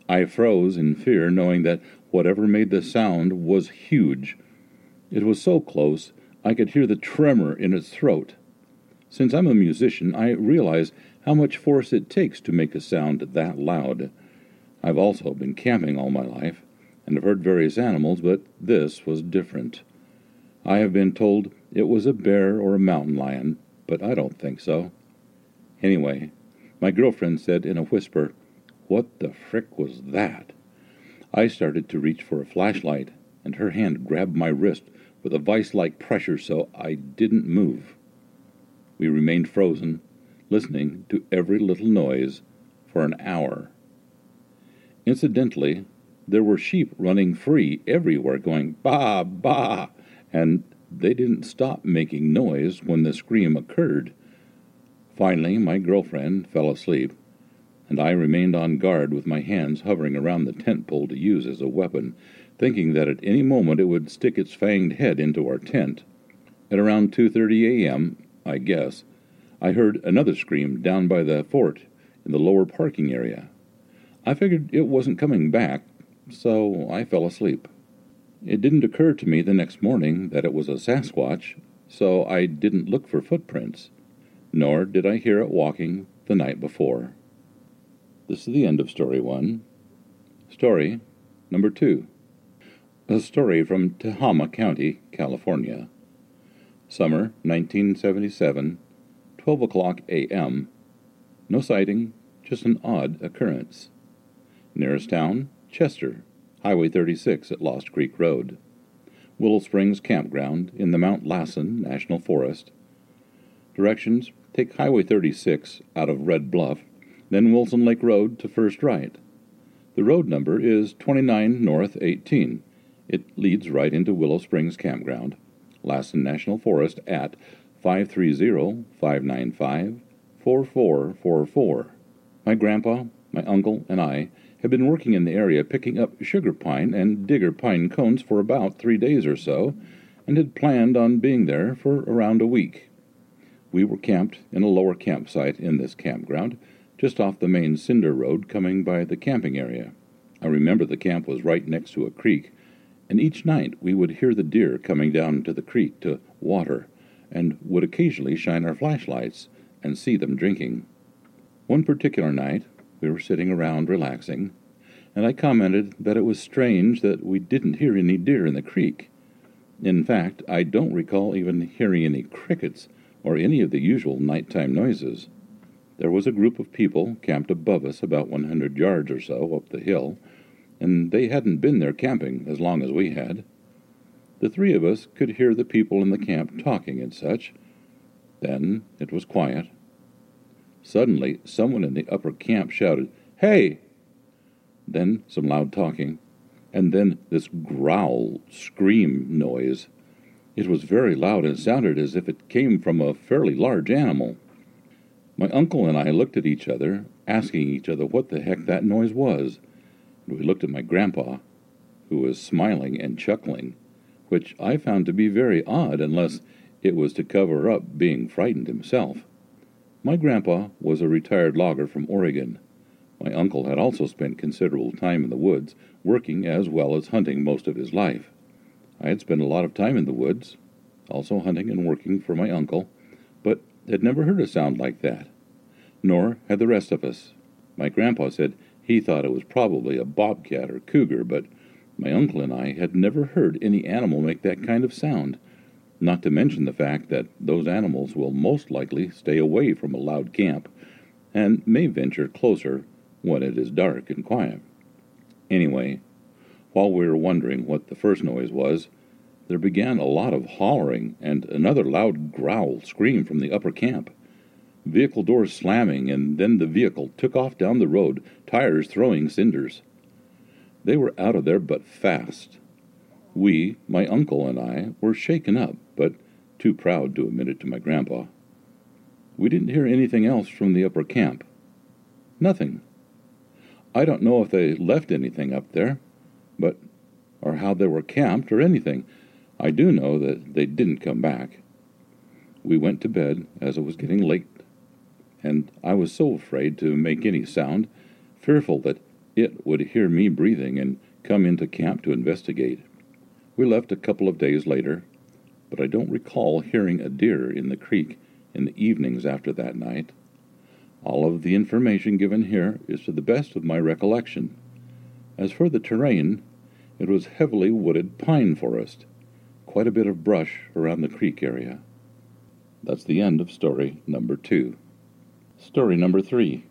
I froze in fear, knowing that whatever made the sound was huge. It was so close I could hear the tremor in its throat. Since I'm a musician, I realize how much force it takes to make a sound that loud. I've also been camping all my life and have heard various animals, but this was different. I have been told it was a bear or a mountain lion, but I don't think so. Anyway, my girlfriend said in a whisper, What the frick was that? I started to reach for a flashlight, and her hand grabbed my wrist with a vice like pressure so I didn't move. We remained frozen, listening to every little noise for an hour. Incidentally, there were sheep running free everywhere, going ba ba, and they didn't stop making noise when the scream occurred. Finally, my girlfriend fell asleep, and I remained on guard with my hands hovering around the tent pole to use as a weapon, thinking that at any moment it would stick its fanged head into our tent. At around 2:30 a.m., I guess, I heard another scream down by the fort in the lower parking area. I figured it wasn't coming back, so I fell asleep. It didn't occur to me the next morning that it was a Sasquatch, so I didn't look for footprints nor did I hear it walking the night before. This is the end of story one. Story number two. A story from Tehama County, California. Summer 1977, 12 o'clock a.m. No sighting, just an odd occurrence. Nearest town, Chester, Highway 36 at Lost Creek Road. Willow Springs Campground in the Mount Lassen National Forest. Directions Take Highway 36 out of Red Bluff, then Wilson Lake Road to First Right. The road number is 29 North 18. It leads right into Willow Springs Campground, Lassen National Forest at 530 595 4444. My grandpa, my uncle, and I had been working in the area picking up sugar pine and digger pine cones for about three days or so, and had planned on being there for around a week. We were camped in a lower campsite in this campground, just off the main cinder road coming by the camping area. I remember the camp was right next to a creek, and each night we would hear the deer coming down to the creek to water, and would occasionally shine our flashlights and see them drinking. One particular night, we were sitting around relaxing, and I commented that it was strange that we didn't hear any deer in the creek. In fact, I don't recall even hearing any crickets or any of the usual nighttime noises. There was a group of people camped above us about 100 yards or so up the hill, and they hadn't been there camping as long as we had. The three of us could hear the people in the camp talking and such. Then it was quiet. Suddenly, someone in the upper camp shouted, Hey! Then some loud talking, and then this growl, scream noise. It was very loud and sounded as if it came from a fairly large animal. My uncle and I looked at each other, asking each other what the heck that noise was. And we looked at my grandpa, who was smiling and chuckling, which I found to be very odd unless it was to cover up being frightened himself. My grandpa was a retired logger from Oregon. My uncle had also spent considerable time in the woods, working as well as hunting most of his life. I had spent a lot of time in the woods, also hunting and working for my uncle, but had never heard a sound like that. Nor had the rest of us. My grandpa said he thought it was probably a bobcat or cougar, but my uncle and I had never heard any animal make that kind of sound, not to mention the fact that those animals will most likely stay away from a loud camp and may venture closer when it is dark and quiet. Anyway, while we were wondering what the first noise was, there began a lot of hollering and another loud growl scream from the upper camp. Vehicle doors slamming, and then the vehicle took off down the road, tires throwing cinders. They were out of there but fast. We, my uncle and I, were shaken up, but too proud to admit it to my grandpa. We didn't hear anything else from the upper camp. Nothing. I don't know if they left anything up there, but or how they were camped or anything. I do know that they didn't come back. We went to bed as it was getting late, and I was so afraid to make any sound, fearful that it would hear me breathing and come into camp to investigate. We left a couple of days later, but I don't recall hearing a deer in the creek in the evenings after that night. All of the information given here is to the best of my recollection. As for the terrain, it was heavily wooded pine forest, quite a bit of brush around the creek area. That's the end of story number two. Story number three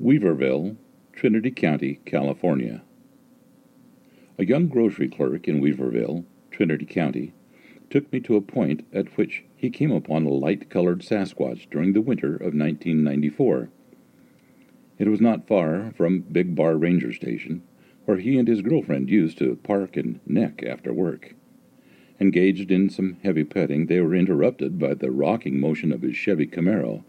Weaverville, Trinity County, California. A young grocery clerk in Weaverville, Trinity County, took me to a point at which he came upon a light colored Sasquatch during the winter of 1994. It was not far from Big Bar Ranger Station, where he and his girlfriend used to park and neck after work. Engaged in some heavy petting, they were interrupted by the rocking motion of his Chevy Camaro.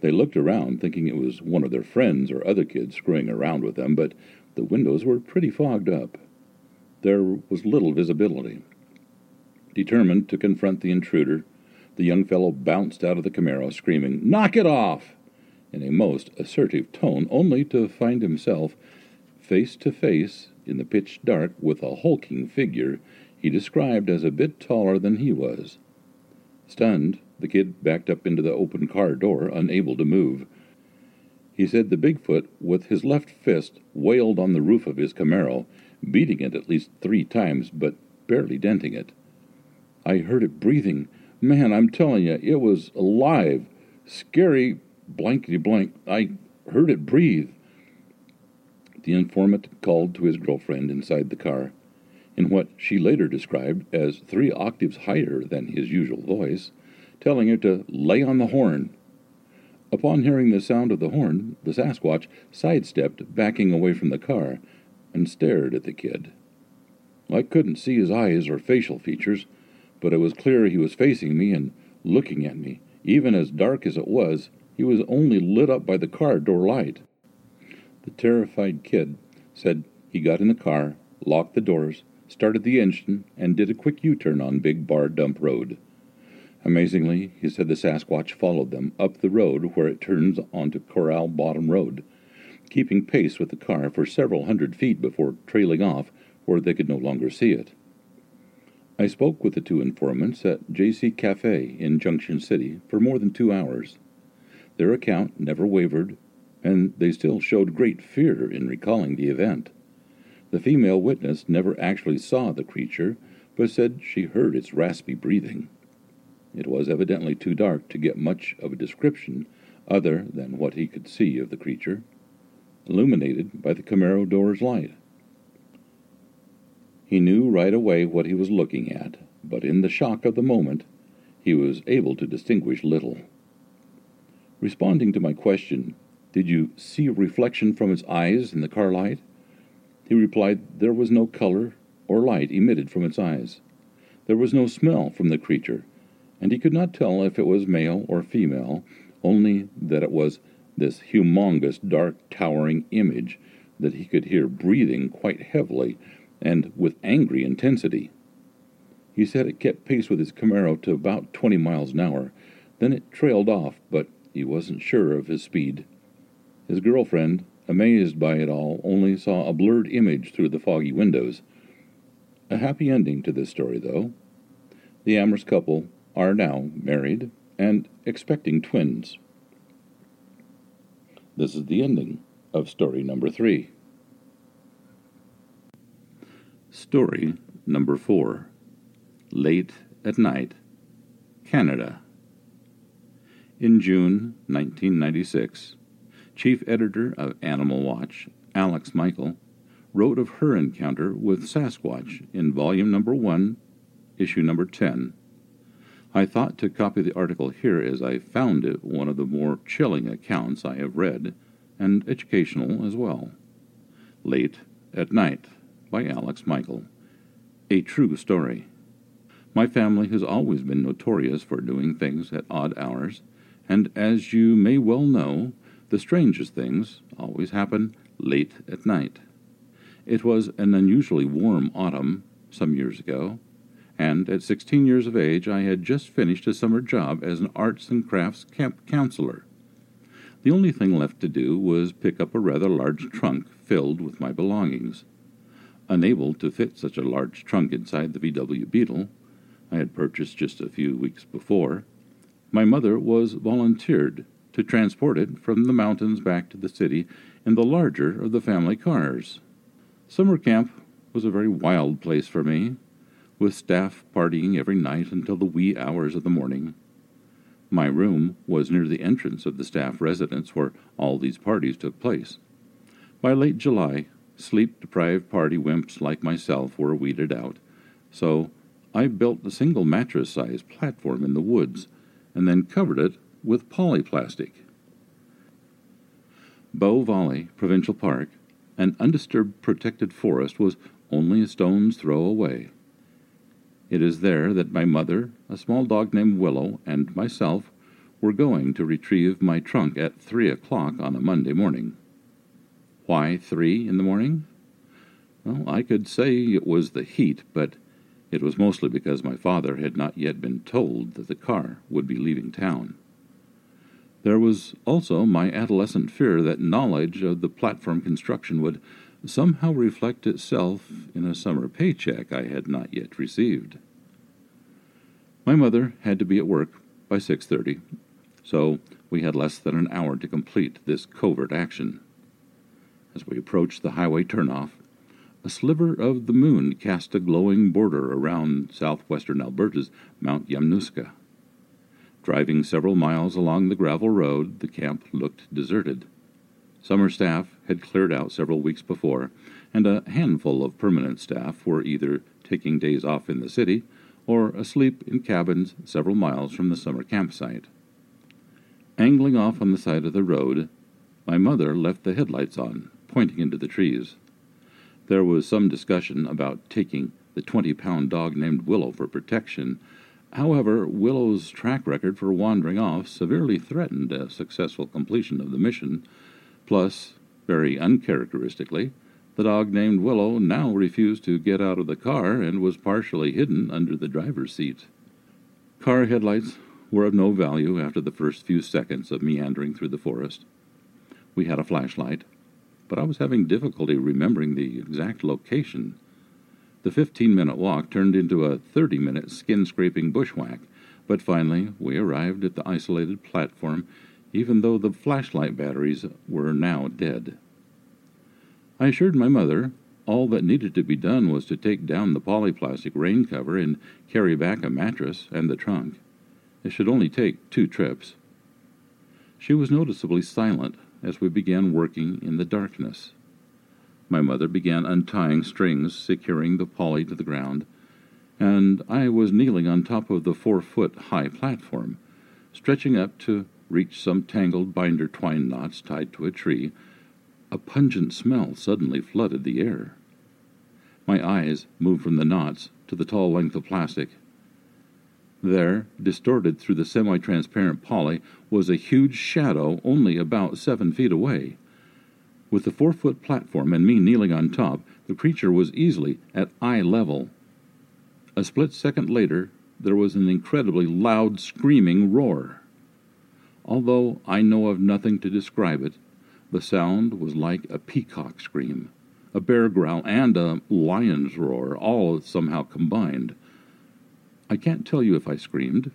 They looked around, thinking it was one of their friends or other kids screwing around with them, but the windows were pretty fogged up. There was little visibility. Determined to confront the intruder, the young fellow bounced out of the Camaro, screaming, Knock it off! in a most assertive tone, only to find himself face to face in the pitch dark with a hulking figure he described as a bit taller than he was. Stunned, the kid backed up into the open car door, unable to move. He said the Bigfoot, with his left fist, wailed on the roof of his Camaro, beating it at least three times, but barely denting it. I heard it breathing, Man, I'm telling you, it was alive. Scary, blankety blank. I heard it breathe. The informant called to his girlfriend inside the car, in what she later described as three octaves higher than his usual voice, telling her to lay on the horn. Upon hearing the sound of the horn, the Sasquatch sidestepped, backing away from the car, and stared at the kid. I couldn't see his eyes or facial features but it was clear he was facing me and looking at me. Even as dark as it was, he was only lit up by the car door light. The terrified kid said he got in the car, locked the doors, started the engine, and did a quick U turn on Big Bar Dump Road. Amazingly, he said the Sasquatch followed them up the road where it turns onto Corral Bottom Road, keeping pace with the car for several hundred feet before trailing off where they could no longer see it. I spoke with the two informants at JC Cafe in Junction City for more than two hours. Their account never wavered, and they still showed great fear in recalling the event. The female witness never actually saw the creature, but said she heard its raspy breathing. It was evidently too dark to get much of a description other than what he could see of the creature, illuminated by the Camaro door's light. He knew right away what he was looking at, but in the shock of the moment, he was able to distinguish little. Responding to my question, Did you see a reflection from its eyes in the car light? He replied, There was no color or light emitted from its eyes. There was no smell from the creature, and he could not tell if it was male or female, only that it was this humongous, dark, towering image that he could hear breathing quite heavily and with angry intensity. He said it kept pace with his Camaro to about 20 miles an hour. Then it trailed off, but he wasn't sure of his speed. His girlfriend, amazed by it all, only saw a blurred image through the foggy windows. A happy ending to this story, though. The Amherst couple are now married and expecting twins. This is the ending of story number three. Story number four Late at Night, Canada. In June 1996, Chief Editor of Animal Watch, Alex Michael, wrote of her encounter with Sasquatch in volume number 1, issue number 10. I thought to copy the article here as I found it one of the more chilling accounts I have read, and educational as well. Late at Night by Alex Michael. A true story. My family has always been notorious for doing things at odd hours, and as you may well know, the strangest things always happen late at night. It was an unusually warm autumn some years ago, and at 16 years of age I had just finished a summer job as an arts and crafts camp counselor. The only thing left to do was pick up a rather large trunk filled with my belongings. Unable to fit such a large trunk inside the VW Beetle I had purchased just a few weeks before, my mother was volunteered to transport it from the mountains back to the city in the larger of the family cars. Summer camp was a very wild place for me, with staff partying every night until the wee hours of the morning. My room was near the entrance of the staff residence where all these parties took place. By late July, Sleep deprived party wimps like myself were weeded out, so I built a single mattress sized platform in the woods and then covered it with polyplastic. Bow Valley Provincial Park, an undisturbed protected forest, was only a stone's throw away. It is there that my mother, a small dog named Willow, and myself were going to retrieve my trunk at three o'clock on a Monday morning. Why three in the morning? Well, I could say it was the heat, but it was mostly because my father had not yet been told that the car would be leaving town. There was also my adolescent fear that knowledge of the platform construction would somehow reflect itself in a summer paycheck I had not yet received. My mother had to be at work by 6:30, so we had less than an hour to complete this covert action. As we approached the highway turnoff, a sliver of the moon cast a glowing border around southwestern Alberta's Mount Yamnuska. Driving several miles along the gravel road, the camp looked deserted. Summer staff had cleared out several weeks before, and a handful of permanent staff were either taking days off in the city or asleep in cabins several miles from the summer campsite. Angling off on the side of the road, my mother left the headlights on, pointing into the trees. There was some discussion about taking the twenty pound dog named Willow for protection, However, Willow's track record for wandering off severely threatened a successful completion of the mission. Plus, very uncharacteristically, the dog named Willow now refused to get out of the car and was partially hidden under the driver's seat. Car headlights were of no value after the first few seconds of meandering through the forest. We had a flashlight, but I was having difficulty remembering the exact location. The 15 minute walk turned into a 30 minute skin scraping bushwhack, but finally we arrived at the isolated platform, even though the flashlight batteries were now dead. I assured my mother all that needed to be done was to take down the polyplastic rain cover and carry back a mattress and the trunk. It should only take two trips. She was noticeably silent as we began working in the darkness. My mother began untying strings securing the poly to the ground, and I was kneeling on top of the four foot high platform, stretching up to reach some tangled binder twine knots tied to a tree a pungent smell suddenly flooded the air. My eyes moved from the knots to the tall length of plastic. There, distorted through the semi transparent poly, was a huge shadow only about seven feet away. With the four foot platform and me kneeling on top, the creature was easily at eye level. A split second later, there was an incredibly loud screaming roar. Although I know of nothing to describe it, the sound was like a peacock scream, a bear growl, and a lion's roar, all somehow combined. I can't tell you if I screamed.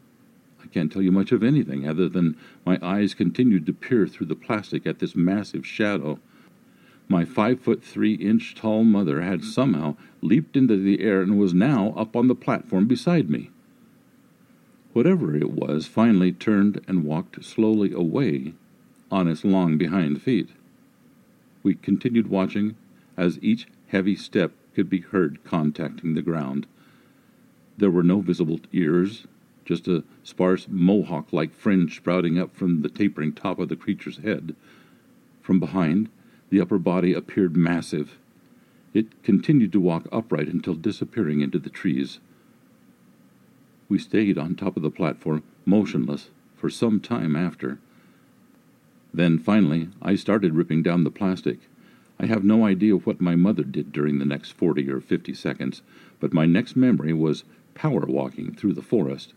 I can't tell you much of anything other than my eyes continued to peer through the plastic at this massive shadow. My five foot three inch tall mother had somehow leaped into the air and was now up on the platform beside me. Whatever it was finally turned and walked slowly away on its long behind feet. We continued watching as each heavy step could be heard contacting the ground. There were no visible ears, just a sparse mohawk like fringe sprouting up from the tapering top of the creature's head. From behind, the upper body appeared massive. It continued to walk upright until disappearing into the trees. We stayed on top of the platform, motionless, for some time after. Then, finally, I started ripping down the plastic. I have no idea what my mother did during the next 40 or 50 seconds, but my next memory was power walking through the forest,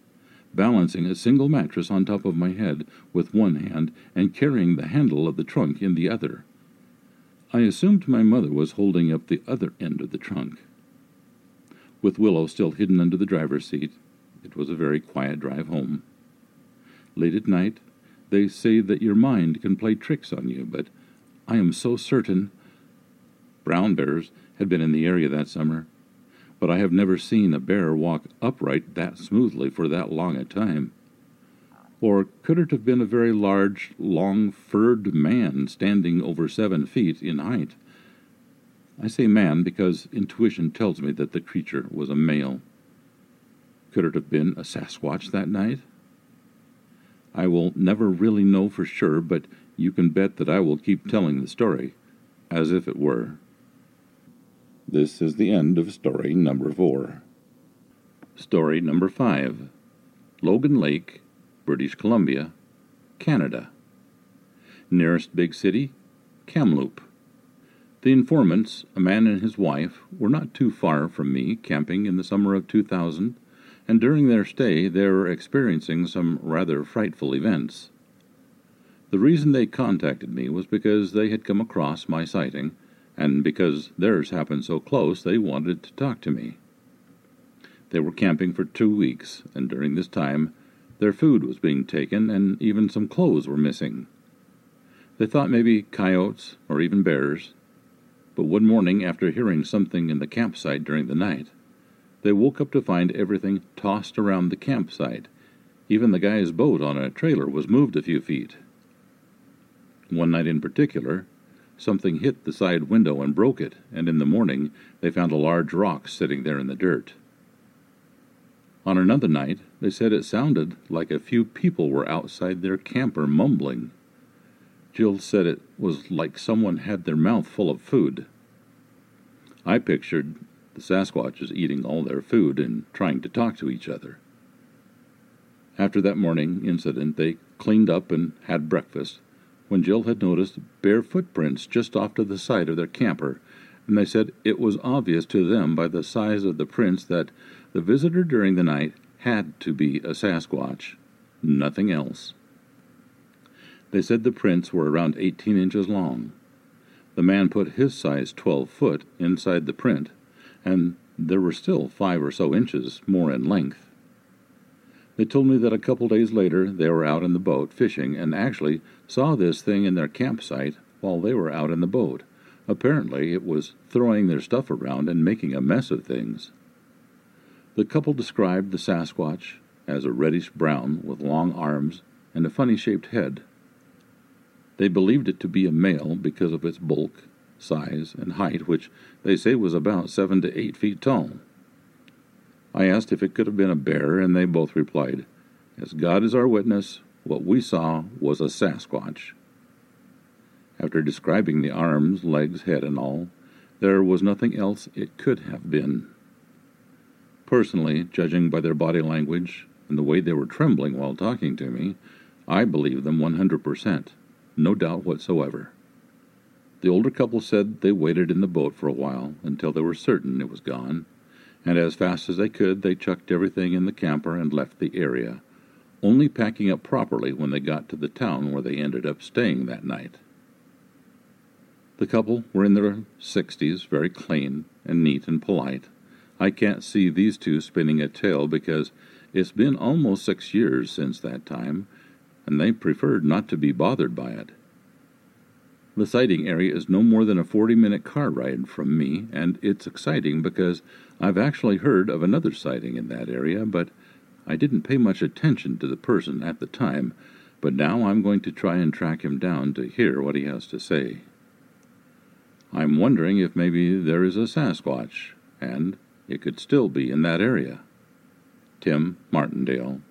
balancing a single mattress on top of my head with one hand and carrying the handle of the trunk in the other. I assumed my mother was holding up the other end of the trunk. With Willow still hidden under the driver's seat, it was a very quiet drive home. Late at night, they say that your mind can play tricks on you, but I am so certain. Brown bears had been in the area that summer, but I have never seen a bear walk upright that smoothly for that long a time. Or could it have been a very large, long furred man standing over seven feet in height? I say man because intuition tells me that the creature was a male. Could it have been a Sasquatch that night? I will never really know for sure, but you can bet that I will keep telling the story as if it were. This is the end of story number four. Story number five Logan Lake, British Columbia, Canada. Nearest big city, Kamloops. The informants, a man and his wife, were not too far from me, camping in the summer of 2000 and during their stay they were experiencing some rather frightful events. The reason they contacted me was because they had come across my sighting, and because theirs happened so close, they wanted to talk to me. They were camping for two weeks, and during this time, their food was being taken, and even some clothes were missing. They thought maybe coyotes or even bears, but one morning, after hearing something in the campsite during the night, they woke up to find everything tossed around the campsite. Even the guy's boat on a trailer was moved a few feet. One night in particular, something hit the side window and broke it, and in the morning they found a large rock sitting there in the dirt. On another night, they said it sounded like a few people were outside their camper mumbling. Jill said it was like someone had their mouth full of food. I pictured the Sasquatches eating all their food and trying to talk to each other. After that morning incident, they cleaned up and had breakfast when Jill had noticed bare footprints just off to the side of their camper, and they said it was obvious to them by the size of the prints that the visitor during the night had to be a Sasquatch, nothing else. They said the prints were around 18 inches long. The man put his size 12 foot inside the print, and there were still five or so inches more in length. They told me that a couple days later they were out in the boat fishing and actually saw this thing in their campsite while they were out in the boat. Apparently, it was throwing their stuff around and making a mess of things. The couple described the Sasquatch as a reddish brown with long arms and a funny shaped head. They believed it to be a male because of its bulk, size, and height, which they say was about seven to eight feet tall. I asked if it could have been a bear, and they both replied, As God is our witness, what we saw was a Sasquatch. After describing the arms, legs, head, and all, there was nothing else it could have been. Personally, judging by their body language and the way they were trembling while talking to me, I believe them 100%, no doubt whatsoever. The older couple said they waited in the boat for a while until they were certain it was gone and as fast as they could they chucked everything in the camper and left the area, only packing up properly when they got to the town where they ended up staying that night. The couple were in their sixties, very clean and neat and polite. I can't see these two spinning a tale because it's been almost six years since that time, and they preferred not to be bothered by it. The sighting area is no more than a 40 minute car ride from me, and it's exciting because I've actually heard of another sighting in that area, but I didn't pay much attention to the person at the time, but now I'm going to try and track him down to hear what he has to say. I'm wondering if maybe there is a Sasquatch, and it could still be in that area. Tim Martindale,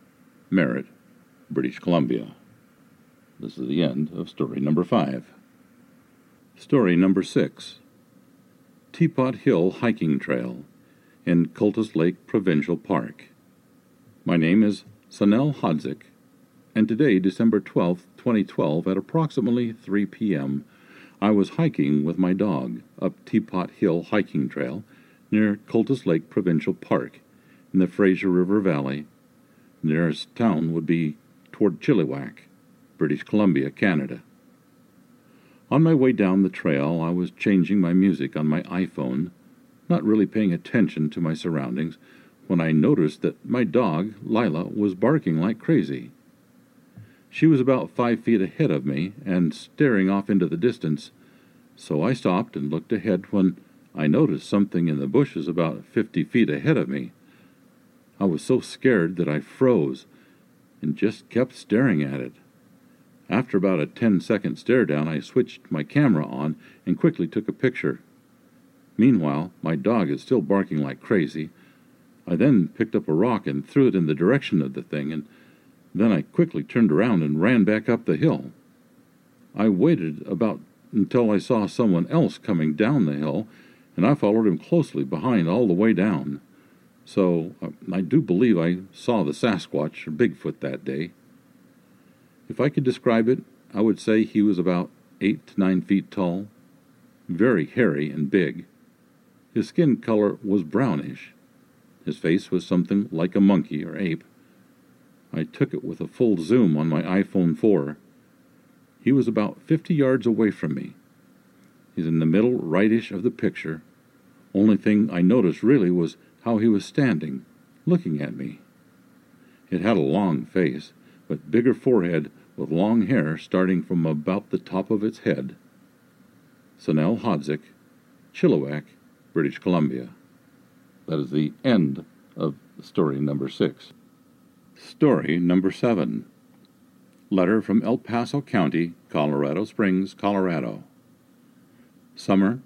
Merritt, British Columbia. This is the end of story number five. Story number six Teapot Hill Hiking Trail in Cultus Lake Provincial Park. My name is Sanel Hodzik, and today, December 12, 2012, at approximately 3 p.m., I was hiking with my dog up Teapot Hill Hiking Trail near Cultus Lake Provincial Park in the Fraser River Valley. The nearest town would be toward Chilliwack, British Columbia, Canada. On my way down the trail, I was changing my music on my iPhone, not really paying attention to my surroundings, when I noticed that my dog, Lila, was barking like crazy. She was about five feet ahead of me and staring off into the distance, so I stopped and looked ahead when I noticed something in the bushes about fifty feet ahead of me. I was so scared that I froze and just kept staring at it. After about a ten second stare down, I switched my camera on and quickly took a picture. Meanwhile, my dog is still barking like crazy. I then picked up a rock and threw it in the direction of the thing, and then I quickly turned around and ran back up the hill. I waited about until I saw someone else coming down the hill, and I followed him closely behind all the way down. So uh, I do believe I saw the Sasquatch or Bigfoot that day. If I could describe it, I would say he was about eight to nine feet tall, very hairy and big. His skin color was brownish. His face was something like a monkey or ape. I took it with a full zoom on my iPhone 4. He was about 50 yards away from me. He's in the middle rightish of the picture. Only thing I noticed really was how he was standing, looking at me. It had a long face, with bigger forehead with long hair starting from about the top of its head. Sanel Hodzik, Chilliwack, British Columbia. That is the end of story number six. Story number seven. Letter from El Paso County, Colorado Springs, Colorado. Summer,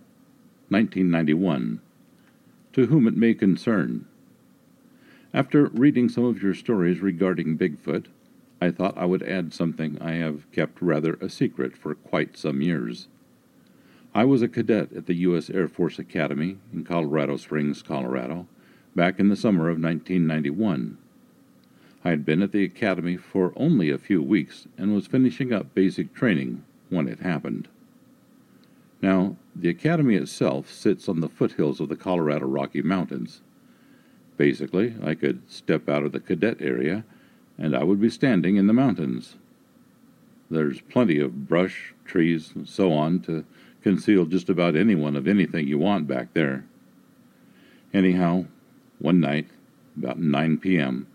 1991. To whom it may concern. After reading some of your stories regarding Bigfoot, I thought I would add something I have kept rather a secret for quite some years. I was a cadet at the U.S. Air Force Academy in Colorado Springs, Colorado, back in the summer of 1991. I had been at the academy for only a few weeks and was finishing up basic training when it happened. Now, the academy itself sits on the foothills of the Colorado Rocky Mountains. Basically, I could step out of the cadet area and I would be standing in the mountains. There's plenty of brush, trees, and so on to conceal just about anyone of anything you want back there. Anyhow, one night, about 9 p.m.,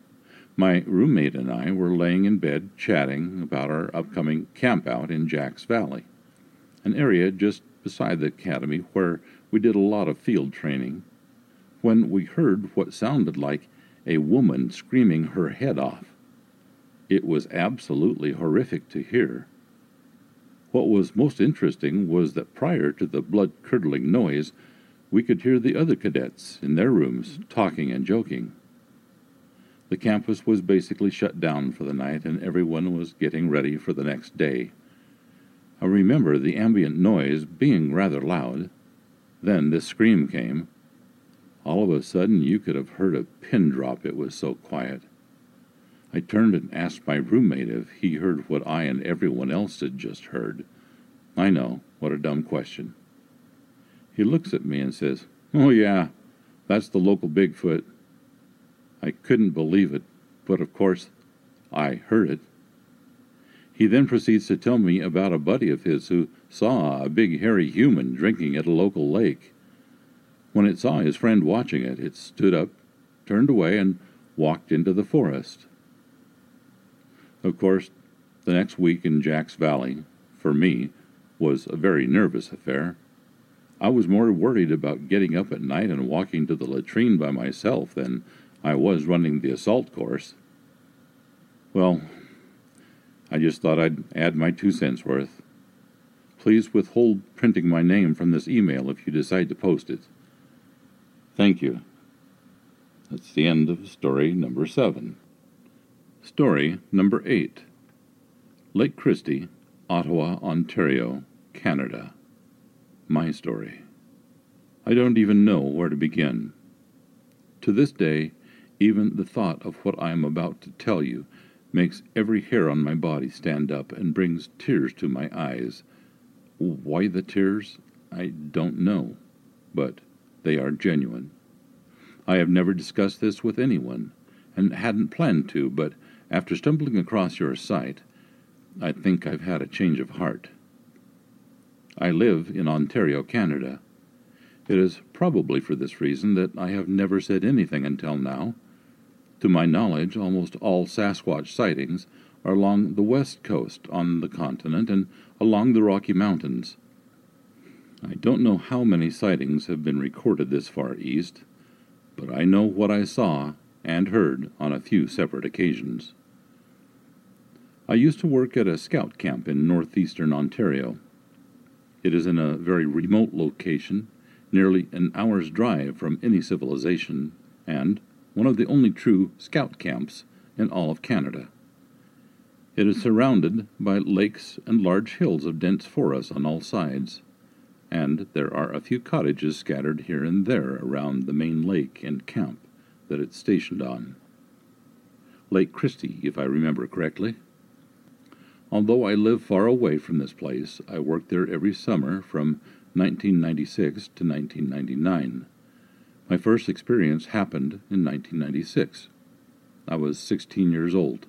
my roommate and I were laying in bed chatting about our upcoming campout in Jacks Valley, an area just beside the academy where we did a lot of field training, when we heard what sounded like a woman screaming her head off. It was absolutely horrific to hear. What was most interesting was that prior to the blood curdling noise, we could hear the other cadets in their rooms talking and joking. The campus was basically shut down for the night, and everyone was getting ready for the next day. I remember the ambient noise being rather loud. Then this scream came. All of a sudden, you could have heard a pin drop, it was so quiet. I turned and asked my roommate if he heard what I and everyone else had just heard. I know, what a dumb question. He looks at me and says, Oh, yeah, that's the local Bigfoot. I couldn't believe it, but of course, I heard it. He then proceeds to tell me about a buddy of his who saw a big hairy human drinking at a local lake. When it saw his friend watching it, it stood up, turned away, and walked into the forest. Of course, the next week in Jacks Valley, for me, was a very nervous affair. I was more worried about getting up at night and walking to the latrine by myself than I was running the assault course. Well, I just thought I'd add my two cents worth. Please withhold printing my name from this email if you decide to post it. Thank you. That's the end of story number seven. Story number eight Lake Christie, Ottawa, Ontario, Canada. My story. I don't even know where to begin. To this day, even the thought of what I am about to tell you makes every hair on my body stand up and brings tears to my eyes. Why the tears? I don't know, but they are genuine. I have never discussed this with anyone, and hadn't planned to, but after stumbling across your site, I think I've had a change of heart. I live in Ontario, Canada. It is probably for this reason that I have never said anything until now to my knowledge, almost all Sasquatch sightings are along the west coast on the continent and along the Rocky Mountains. I don't know how many sightings have been recorded this far east, but I know what I saw and heard on a few separate occasions. I used to work at a scout camp in northeastern Ontario. It is in a very remote location, nearly an hour's drive from any civilization, and, one of the only true scout camps in all of Canada. It is surrounded by lakes and large hills of dense forest on all sides, and there are a few cottages scattered here and there around the main lake and camp that it's stationed on. Lake Christie, if I remember correctly. Although I live far away from this place, I worked there every summer from 1996 to 1999. My first experience happened in 1996. I was 16 years old.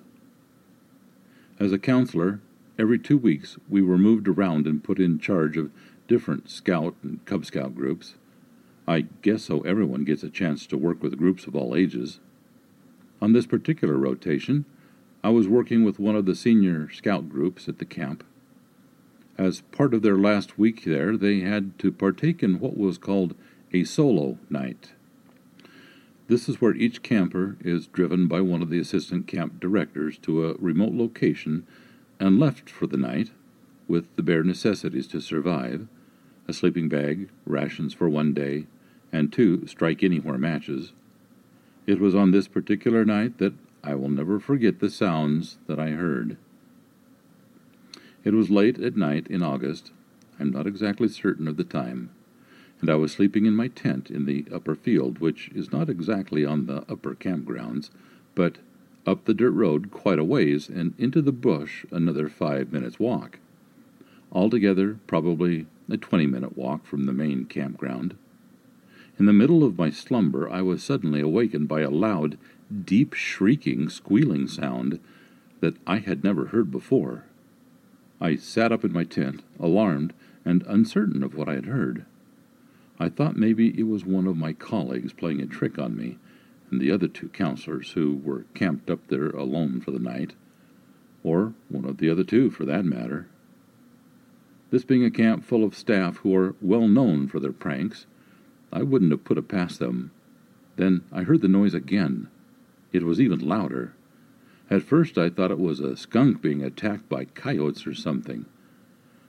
As a counselor, every two weeks we were moved around and put in charge of different Scout and Cub Scout groups. I guess so everyone gets a chance to work with groups of all ages. On this particular rotation, I was working with one of the senior Scout groups at the camp. As part of their last week there, they had to partake in what was called a solo night. This is where each camper is driven by one of the assistant camp directors to a remote location and left for the night with the bare necessities to survive a sleeping bag, rations for one day, and two strike anywhere matches. It was on this particular night that I will never forget the sounds that I heard. It was late at night in August. I'm not exactly certain of the time and I was sleeping in my tent in the upper field, which is not exactly on the upper campgrounds, but up the dirt road quite a ways, and into the bush another five minutes' walk. Altogether, probably a twenty minute walk from the main campground. In the middle of my slumber, I was suddenly awakened by a loud, deep shrieking, squealing sound that I had never heard before. I sat up in my tent, alarmed and uncertain of what I had heard. I thought maybe it was one of my colleagues playing a trick on me and the other two counselors who were camped up there alone for the night, or one of the other two for that matter. This being a camp full of staff who are well known for their pranks, I wouldn't have put it past them. Then I heard the noise again. It was even louder. At first I thought it was a skunk being attacked by coyotes or something.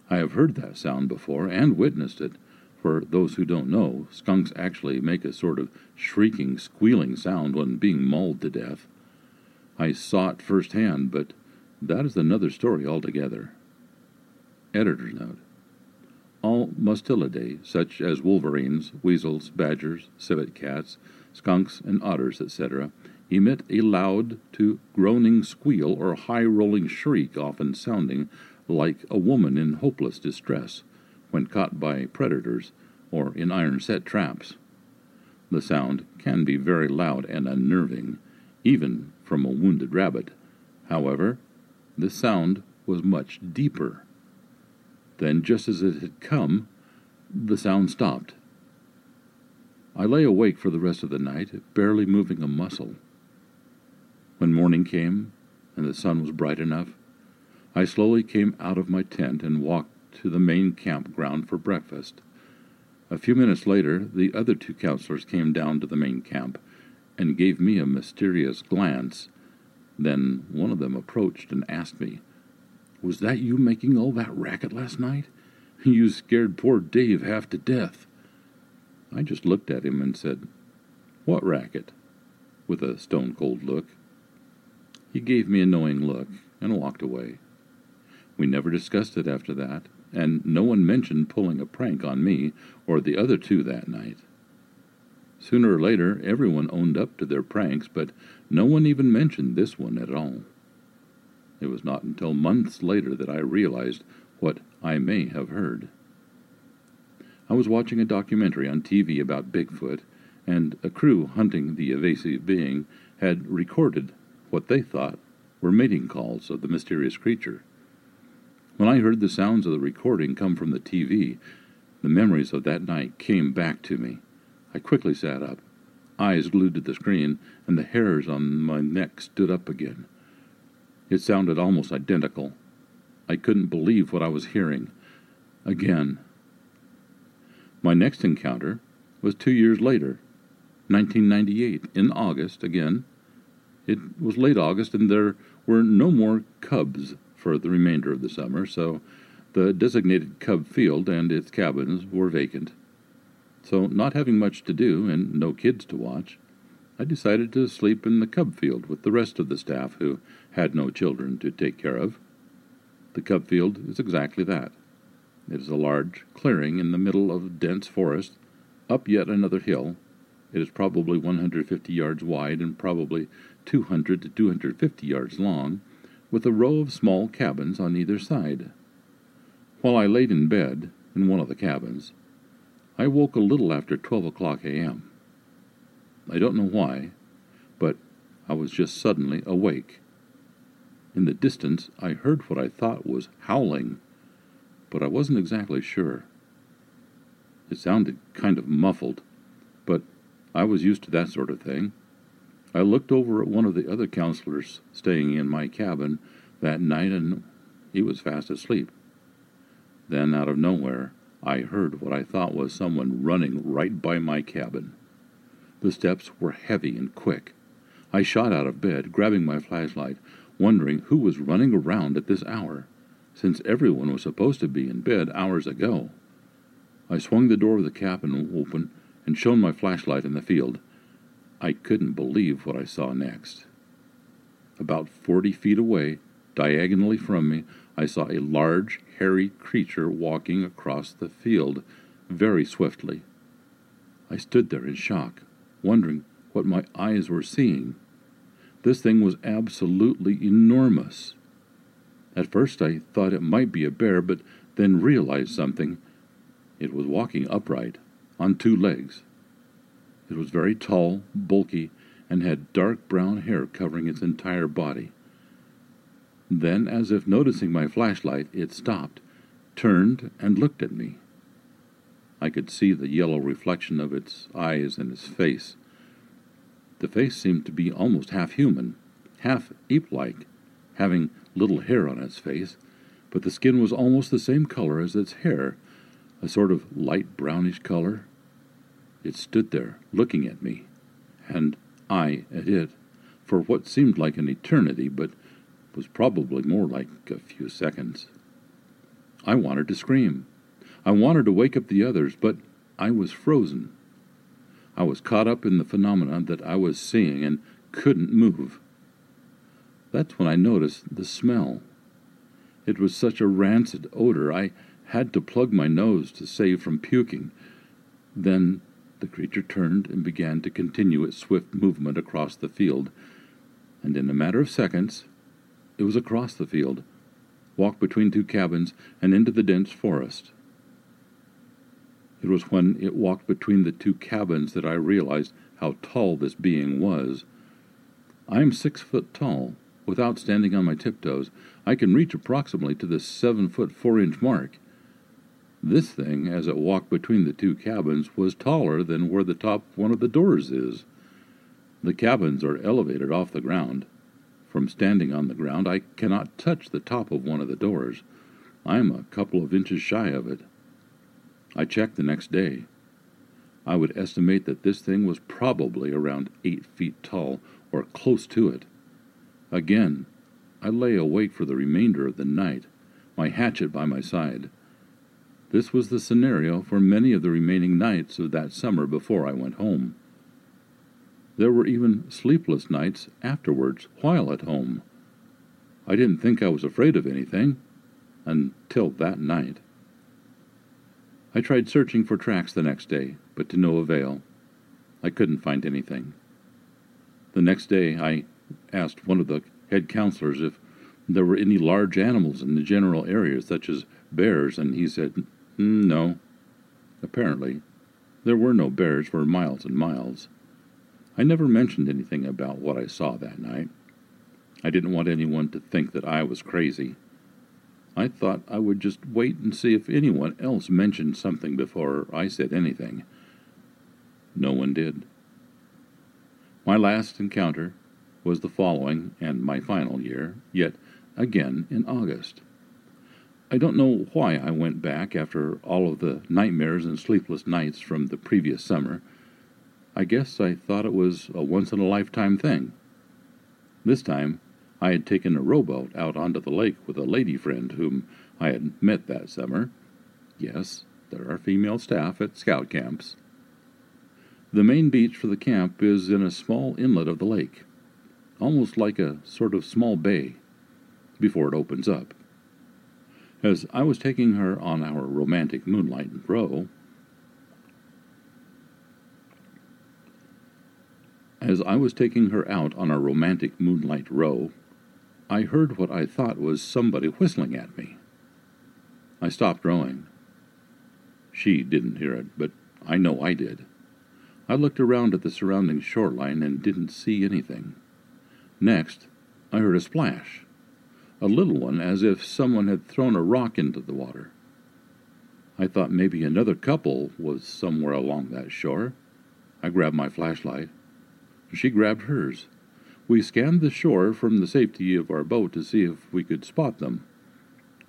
I have heard that sound before and witnessed it. For those who don't know, skunks actually make a sort of shrieking, squealing sound when being mauled to death. I saw it firsthand, but that is another story altogether. Editor's note. All Mustelidae, such as wolverines, weasels, badgers, civet cats, skunks, and otters, etc., emit a loud to groaning squeal or high rolling shriek, often sounding like a woman in hopeless distress when caught by predators or in iron set traps. The sound can be very loud and unnerving, even from a wounded rabbit. However, the sound was much deeper. Then, just as it had come, the sound stopped. I lay awake for the rest of the night, barely moving a muscle. When morning came and the sun was bright enough, I slowly came out of my tent and walked to the main campground for breakfast. A few minutes later, the other two counselors came down to the main camp and gave me a mysterious glance. Then one of them approached and asked me, Was that you making all that racket last night? You scared poor Dave half to death. I just looked at him and said, What racket? with a stone cold look. He gave me a knowing look and walked away. We never discussed it after that, and no one mentioned pulling a prank on me or the other two that night. Sooner or later, everyone owned up to their pranks, but no one even mentioned this one at all. It was not until months later that I realized what I may have heard. I was watching a documentary on TV about Bigfoot, and a crew hunting the evasive being had recorded what they thought were mating calls of the mysterious creature. When I heard the sounds of the recording come from the TV, the memories of that night came back to me. I quickly sat up, eyes glued to the screen, and the hairs on my neck stood up again. It sounded almost identical. I couldn't believe what I was hearing. Again. My next encounter was two years later, 1998, in August again. It was late August, and there were no more cubs for the remainder of the summer, so the designated Cub Field and its cabins were vacant. So, not having much to do and no kids to watch, I decided to sleep in the Cub Field with the rest of the staff who had no children to take care of. The Cub Field is exactly that. It is a large clearing in the middle of dense forest, up yet another hill. It is probably 150 yards wide and probably 200 to 250 yards long, with a row of small cabins on either side. While I laid in bed in one of the cabins, I woke a little after 12 o'clock a.m. I don't know why, but I was just suddenly awake. In the distance, I heard what I thought was howling, but I wasn't exactly sure. It sounded kind of muffled, but I was used to that sort of thing. I looked over at one of the other counselors staying in my cabin that night, and he was fast asleep. Then, out of nowhere, I heard what I thought was someone running right by my cabin. The steps were heavy and quick. I shot out of bed, grabbing my flashlight, wondering who was running around at this hour, since everyone was supposed to be in bed hours ago. I swung the door of the cabin open and shone my flashlight in the field. I couldn't believe what I saw next. About forty feet away, diagonally from me, I saw a large, hairy creature walking across the field very swiftly. I stood there in shock, wondering what my eyes were seeing. This thing was absolutely enormous. At first I thought it might be a bear, but then realized something. It was walking upright, on two legs. It was very tall, bulky, and had dark brown hair covering its entire body. Then, as if noticing my flashlight, it stopped, turned, and looked at me. I could see the yellow reflection of its eyes and its face. The face seemed to be almost half human, half ape like, having little hair on its face, but the skin was almost the same color as its hair, a sort of light brownish color. It stood there, looking at me, and I at it, for what seemed like an eternity, but was probably more like a few seconds. I wanted to scream. I wanted to wake up the others, but I was frozen. I was caught up in the phenomena that I was seeing and couldn't move. That's when I noticed the smell. It was such a rancid odor, I had to plug my nose to save from puking. Then the creature turned and began to continue its swift movement across the field, and in a matter of seconds it was across the field, walked between two cabins, and into the dense forest. It was when it walked between the two cabins that I realized how tall this being was. I am six foot tall. Without standing on my tiptoes, I can reach approximately to the seven foot four inch mark. This thing, as it walked between the two cabins, was taller than where the top one of the doors is. The cabins are elevated off the ground. From standing on the ground, I cannot touch the top of one of the doors. I am a couple of inches shy of it. I checked the next day. I would estimate that this thing was probably around eight feet tall, or close to it. Again, I lay awake for the remainder of the night, my hatchet by my side. This was the scenario for many of the remaining nights of that summer before I went home. There were even sleepless nights afterwards while at home. I didn't think I was afraid of anything until that night. I tried searching for tracks the next day, but to no avail. I couldn't find anything. The next day, I asked one of the head counselors if there were any large animals in the general area, such as bears, and he said, Mm, no. Apparently, there were no bears for miles and miles. I never mentioned anything about what I saw that night. I didn't want anyone to think that I was crazy. I thought I would just wait and see if anyone else mentioned something before I said anything. No one did. My last encounter was the following and my final year, yet again in August. I don't know why I went back after all of the nightmares and sleepless nights from the previous summer. I guess I thought it was a once in a lifetime thing. This time I had taken a rowboat out onto the lake with a lady friend whom I had met that summer. Yes, there are female staff at scout camps. The main beach for the camp is in a small inlet of the lake, almost like a sort of small bay, before it opens up. As I was taking her on our romantic moonlight row, as I was taking her out on our romantic moonlight row, I heard what I thought was somebody whistling at me. I stopped rowing. She didn't hear it, but I know I did. I looked around at the surrounding shoreline and didn't see anything. Next, I heard a splash, a little one as if someone had thrown a rock into the water. I thought maybe another couple was somewhere along that shore. I grabbed my flashlight. She grabbed hers. We scanned the shore from the safety of our boat to see if we could spot them.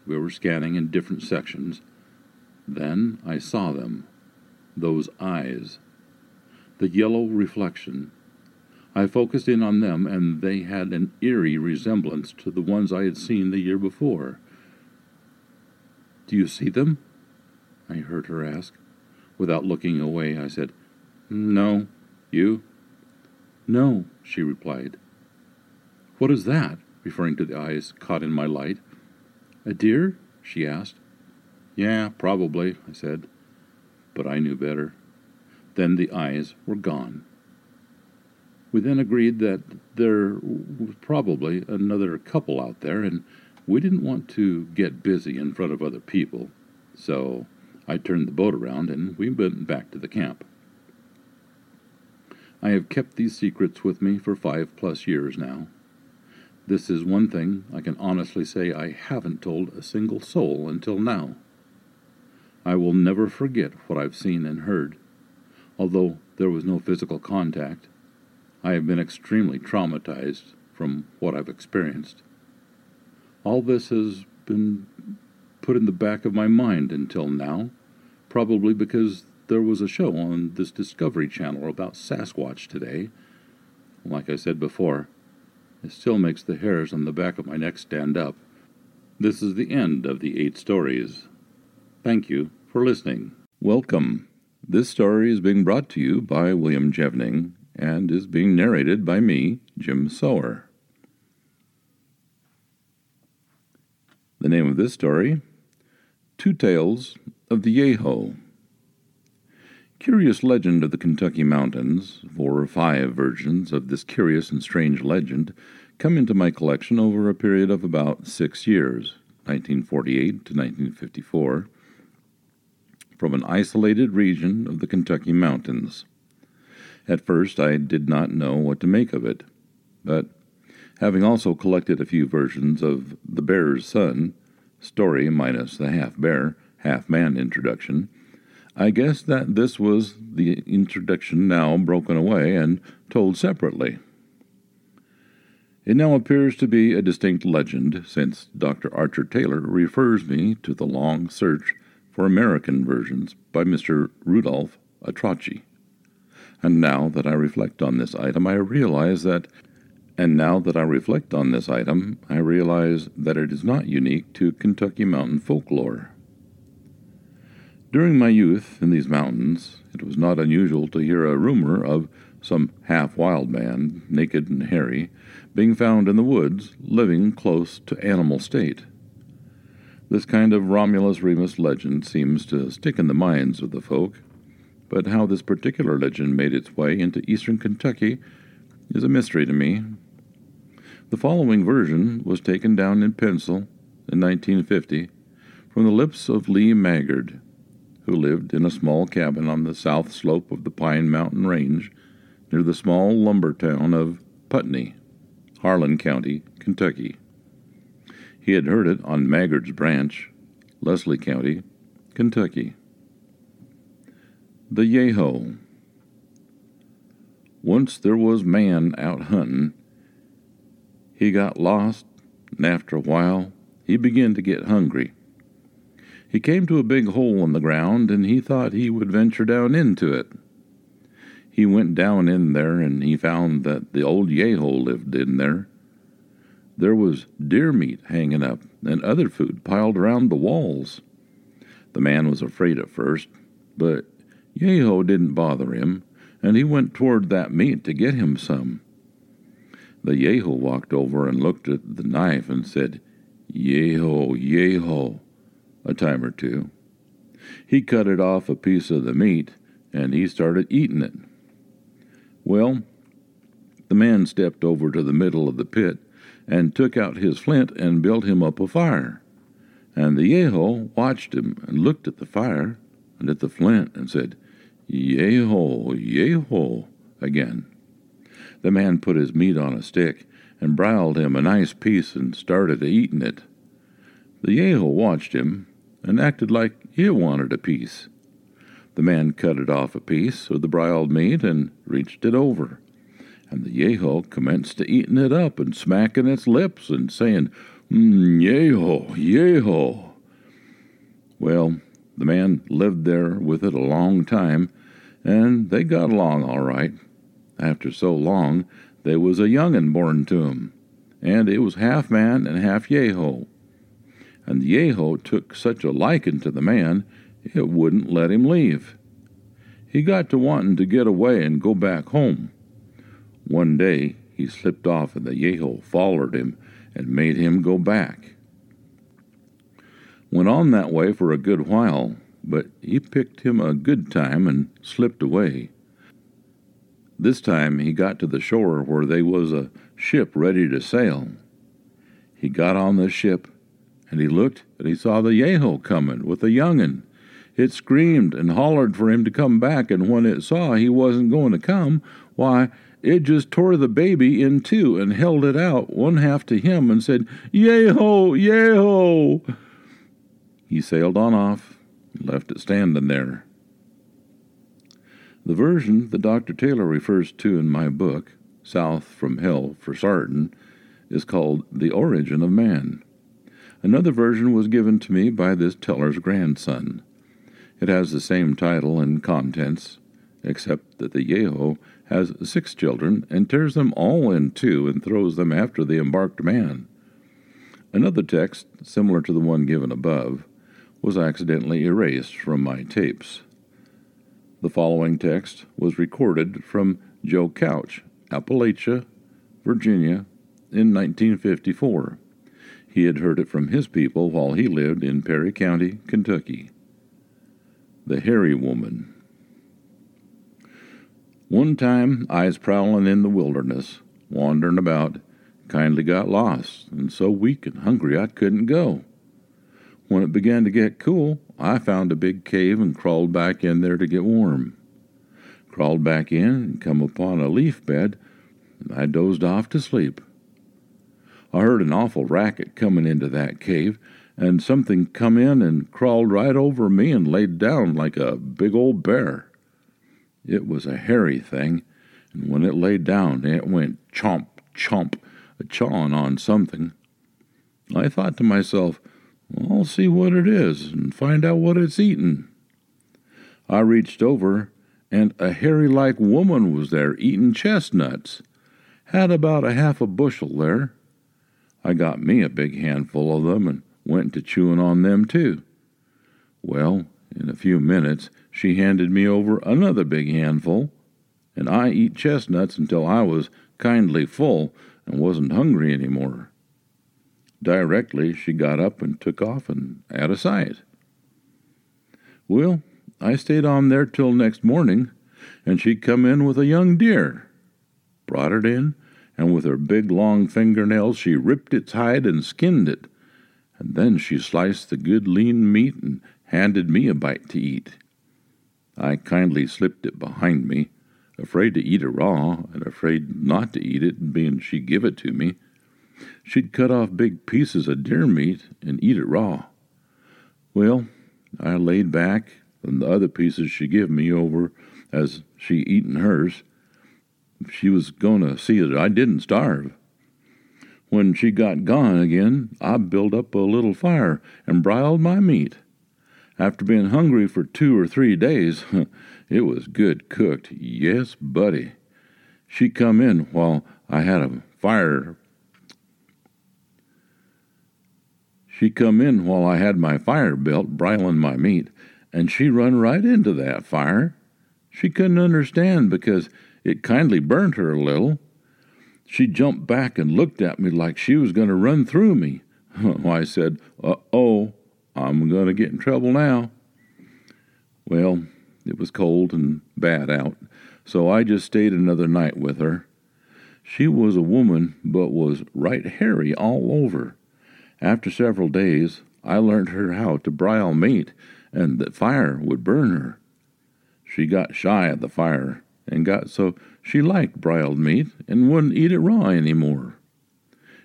We were scanning in different sections. Then I saw them. Those eyes. The yellow reflection. I focused in on them, and they had an eerie resemblance to the ones I had seen the year before. Do you see them? I heard her ask. Without looking away, I said, No. You? No, she replied. What is that? referring to the eyes caught in my light. A deer? she asked. Yeah, probably, I said. But I knew better. Then the eyes were gone. We then agreed that there was probably another couple out there, and we didn't want to get busy in front of other people, so I turned the boat around and we went back to the camp. I have kept these secrets with me for five plus years now. This is one thing I can honestly say I haven't told a single soul until now. I will never forget what I've seen and heard. Although there was no physical contact, I have been extremely traumatized from what I've experienced. All this has been put in the back of my mind until now, probably because there was a show on this Discovery Channel about Sasquatch today. Like I said before, it still makes the hairs on the back of my neck stand up. This is the end of the eight stories. Thank you for listening. Welcome. This story is being brought to you by William Jevning and is being narrated by me, Jim Sower. The name of this story Two Tales of the Yeho. Curious Legend of the Kentucky Mountains, four or five versions of this curious and strange legend, come into my collection over a period of about six years, 1948 to 1954, from an isolated region of the Kentucky Mountains. At first, I did not know what to make of it, but having also collected a few versions of The Bear's Son, story minus the half bear, half man introduction, I guessed that this was the introduction now broken away and told separately. It now appears to be a distinct legend, since Dr. Archer Taylor refers me to the long search for American versions by Mr. Rudolph Altrocchi. And now that I reflect on this item, I realize that and now that I reflect on this item, I realize that it is not unique to Kentucky mountain folklore. During my youth in these mountains, it was not unusual to hear a rumor of some half wild man, naked and hairy, being found in the woods, living close to animal state. This kind of Romulus Remus legend seems to stick in the minds of the folk, but how this particular legend made its way into eastern Kentucky is a mystery to me. The following version was taken down in pencil in 1950 from the lips of Lee Maggard who lived in a small cabin on the south slope of the Pine Mountain Range near the small lumber town of Putney, Harlan County, Kentucky. He had heard it on Maggard's Branch, Leslie County, Kentucky. The Yeho. Once there was man out hunting. He got lost, and after a while he began to get hungry. He came to a big hole in the ground, and he thought he would venture down into it. He went down in there, and he found that the old Yeho lived in there. There was deer meat hanging up, and other food piled around the walls. The man was afraid at first, but Yeho didn't bother him, and he went toward that meat to get him some. The Yeho walked over and looked at the knife and said, Yeho, Yeho a time or two. He cut it off a piece of the meat and he started eating it. Well, the man stepped over to the middle of the pit and took out his flint and built him up a fire. And the Yeho watched him and looked at the fire and at the flint and said, Yeho, Yeho, again. The man put his meat on a stick and broiled him a nice piece and started eating it. The Yeho watched him and acted like he wanted a piece. The man cut it off a piece of the briled meat and reached it over. And the Yeho commenced to eating it up and smacking its lips and saying, mm, Yeho, Yeho. Well, the man lived there with it a long time, and they got along all right. After so long, there was a young'un born to 'em, and it was half man and half Yeho and the Yeho took such a liking to the man it wouldn't let him leave. He got to wanting to get away and go back home. One day he slipped off and the Yeho followed him and made him go back. Went on that way for a good while, but he picked him a good time and slipped away. This time he got to the shore where they was a ship ready to sail. He got on the ship and he looked and he saw the Yeho comin' with a young'un. It screamed and hollered for him to come back, and when it saw he wasn't going to come, why, it just tore the baby in two and held it out, one half to him, and said, Yeho, Yeho. He sailed on off left it standing there. The version that Dr. Taylor refers to in my book, South from Hell for Sartin, is called The Origin of Man. Another version was given to me by this teller's grandson. It has the same title and contents, except that the Yeho has six children and tears them all in two and throws them after the embarked man. Another text, similar to the one given above, was accidentally erased from my tapes. The following text was recorded from Joe Couch, Appalachia, Virginia, in 1954. He had heard it from his people while he lived in Perry County, Kentucky. The Hairy Woman. One time I was prowling in the wilderness, wandering about, kindly got lost, and so weak and hungry I couldn't go. When it began to get cool, I found a big cave and crawled back in there to get warm. Crawled back in and come upon a leaf bed, I dozed off to sleep. I heard an awful racket coming into that cave, and something come in and crawled right over me and laid down like a big old bear. It was a hairy thing, and when it laid down, it went chomp, chomp, a chawing on something. I thought to myself, I'll see what it is and find out what it's eating. I reached over, and a hairy like woman was there eating chestnuts. Had about a half a bushel there. I got me a big handful of them and went to chewing on them too. Well, in a few minutes she handed me over another big handful, and I eat chestnuts until I was kindly full and wasn't hungry any more. Directly she got up and took off and out of sight. Well, I stayed on there till next morning, and she come in with a young deer. Brought it in, and with her big long fingernails she ripped its hide and skinned it, and then she sliced the good lean meat and handed me a bite to eat. I kindly slipped it behind me, afraid to eat it raw and afraid not to eat it, being she give it to me. She'd cut off big pieces of deer meat and eat it raw. Well, I laid back, and the other pieces she give me over as she eaten hers. She was going to see that I didn't starve. When she got gone again, I built up a little fire and broiled my meat. After being hungry for two or three days, it was good cooked. Yes, buddy. She come in while I had a fire She come in while I had my fire built, broiling my meat, and she run right into that fire. She couldn't understand because it kindly burnt her a little. She jumped back and looked at me like she was going to run through me. I said, Uh oh, I'm going to get in trouble now. Well, it was cold and bad out, so I just stayed another night with her. She was a woman, but was right hairy all over. After several days, I learned her how to broil meat, and that fire would burn her. She got shy at the fire, and got so she liked briled meat and wouldn't eat it raw any more.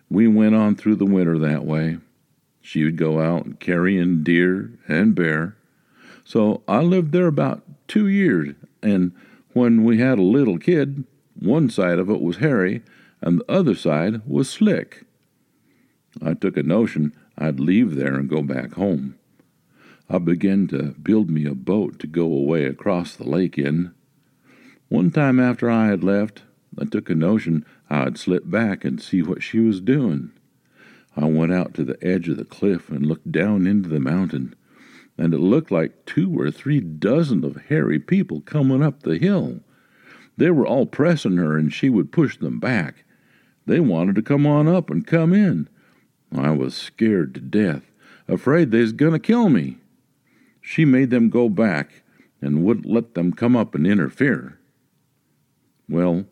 We went on through the winter that way. She would go out carrying deer and bear. So I lived there about two years, and when we had a little kid, one side of it was hairy, and the other side was slick. I took a notion I'd leave there and go back home. I began to build me a boat to go away across the lake in. One time after I had left, I took a notion I'd slip back and see what she was doing. I went out to the edge of the cliff and looked down into the mountain, and it looked like two or three dozen of hairy people coming up the hill. They were all pressing her, and she would push them back. They wanted to come on up and come in. I was scared to death, afraid they was going to kill me. She made them go back and wouldn't let them come up and interfere. Well,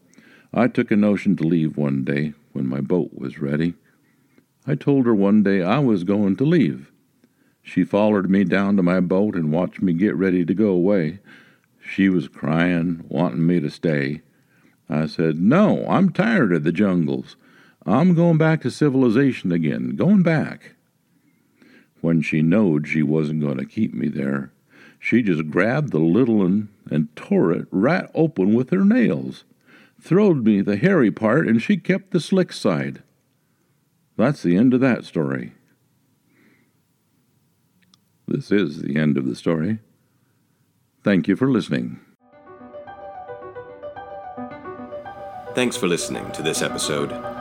I took a notion to leave one day when my boat was ready. I told her one day I was going to leave. She followed me down to my boat and watched me get ready to go away. She was crying, wanting me to stay. I said, No, I'm tired of the jungles. I'm going back to civilization again, going back. When she knowed she wasn't going to keep me there, she just grabbed the little un and tore it right open with her nails, throwed me the hairy part, and she kept the slick side. That's the end of that story. This is the end of the story. Thank you for listening. Thanks for listening to this episode